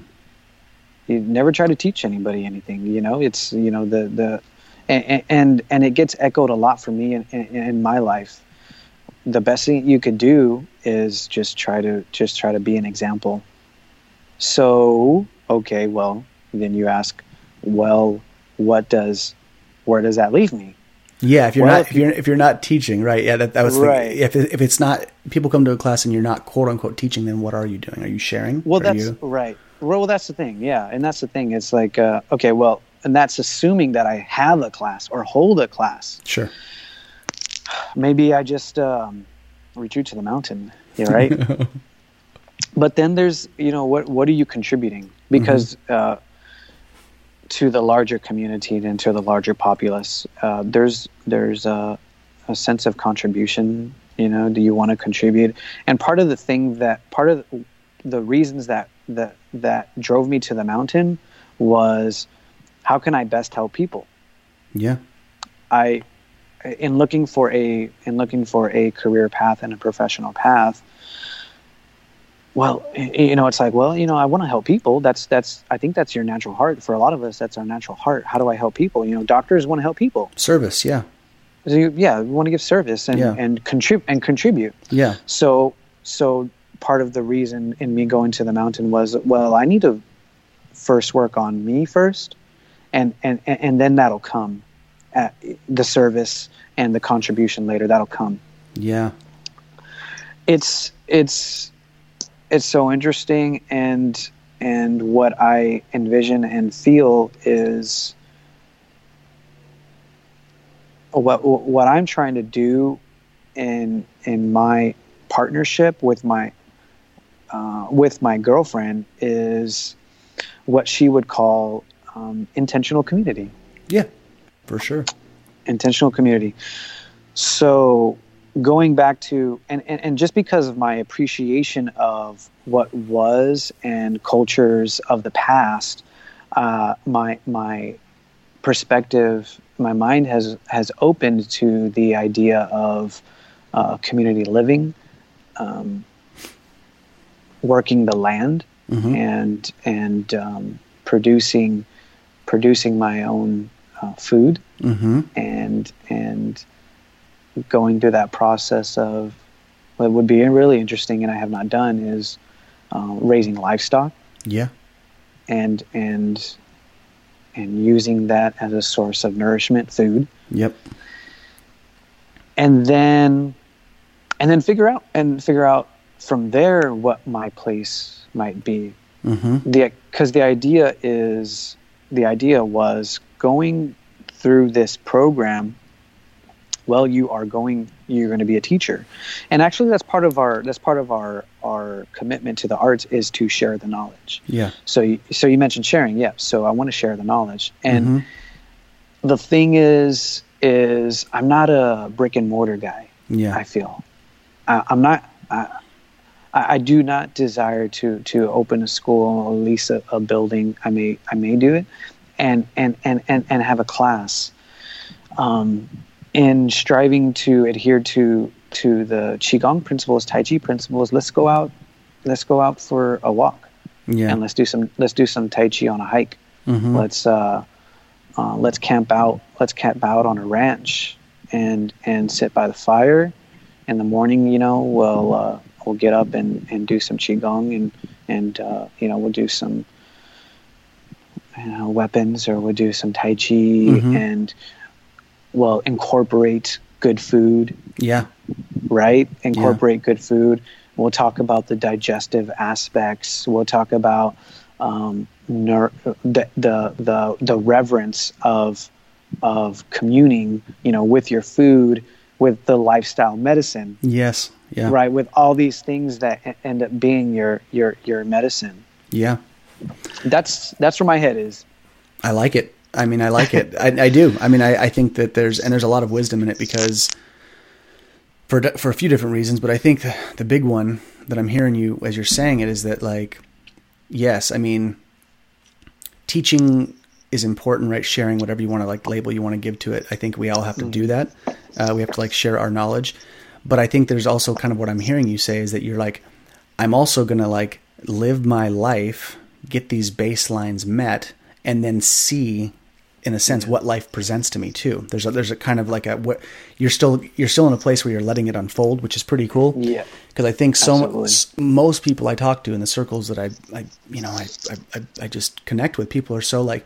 you never try to teach anybody anything you know it's you know the the and and, and it gets echoed a lot for me in, in, in my life the best thing you could do is just try to just try to be an example so okay well then you ask well what does where does that leave me yeah if you're Well, not if you're if you're not teaching right yeah that, that was Right. the, if if it's not people come to a class and you're not quote unquote teaching then what are you doing are you sharing Well, Are that's you, right. Well, that's the thing. Yeah, and that's the thing. It's like, uh, okay, well, and that's assuming that I have a class or hold a class. sure Maybe I just um, retreat to the mountain. You're right. but then there's you know what what are you contributing because uh, to the larger community and to the larger populace uh, there's there's a, a sense of contribution you know do you want to contribute and part of the thing that part of the, the reasons that that that drove me to the mountain was how can i best help people Yeah. I, in looking for a in looking for a career path and a professional path. Well, you know, it's like, well, you know, I want to help people. That's that's I think that's your natural heart. For a lot of us, that's our natural heart. How do I help people? You know, doctors want to help people. Service. Yeah. So you, yeah, we want to give service and Yeah. and contribute and contribute. Yeah. So so part of the reason in me going to the mountain was well, I need to first work on me first, and and and then that'll come, at the service and the contribution later. That'll come. Yeah. It's it's it's so interesting and and what I envision and feel is what what I'm trying to do in in my partnership with my uh, with my girlfriend is what she would call um, intentional community Yeah. For sure. intentional community. So going back to and, and, and just because of my appreciation of what was and cultures of the past, uh, my my perspective, my mind has has opened to the idea of uh, community living, um, working the land, Mhm. and and um, producing producing my own uh, food Mm-hmm. and and going through that process of what would be really interesting and I have not done is uh, raising livestock Yeah. and and and using that as a source of nourishment, food, Yep. and then and then figure out and figure out from there what my place might be. Mm-hmm. the because the idea is the idea was going through this program well you are going you're going to be a teacher and actually that's part of our that's part of our our commitment to the arts is to share the knowledge Yeah. so you, so you mentioned sharing yeah so i want to share the knowledge and Mhm. the thing is is i'm not a brick and mortar guy Yeah. I feel. I, I'm not. I, I I do not desire to to open a school or lease a, a building. I may I may do it, and and and and, and have a class. Um, in striving to adhere to to the qigong principles, tai chi principles, let's go out. Let's go out for a walk yeah. and let's do some let's do some tai chi on a hike. Mhm. Let's uh, uh, let's camp out. Let's camp out on a ranch and and sit by the fire. In the morning, you know, we'll uh, we'll get up and, and do some qigong and and uh, you know we'll do some you know weapons or we'll do some tai chi Mhm. and we'll incorporate good food Yeah. right? Incorporate good food. We'll talk about the digestive aspects. We'll talk about um, ner- the, the the the reverence of of communing, you know, with your food, with the lifestyle medicine, Yes. Yeah. right? With all these things that end up being your your your medicine. Yeah. That's that's where my head is. I like it. I mean, I like it. I, I do. I mean, I, I think that there's and there's a lot of wisdom in it because for for a few different reasons, but I think the, the big one that I'm hearing you as you're saying it is that like, yes, I mean, teaching is important, right? Sharing whatever you want to like label you want to give to it. I think we all have to do that. Uh, we have to like share our knowledge, but I think there's also kind of what I'm hearing you say is that you're like, I'm also gonna like live my life, get these baselines met, and then see, in a sense, what life presents to me too. There's a, there's a kind of like a what you're still you're still in a place where you're letting it unfold, which is pretty cool. Yeah. Because I think so Absolutely. most people I talk to in the circles that I, I you know I, I I- just connect with people are so like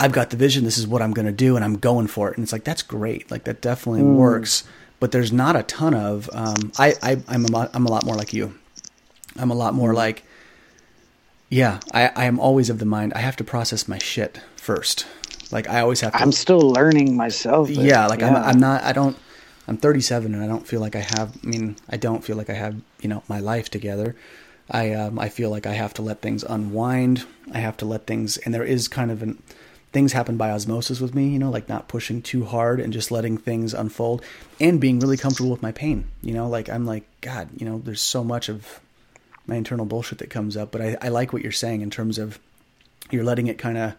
I've got the vision. This is what I'm going to do, and I'm going for it. And it's like that's great. Like that definitely works. But there's not a ton of. Um, I, I I'm a lot, I'm a lot more like you. I'm a lot more like. Yeah, I I am always of the mind. I have to process my shit first. Like I always have to. I'm still learning myself. yeah, like I'm. I'm not. I don't. I'm 37 and I don't feel like I have. I mean, I don't feel like I have. You know, my life together. I um, I feel like I have to let things unwind. I have to let things, and there is kind of an things happen by osmosis with me. You know, like not pushing too hard and just letting things unfold, and being really comfortable with my pain. You know, like I'm like God. You know, there's so much of my internal bullshit that comes up, but I, I like what you're saying in terms of you're letting it kind of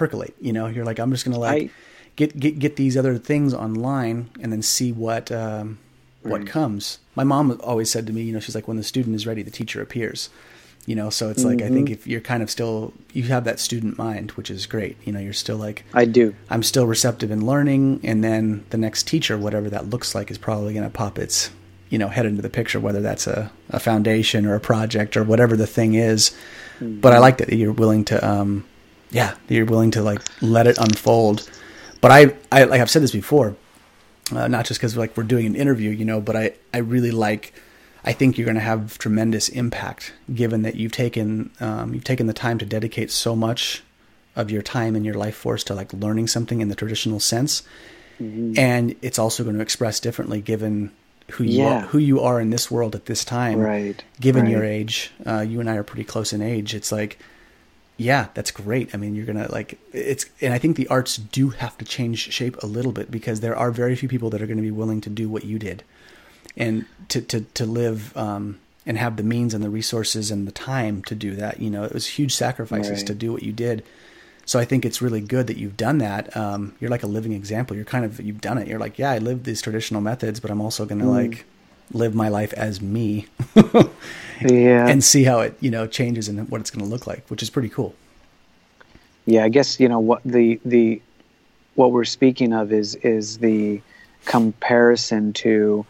percolate. You know, you're like I'm just gonna like I- get get get these other things online and then see what um, what comes. My mom always said to me, you know, she's like, when the student is ready, the teacher appears. You know, so it's like I think if you're kind of still you have that student mind, which is great. You know, you're still like I do. I'm still receptive in learning, and then the next teacher, whatever that looks like, is probably going to pop its you know head into the picture, whether that's a, a foundation or a project or whatever the thing is. But I like that you're willing to, um, yeah, that you're willing to like let it unfold. But I, I like I've said this before, uh, not just because like we're doing an interview, you know, but I, I really like. I think you're going to have tremendous impact, given that you've taken um, you've taken the time to dedicate so much of your time and your life force to like learning something in the traditional sense, and it's also going to express differently given who you Yeah. are, who you are in this world at this time. Right, Given your age, uh, you and I are pretty close in age. It's like, yeah, that's great. I mean, you're gonna like it's, and I think the arts do have to change shape a little bit because there are very few people that are going to be willing to do what you did, and to to to live um, and have the means and the resources and the time to do that. You know, it was huge sacrifices Right. to do what you did. So I think it's really good that you've done that. Um, you're like a living example. You're kind of you've done it. You're like, yeah, I lived these traditional methods, but I'm also going to like live my life as me Yeah. and see how it you know changes and what it's going to look like, which is pretty cool. yeah, I guess you know what the the what we're speaking of is is the comparison to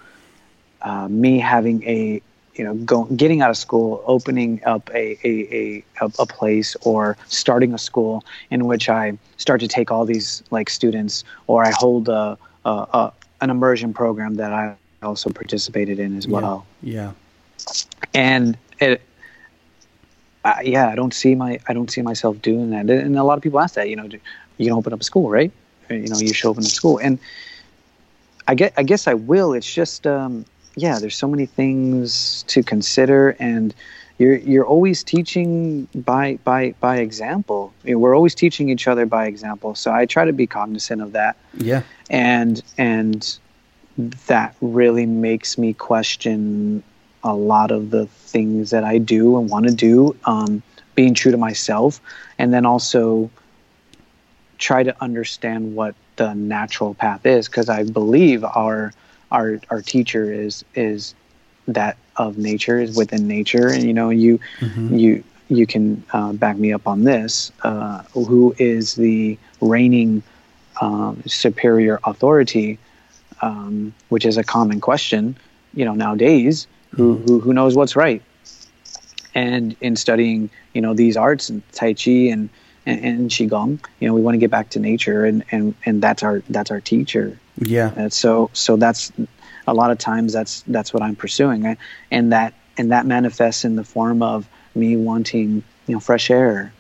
uh, me having a you know go, getting out of school, opening up a a, a a place or starting a school in which I start to take all these like students, or I hold a, a, a an immersion program that I also participated in as well. Yeah. and it uh, yeah i don't see my i don't see myself doing that. And a lot of people ask that you know do, you can open up a school right? You know you should open a school. And i get i guess i will. It's just um yeah there's so many things to consider. And you're you're always teaching by by by example. You know, we're always teaching each other by example. So i try to be cognizant of that. Yeah. and and that really makes me question a lot of the things that I do and want to do, um, being true to myself, and then also try to understand what the natural path is, because I believe our our our teacher is is that of nature is within nature, and you know you you you can uh, back me up on this. Uh, who is the reigning um, superior authority? Um, which is a common question, you know, nowadays. Who, who who knows what's right? And in studying, you know, these arts and Tai Chi and, and and qigong, you know, we want to get back to nature, and and and that's our that's our teacher. Yeah. And so so that's a lot of times that's that's what I'm pursuing, and that and that manifests in the form of me wanting you know fresh air,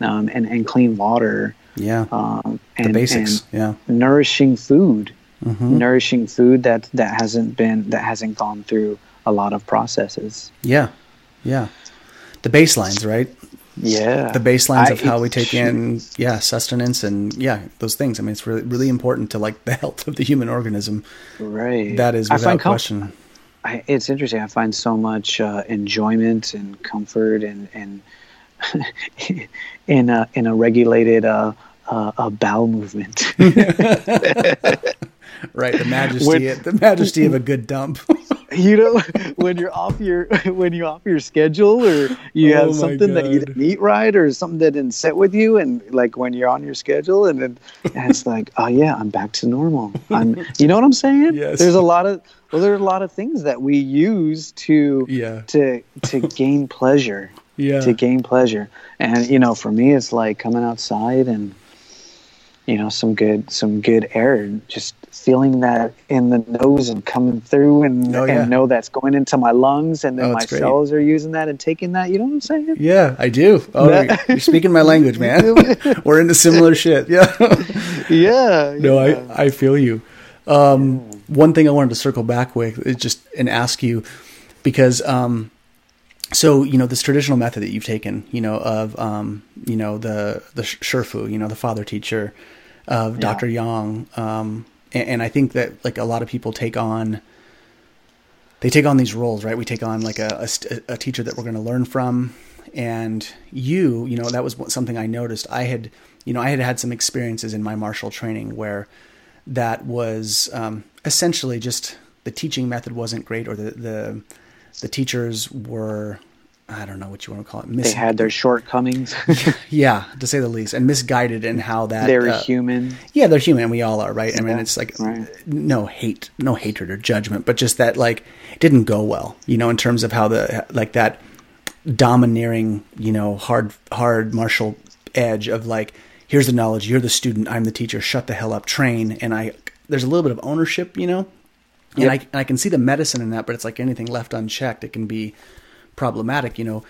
um, and and clean water, Yeah. um, and the basics. and yeah. nourishing food hmm nourishing food that that hasn't been that hasn't gone through a lot of processes Yeah. Yeah. The baselines, right? yeah The baselines of how we take in, yeah, sustenance and yeah, those things. I mean, it's really, really important to like the health of the human organism. right That is I without find com- I, it's interesting i find so much uh, enjoyment and comfort and and in a in a regulated uh, uh, a bowel movement Right. The majesty, When- the majesty of a good dump. you know when you're off your when you're off your schedule or you Oh have something that you didn't eat right or something that didn't sit with you and like when you're on your schedule and then and it's like oh yeah i'm back to normal i'm you know what i'm saying Yes. there's a lot of well there are a lot of things that we use to Yeah. to to gain pleasure Yeah. to gain pleasure and you know for me it's like coming outside and you know some good some good air just feeling that in the nose and coming through and, Oh, yeah. and know that's going into my lungs and then Oh, my great. cells are using that and taking that you know what i'm saying Yeah, I do. Oh, That- you're- speaking my language, man. We're into similar shit. Yeah. yeah no, yeah. I, I feel you. Um, one thing I wanted to circle back with is just and ask you because um, so you know this traditional method that you've taken, you know, of um, you know the the Shifu, you know, the father teacher of yeah. Dr. Yang, um, and, and, I think that like a lot of people take on they take on these roles, right? We take on like a, a, a teacher that we're going to learn from, and you, you know, that was something I noticed. I had, you know, I had had some experiences in my martial training where that was um, essentially just the teaching method wasn't great, or the the the teachers were I don't know what you want to call it. Mis- they had their shortcomings. yeah, to say the least, and misguided in how that they're uh, human. Yeah, they're human. We all are, right? I mean, it's like right. no hate, no hatred or judgment, but just that like didn't go well, you know, in terms of how the like that domineering, you know, hard hard martial edge of like here's the knowledge, you're the student, I'm the teacher, shut the hell up, train, and I there's a little bit of ownership, you know, and yep. I and I can see the medicine in that, but it's like anything left unchecked, it can be problematic. You know,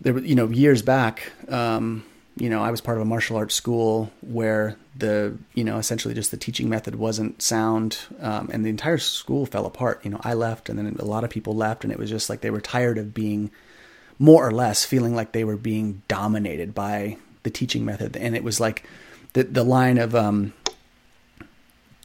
there were you know years back. Um, you know, I was part of a martial arts school where the you know essentially just the teaching method wasn't sound, um, and the entire school fell apart. You know, I left, and then a lot of people left, and it was just like they were tired of being more or less feeling like they were being dominated by the teaching method, and it was like the the line of um,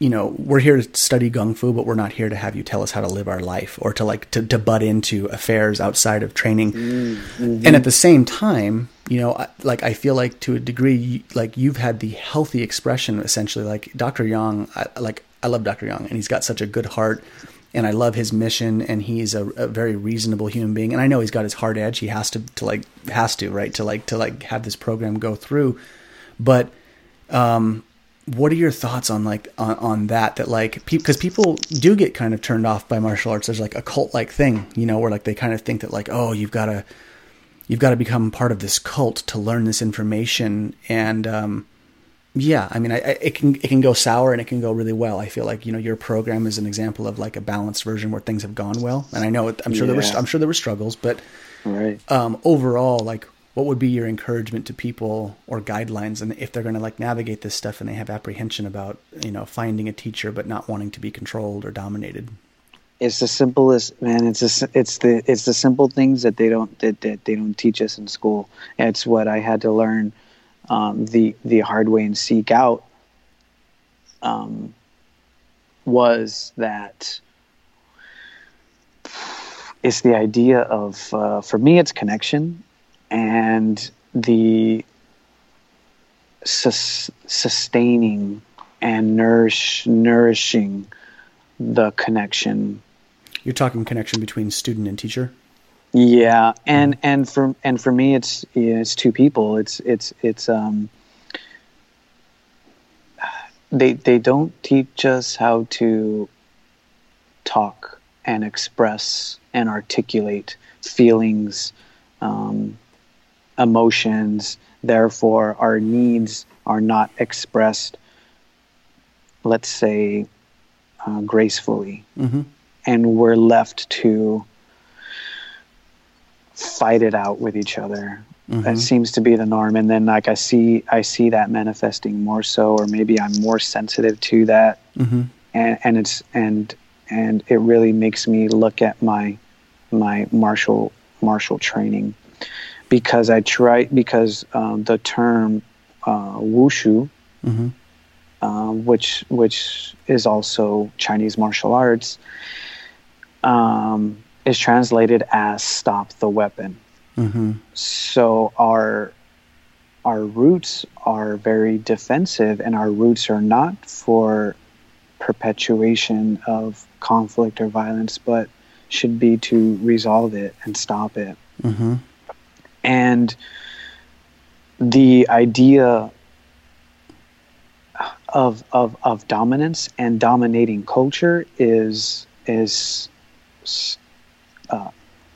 you know, we're here to study gung fu, but we're not here to have you tell us how to live our life or to like to, to butt into affairs outside of training. Mm-hmm. And at the same time, you know, like I feel like to a degree, like you've had the healthy expression essentially. Like Dr. Young, I, like I love Dr. Young, and he's got such a good heart, and I love his mission, and he's a, a very reasonable human being. And I know he's got his hard edge. He has to to like has to right to like to like have this program go through, but um what are your thoughts on like on, on that that like because pe- people do get kind of turned off by martial arts. There's like a cult like thing you know where like they kind of think that like oh you've got to you've got to become part of this cult to learn this information. And um, yeah i mean I, I, it can it can go sour and it can go really well. I feel like you know your program is an example of like a balanced version where things have gone well. And i know it, i'm sure yeah. there were i'm sure there were struggles but right. um, overall like what would be your encouragement to people or guidelines and if they're going to like navigate this stuff and they have apprehension about you know finding a teacher but not wanting to be controlled or dominated? It's the simplest man it's a, it's the it's the simple things that they don't that, that they don't teach us in school. It's what i had to learn um, the the hard way and seek out um, was that it's the idea of uh, for me it's connection and the sus- sustaining and nourish nourishing the connection. You're talking connection between student and teacher. Yeah, and and for and for me, it's it's two people. It's it's it's um. They they don't teach us how to talk and express and articulate feelings, um, emotions, therefore, our needs are not expressed, let's say, uh, gracefully. Mm-hmm. And we're left to fight it out with each other. Mm-hmm. That seems to be the norm. And then, like, I see, I see that manifesting more so, or maybe I'm more sensitive to that. Mm-hmm. And, and it's, and, and it really makes me look at my, my martial, martial training because I try because um, the term uh, wushu, mm-hmm. um, which which is also Chinese martial arts, um, is translated as "stop the weapon." Mm-hmm. So our our roots are very defensive, and our roots are not for perpetuation of conflict or violence, but should be to resolve it and stop it. Mm-hmm and the idea of, of, of dominance and dominating culture is is uh,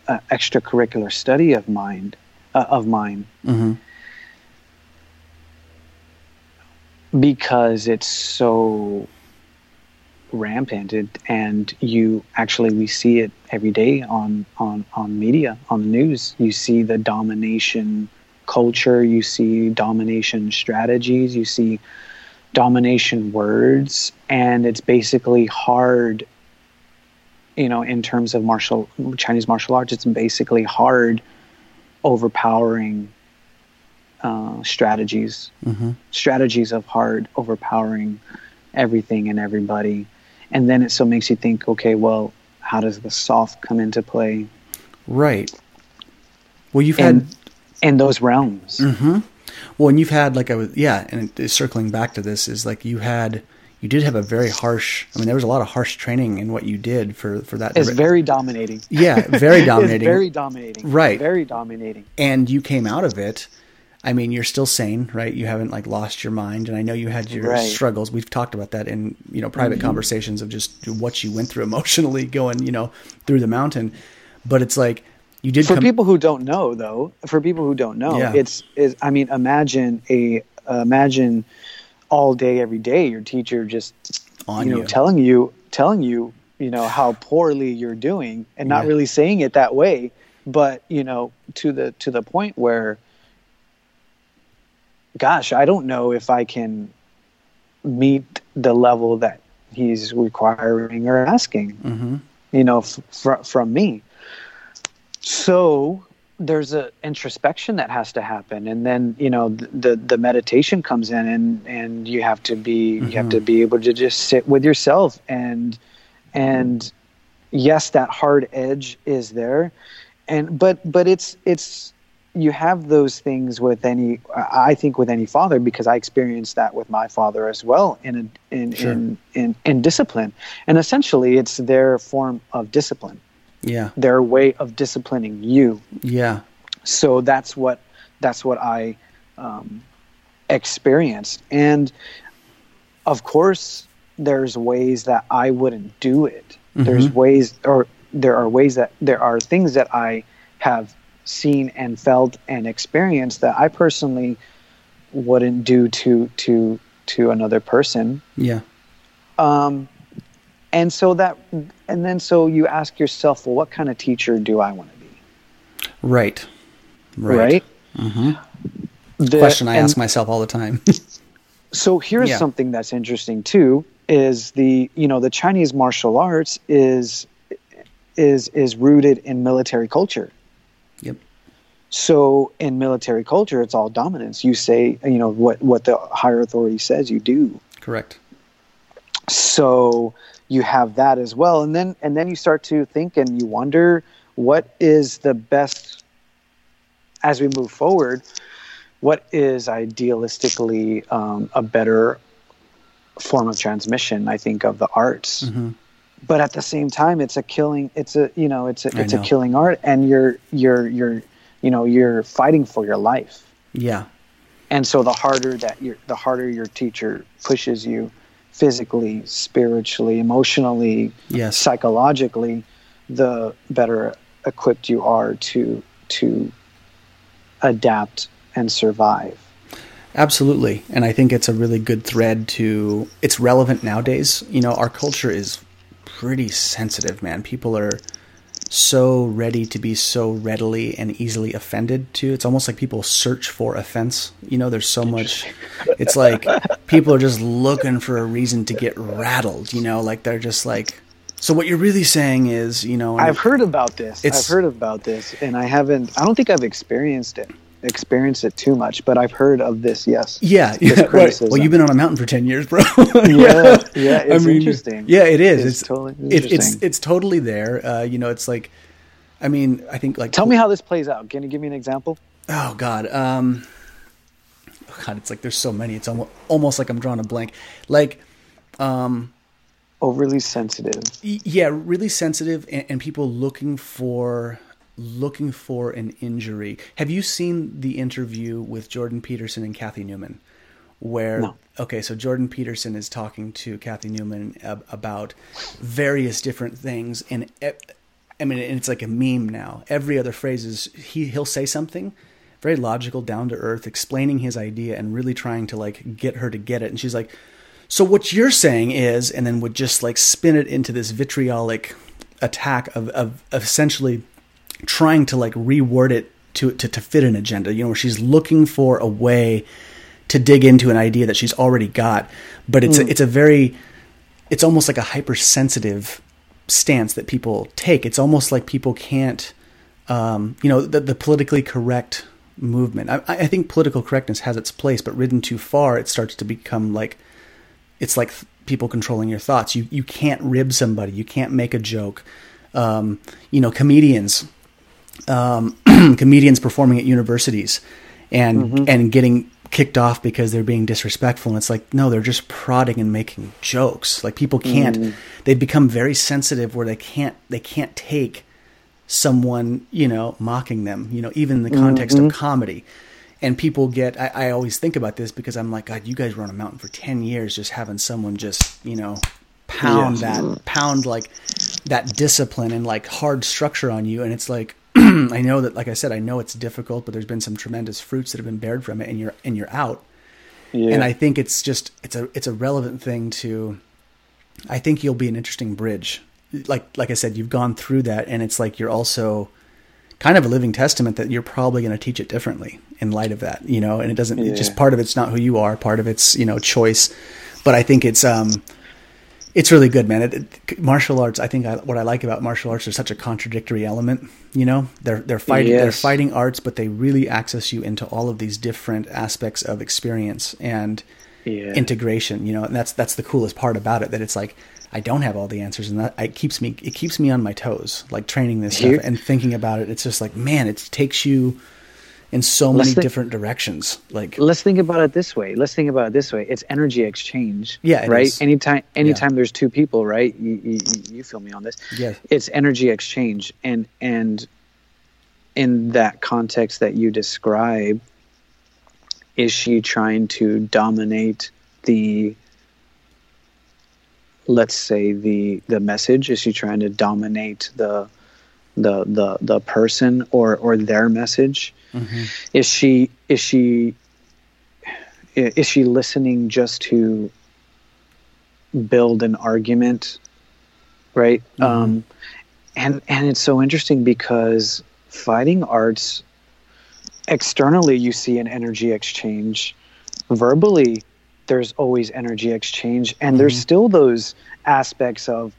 uh, extracurricular study of mind uh, of mine mm-hmm. because it's so rampant and you actually we see it every day on on on media on the news. You see the domination culture you see domination strategies you see domination words and it's basically hard you know, in terms of martial Chinese martial arts, it's basically hard, overpowering uh, strategies, Mm-hmm. strategies of hard overpowering everything and everybody, and then it still makes you think, okay, well, how does the soft come into play Right. Well, you've in had in those realms? Mm-hmm. Well, and you've had like I was, yeah, and it- circling back to this is like you had, you did have a very harsh. I mean, there was a lot of harsh training in what you did for for that. It's very dominating. yeah, very dominating. It's very dominating. Right. Very dominating. and you came out of it. I mean, you're still sane, right? You haven't like lost your mind, and I know you had your Right. struggles. We've talked about that in you know private conversations of just what you went through emotionally going you know through the mountain. But it's like you did For come. people who don't know, though, for people who don't know, Yeah. it's is. I mean, imagine a uh, imagine all day, every day, your teacher just On you know you. telling you telling you you know how poorly you're doing, and not Yeah. really saying it that way, but you know to the to the point where, gosh, I don't know if I can meet the level that he's requiring or asking hmm you know, f- fr- from me. So there's a introspection that has to happen, and then you know th- the the meditation comes in, and and you have to be you have to be able to just sit with yourself, and and yes, that hard edge is there, and but but it's it's you have those things with any I think with any father because I experienced that with my father as well in a, in, Sure. in in in discipline. And essentially it's their form of discipline. Yeah, their way of disciplining you. Yeah, so that's what that's what I um, experienced. And of course there's ways that I wouldn't do it. There's ways or there are ways that there are things that I have seen and felt and experienced that I personally wouldn't do to to to another person yeah, um, and so that and then so you ask yourself well what kind of teacher do I want to be right, right, right. Mm-hmm. The- Question I and- ask myself all the time. So here's Yeah. something that's interesting too is the you know the Chinese martial arts is is is rooted in military culture. So in military culture it's all dominance. You say you know what what the higher authority says you do. Correct. So you have that as well and then and then you start to think and you wonder what is the best as we move forward what is idealistically um, a better form of transmission i think of the arts Mm-hmm. but at the same time it's a killing it's a you know it's a it's a killing art and you're you're you're you know you're fighting for your life Yeah. and so the harder that you the harder your teacher pushes you physically spiritually emotionally Yes. psychologically the better equipped you are to to adapt and survive Absolutely. And I think it's a really good thread to it's relevant nowadays. You know, our culture is pretty sensitive, man. People are so ready to be so readily and easily offended to. It's almost like people search for offense. You know, there's so much it's like people are just looking for a reason to get rattled, you know, like they're just like so what you're really saying is, you know, i've heard about this i've heard about this and i haven't i don't think i've experienced it experienced it too much but i've heard of this yes Yeah, This yeah. Right. Well, you've been on a mountain for ten years, bro. yeah yeah it's interesting Yeah, it is. It's It's, totally it- it's it's totally there. Uh, you know, it's like, I mean, I think like tell me how this plays out can you give me an example Oh God, um, oh, God, it's like there's so many. It's almost almost like I'm drawing a blank. Like, um, overly sensitive yeah, really sensitive, and, and people looking for looking for an injury. Have you seen the interview with Jordan Peterson and Cathy Newman? Where No. okay, so Jordan Peterson is talking to Cathy Newman ab- about various different things, and e- I mean, and it's like a meme now. Every other phrase is he he'll say something very logical, down to earth, explaining his idea and really trying to like get her to get it. And she's like, "So what you're saying is," and then would just like spin it into this vitriolic attack of of, of essentially trying to like reword it to, to to fit an agenda. You know, where she's looking for a way to dig into an idea that she's already got, but it's a, it's a very it's almost like a hypersensitive stance that people take. It's almost like people can't, um, you know, the, the politically correct movement. I, I think political correctness has its place, but ridden too far, it starts to become like it's like people controlling your thoughts. You you can't rib somebody. You can't make a joke. Um, you know, comedians, um, comedians performing at universities, and mm-hmm. and getting kicked off because they're being disrespectful. And it's like no, they're just prodding and making jokes. Like people can't. Mm. They've become very sensitive where they can't they can't take someone you know mocking them. You know, even in the context mm-hmm. of comedy and people get I, I, always think about this because i'm like god you guys were on a mountain for 10 years just having someone just you know pound yeah. that pound like that discipline and like hard structure on you and it's like i know that like i said i know it's difficult but there's been some tremendous fruits that have been bared from it and you're and you're out yeah. and i think it's just it's a it's a relevant thing to i think you'll be an interesting bridge like like i said you've gone through that and it's like you're also kind of a living testament that you're probably going to teach it differently in light of that, you know, and it doesn't, yeah. it's just part of it's not who you are, part of it's, you know, choice. But I think it's, um, it's really good, man. It, it, martial arts. I think I, what I like about martial arts is such a contradictory element. You know, they're they're fighting yes. they're fighting arts, but they really access you into all of these different aspects of experience and yeah. integration. You know, and that's that's the coolest part about it. That it's like I don't have all the answers, and that it keeps me it keeps me on my toes, like training this Here, stuff and thinking about it. It's just like man, it takes you in so many think, different directions. Like let's think about it this way. Let's think about it this way. It's energy exchange. Yeah. Right. Is. Anytime, anytime yeah. there's two people, right? You, you, you feel me on this. Yeah. It's energy exchange, and and in that context that you describe, is she trying to dominate the let's say the the message is she trying to dominate the the the the person or or their message mm-hmm. is she is she is she listening just to build an argument right mm-hmm. um and and it's so interesting because fighting arts externally you see an energy exchange verbally there's always energy exchange and mm-hmm. there's still those aspects of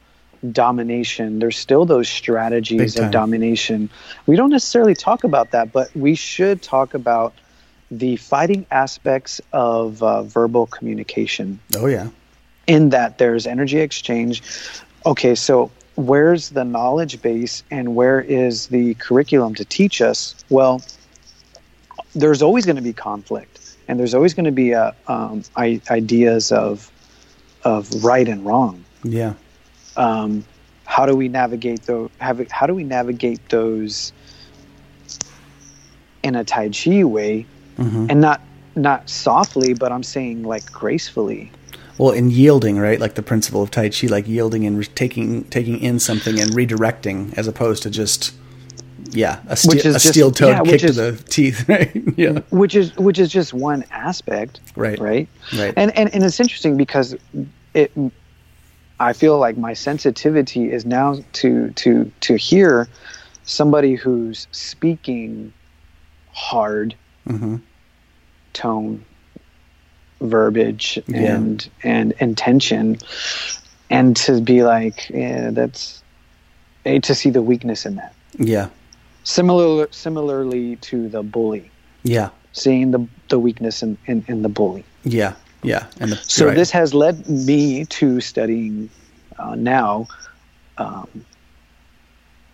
domination. There's still those strategies of domination. We don't necessarily talk about that, but we should talk about the fighting aspects of uh, verbal communication. Oh, yeah. In that there's energy exchange. Okay, so where's the knowledge base and where is the curriculum to teach us? Well, there's always going to be conflict, and there's always going to be uh, um, ideas of of right and wrong. Yeah um, how do we navigate those? How do we navigate those in a Tai Chi way, mm-hmm. and not not softly, but I'm saying like gracefully. Well, in yielding, right? Like the principle of Tai Chi, like yielding and re- taking taking in something and redirecting, as opposed to just yeah, a, ste- a steel toed yeah, kick is, to the teeth, right? yeah, which is which is just one aspect, right? Right, right. And and and it's interesting because it I feel like my sensitivity is now to to to hear somebody who's speaking hard mm-hmm. tone, verbiage, and yeah. and intention, and to be like, yeah, that's to see the weakness in that. Yeah. Similar, similarly to the bully. Yeah. Seeing the the weakness in, in, in the bully. Yeah. Yeah, and the, so right. this has led me to studying uh, now um,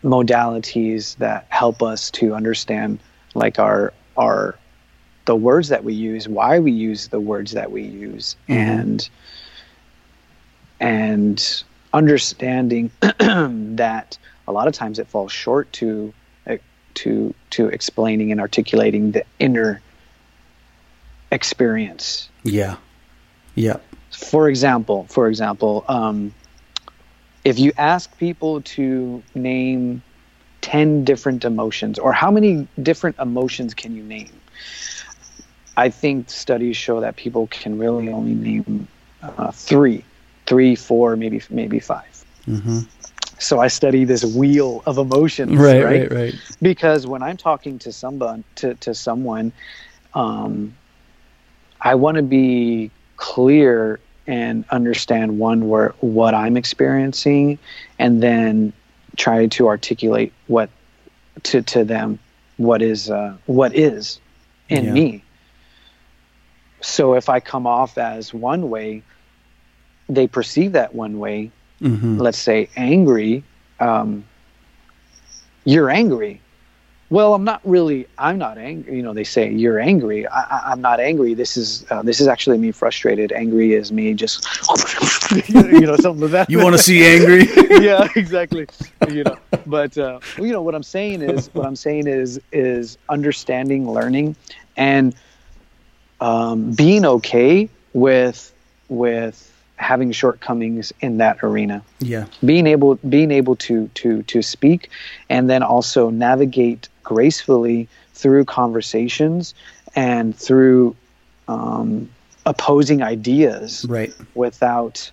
modalities that help us to understand, like our our the words that we use, why we use the words that we use, mm-hmm. and and understanding that a lot of times it falls short to uh, to to explaining and articulating the inner experience. Yeah. Yeah. For example, for example, um, if you ask people to name 10 different emotions, or how many different emotions can you name? I think studies show that people can really only name uh, three, three, four, maybe maybe 5 mm-hmm. So I study this wheel of emotions, right, right, right, right. Because when I'm talking to someone, to to someone, um, I want to be clear and understand one where what I'm experiencing, and then try to articulate what to to them what is uh, what is in Yeah. me. So if I come off as one way, they perceive that one way. hmm Let's say angry. Um, you're angry. Well, I'm not really. I'm not angry. You know, they say you're angry. I, I, I'm not angry. This is uh, this is actually me frustrated. Angry is me just, you know, something like that. You want to see angry? yeah, exactly. You know, but uh, you know what I'm saying is what I'm saying is is understanding, learning, and um, being okay with with having shortcomings in that arena. yeah. Being able being able to to to speak, and then also navigate gracefully through conversations and through um, opposing ideas Right. without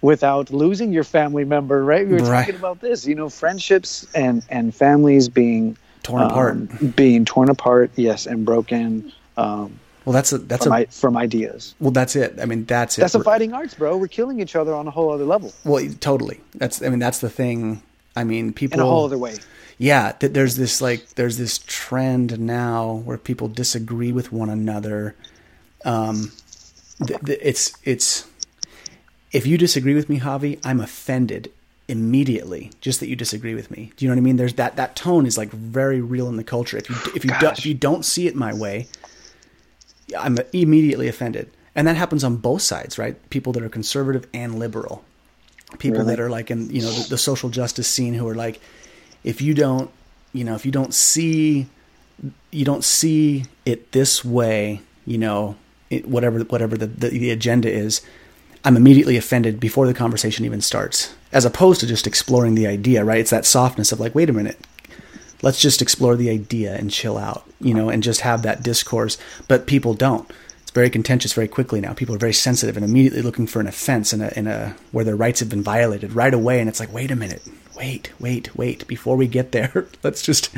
without losing your family member right we were Right. talking about this you know friendships and and families being Torn apart. um, being torn apart yes and broken um, Well, that's a that's from, a from ideas well. That's it. I mean, that's it. that's the fighting arts bro we're killing each other on a whole other level Well, totally. That's. I mean, that's the thing. I mean, people. in a whole other way yeah th- there's this like there's this trend now where people disagree with one another um th- th- it's it's if you disagree with me javi i'm offended immediately just that you disagree with me do you know what i mean there's that that tone is like very real in the culture if you if you do, if you don't see it my way i'm immediately offended. And that happens on both sides right? People that are conservative and liberal. People Really? that are like in you know the, the social justice scene who are like if you don't you know if you don't see you don't see it this way you know it, whatever whatever the, the the agenda is i'm immediately offended before the conversation even starts. As opposed to just exploring the idea right? It's that softness of like wait a minute let's just explore the idea and chill out you know and just have that discourse. But people don't. It's very contentious very quickly now. People are very sensitive and immediately looking for an offense in a, in a where their rights have been violated right away. And it's like wait a minute. Wait wait wait. Before we get there let's just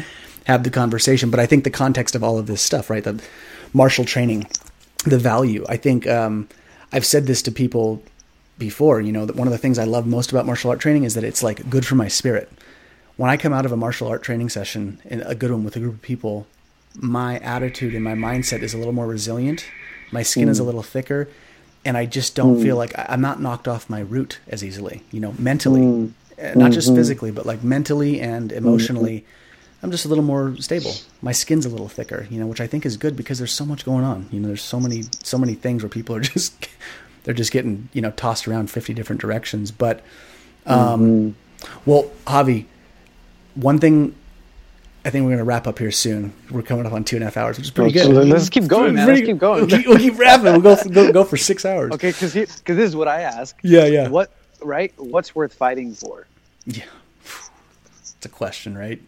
have the conversation. But i think the context of all of this stuff right the martial training the value. I think um, i've said this to people before you know that one of the things i love most about martial art training is that it's like good for my spirit when I come out of a martial art training session, in a good one with a group of people, my attitude and my mindset is a little more resilient. My skin is a mm. little thicker, and I just don't mm. feel like I'm not knocked off my route as easily. You know, mentally, mm. Uh, not just mm-hmm. physically, but like mentally and mm-hmm. emotionally. I'm just a little more stable. My skin's a little thicker, you know, which I think is good because there's so much going on. You know, there's so many so many things where people are just they're just getting you know tossed around 50 different directions. But, um, mm-hmm. well, Javi, one thing I think we're going to wrap up here soon. We're coming up on two and a half hours, which is pretty good. let's keep going, man. Let's keep going. We'll keep, we'll keep wrapping. We'll go, go go for six hours. okay because because this is what i ask Yeah, yeah. what right what's worth fighting for Yeah. It's a question, right?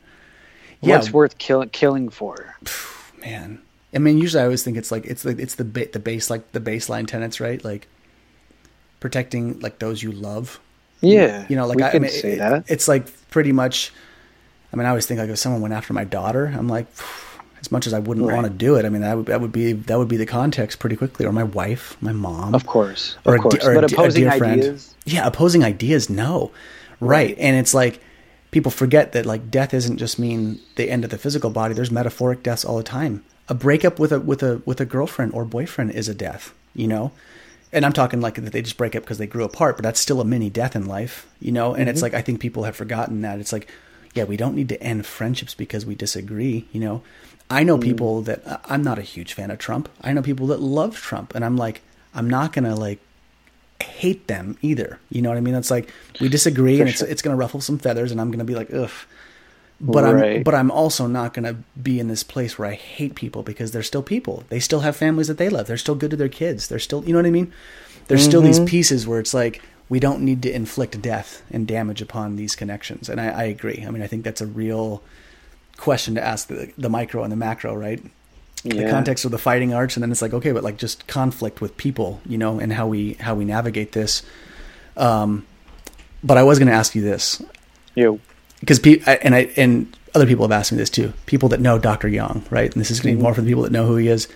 Yeah. what's worth kill, killing for man. I mean, usually I always think it's like it's like it's the ba- the base like the baseline tenets, right? Like protecting like those you love. yeah You know, like we I, I mean, say it- that it's like pretty much. I mean, I always think like if someone went after my daughter, I'm like, as much as I wouldn't Right. want to do it, I mean that would that would be that would be the context pretty quickly, or my wife, my mom, Of course, or of a de- course. or but a opposing dear friend. ideas. Yeah, opposing ideas, no. Right. And it's like people forget that like death isn't just mean the end of the physical body. There's metaphoric deaths all the time. A breakup with a with a with a girlfriend or boyfriend is a death, you know? And I'm talking like that they just break up because they grew apart, but that's still a mini death in life, you know? And it's mm-hmm. like I think people have forgotten that. It's like yeah, we don't need to end friendships because we disagree, you know? I know mm. people that I'm not a huge fan of Trump. I know people that love Trump and I'm like I'm not going to like hate them either. You know what I mean? It's like we disagree, and it's sure. it's going to ruffle some feathers, and I'm going to be like, ugh. But I'm but I'm also not going to be in this place where I hate people because they're still people. They still have families that they love. They're still good to their kids. They're still you know what I mean. There's still these mm-hmm. pieces where it's like we don't need to inflict death and damage upon these connections. And I, I agree. I mean, I think that's a real question to ask the, the micro and the macro, right? the context of the fighting arts and then it's like okay but like just conflict with people you know and how we how we navigate this um but i was going to ask you this You. because pe- and i and other people have asked me this too people that know dr young right and this is going to be more for the people that know who he is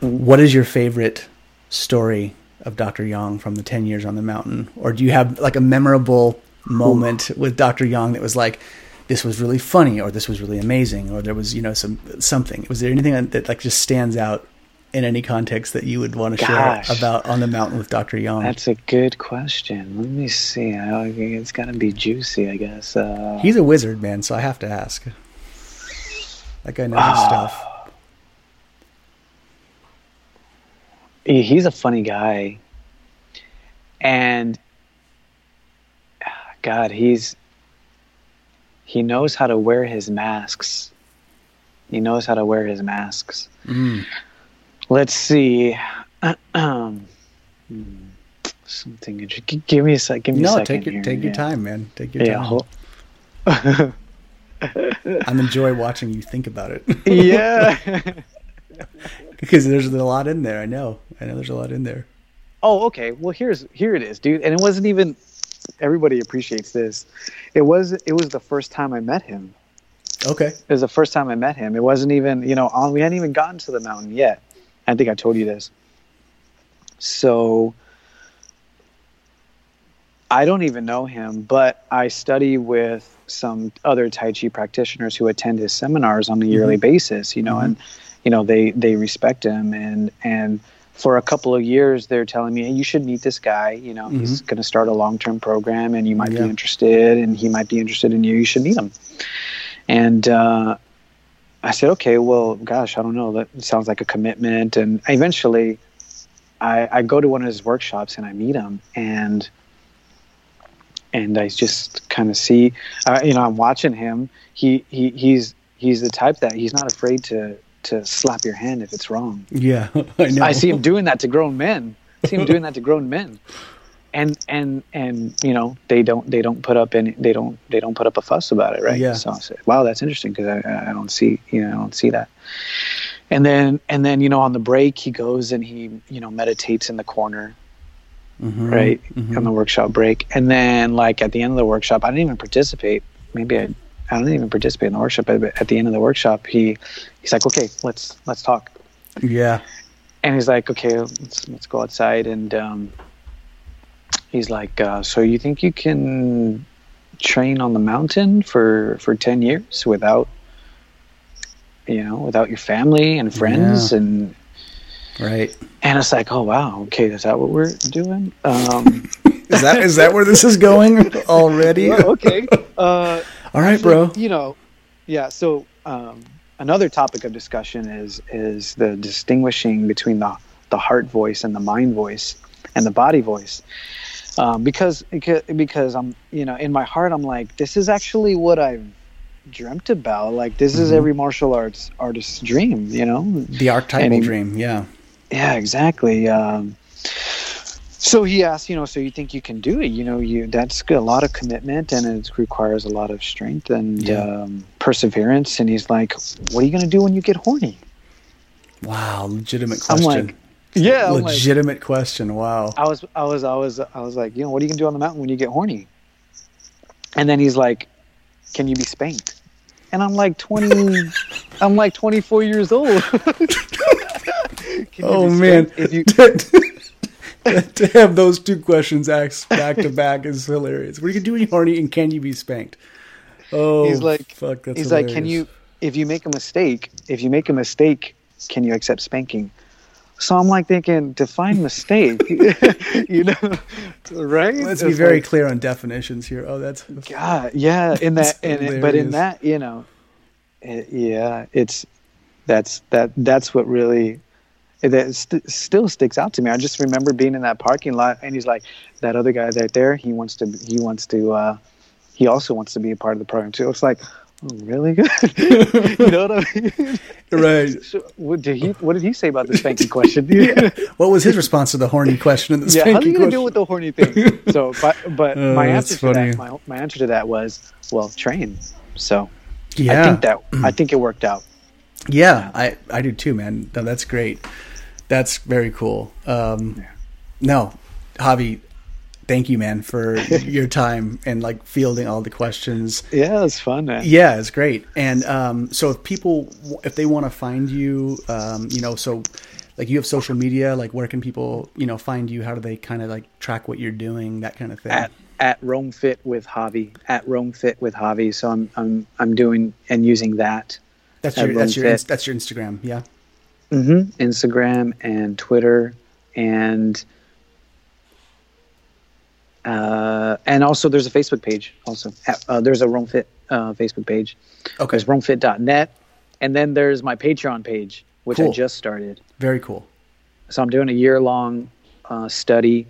what is your favorite story of Dr. Young from the 10 years on the mountain? Or do you have like a memorable moment with Dr. Young that was like, this was really funny or this was really amazing or there was, you know, some something. Was there anything that, that like just stands out in any context that you would want to Gosh. share about on the mountain with Dr. Young? That's a good question. Let me see. I- It's got to be juicy, I guess. Uh, He's a wizard, man, so I have to ask. That guy knows his stuff. He's a funny guy, and God, he's he knows how to wear his masks. He knows how to wear his masks. Mm. Let's see. Um, hmm, something. inter- g- Give me a sec. Give me a No, second. take your here, take your yeah. time, man. Take your Yeah. time. I'm enjoy watching you think about it. yeah. because there's a lot in there. I know. I know there's a lot in there. Oh, okay. Well, here's here it is, dude. And it wasn't even. Everybody appreciates this. It was it was the first time I met him. Okay. It was the first time I met him. It wasn't even you know on. We hadn't even gotten to the mountain yet. I think I told you this. So I don't even know him, but I study with some other Tai Chi practitioners who attend his seminars on a yearly basis. You know, Mhm. and you know they they respect him. And and for a couple of years they're telling me hey, you should meet this guy. You know he's going to start a long-term program and you might Yeah. be interested and he might be interested in you. You should meet him. And uh, i said okay well gosh i don't know. That sounds like a commitment. And eventually I, I go to one of his workshops and i meet him. And and i just kind of see uh, you know i'm watching him. He, he he's he's the type that he's not afraid to to slap your hand if it's wrong Yeah, I know. I see him doing that to grown men. I see him doing that to grown men, and and and you know they don't they don't put up any they don't they don't put up a fuss about it, right? Yeah. So I said, wow, that's interesting because I I don't see you know I don't see that. And then and then you know on the break he goes and he you know meditates in the corner, Mhm, right, mhm. on the workshop break, and then like at the end of the workshop I didn't even participate. Maybe I. I didn't even participate in the workshop, but at the end of the workshop, he he's like, "Okay, let's let's talk." Yeah. and he's like, okay, let's let's go outside, and um, he's like, uh, so you think you can train on the mountain for for ten years without, you know, without your family and friends, Yeah. and Right. and it's like, oh wow, okay, is that what we're doing? Um, Is that is that where this is going already? well, okay, uh, All right, bro. you know, yeah. So um, another topic of discussion is is the distinguishing between the the heart voice and the mind voice and the body voice. Um, because because I'm you know in my heart I'm like this is actually what I've dreamt about. Like this is Mhm. every martial arts artist's dream. You know, The archetypal And dream. Yeah. yeah, exactly. Um, so he asked, you know, so you think you can do it? You know, you that's a lot of commitment and it requires a lot of strength and Yeah. um, perseverance. And he's like, "What are you going to do when you get horny?" Wow. Legitimate I'm question. like, "Yeah." I'm like, Legitimate question. Wow. I was, I was, I was, I was like, you know, what are you going to do on the mountain when you get horny? And then he's like, "Can you be spanked?" And I'm like, twenty, I'm like twenty four years old. Can you Oh man. If you, to have those two questions asked back to back is hilarious. What are you doing, horny, and can you be spanked? Oh, He's like- fuck. That's he's like, can you, if you make a mistake, if you make a mistake, can you accept spanking? So I'm like thinking, define mistake, you know, right? Let's be very like, clear on definitions here. Oh, that's God, yeah, in that, in it, but in that, you know, it, yeah, it's that's that that's what really that st- still sticks out to me. I just remember being in that parking lot, and he's like, that other guy right there, he wants to, he wants to, uh, he also wants to be a part of the program too. It's like, oh, really? Good You know what I mean? right. So, what did he? What did he say about the spanking question? Yeah. What was his response to the horny question and the Yeah, how are you gonna deal with the horny thing? So, but but Oh, my answer to funny. that, my, my answer to that was, well, train. So yeah, I think that I think it worked out. Yeah, I I do too, man. No, that's great. That's very cool. Um, No, Javi, thank you, man, for your time and like fielding all the questions. Yeah, it's fun, man. Yeah, it's great. And um, so if people, if they want to find you, um, you know, so like you have social media, like where can people, you know, find you? How do they kind of like track what you're doing, that kind of thing? At at Rome Fit with Javi. At Rome Fit with Javi. So I'm I'm I'm doing and using that. That's your that's your that's your Instagram, yeah. Hmm Instagram and Twitter and uh, and also there's a Facebook page. Also, uh, there's a Rome Fit uh, Facebook page. Okay, There's RomeFit.net, and then there's my Patreon page, which I just started. very cool. So I'm doing a year long uh, study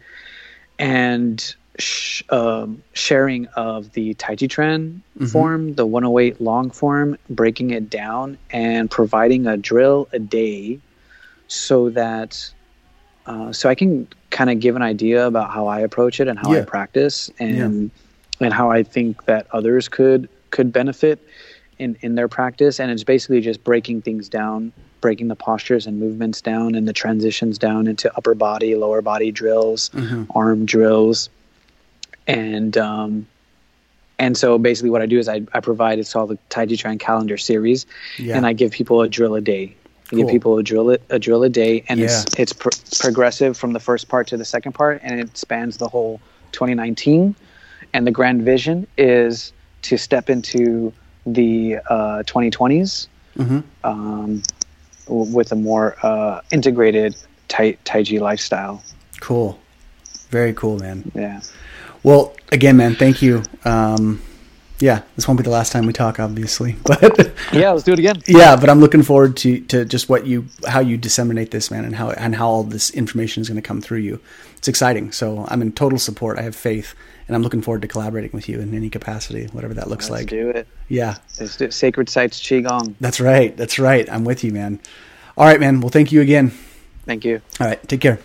and sh- um, sharing of the Tai Chi Chuan form, the 108 long form, breaking it down and providing a drill a day so that uh, so I can kind of give an idea about how I approach it and how I practice and and how I think that others could could benefit in in their practice. And it's basically just breaking things down breaking the postures and movements down and the transitions down into upper body lower body drills Mm-hmm. arm drills and um and so basically what I do is I, I provide it's called the Tai Chi Chuan calendar series Yeah. and I give people a drill a day I Cool. give people a drill a drill a day and it's Yeah. it's pro- progressive from the first part to the second part and it spans the whole 2019 and the grand vision is to step into the uh, 2020s Mhm. um, with a more uh, integrated tai, tai Chi lifestyle. Cool. Very cool, man. Yeah. Well, again, man, thank you. Um, yeah, this won't be the last time we talk, obviously, but Yeah, let's do it again. yeah, but I'm looking forward to, to just what you, how you disseminate this, man, and how, and how all this information is going to come through you. It's exciting. So I'm in total support. I have faith and I'm looking forward to collaborating with you in any capacity, whatever that looks Let's like. do it. Yeah, Let's do it. Sacred Sites Qigong. that's right. That's right. I'm with you, man. All right, man. Well, thank you again. Thank you. All right. Take care.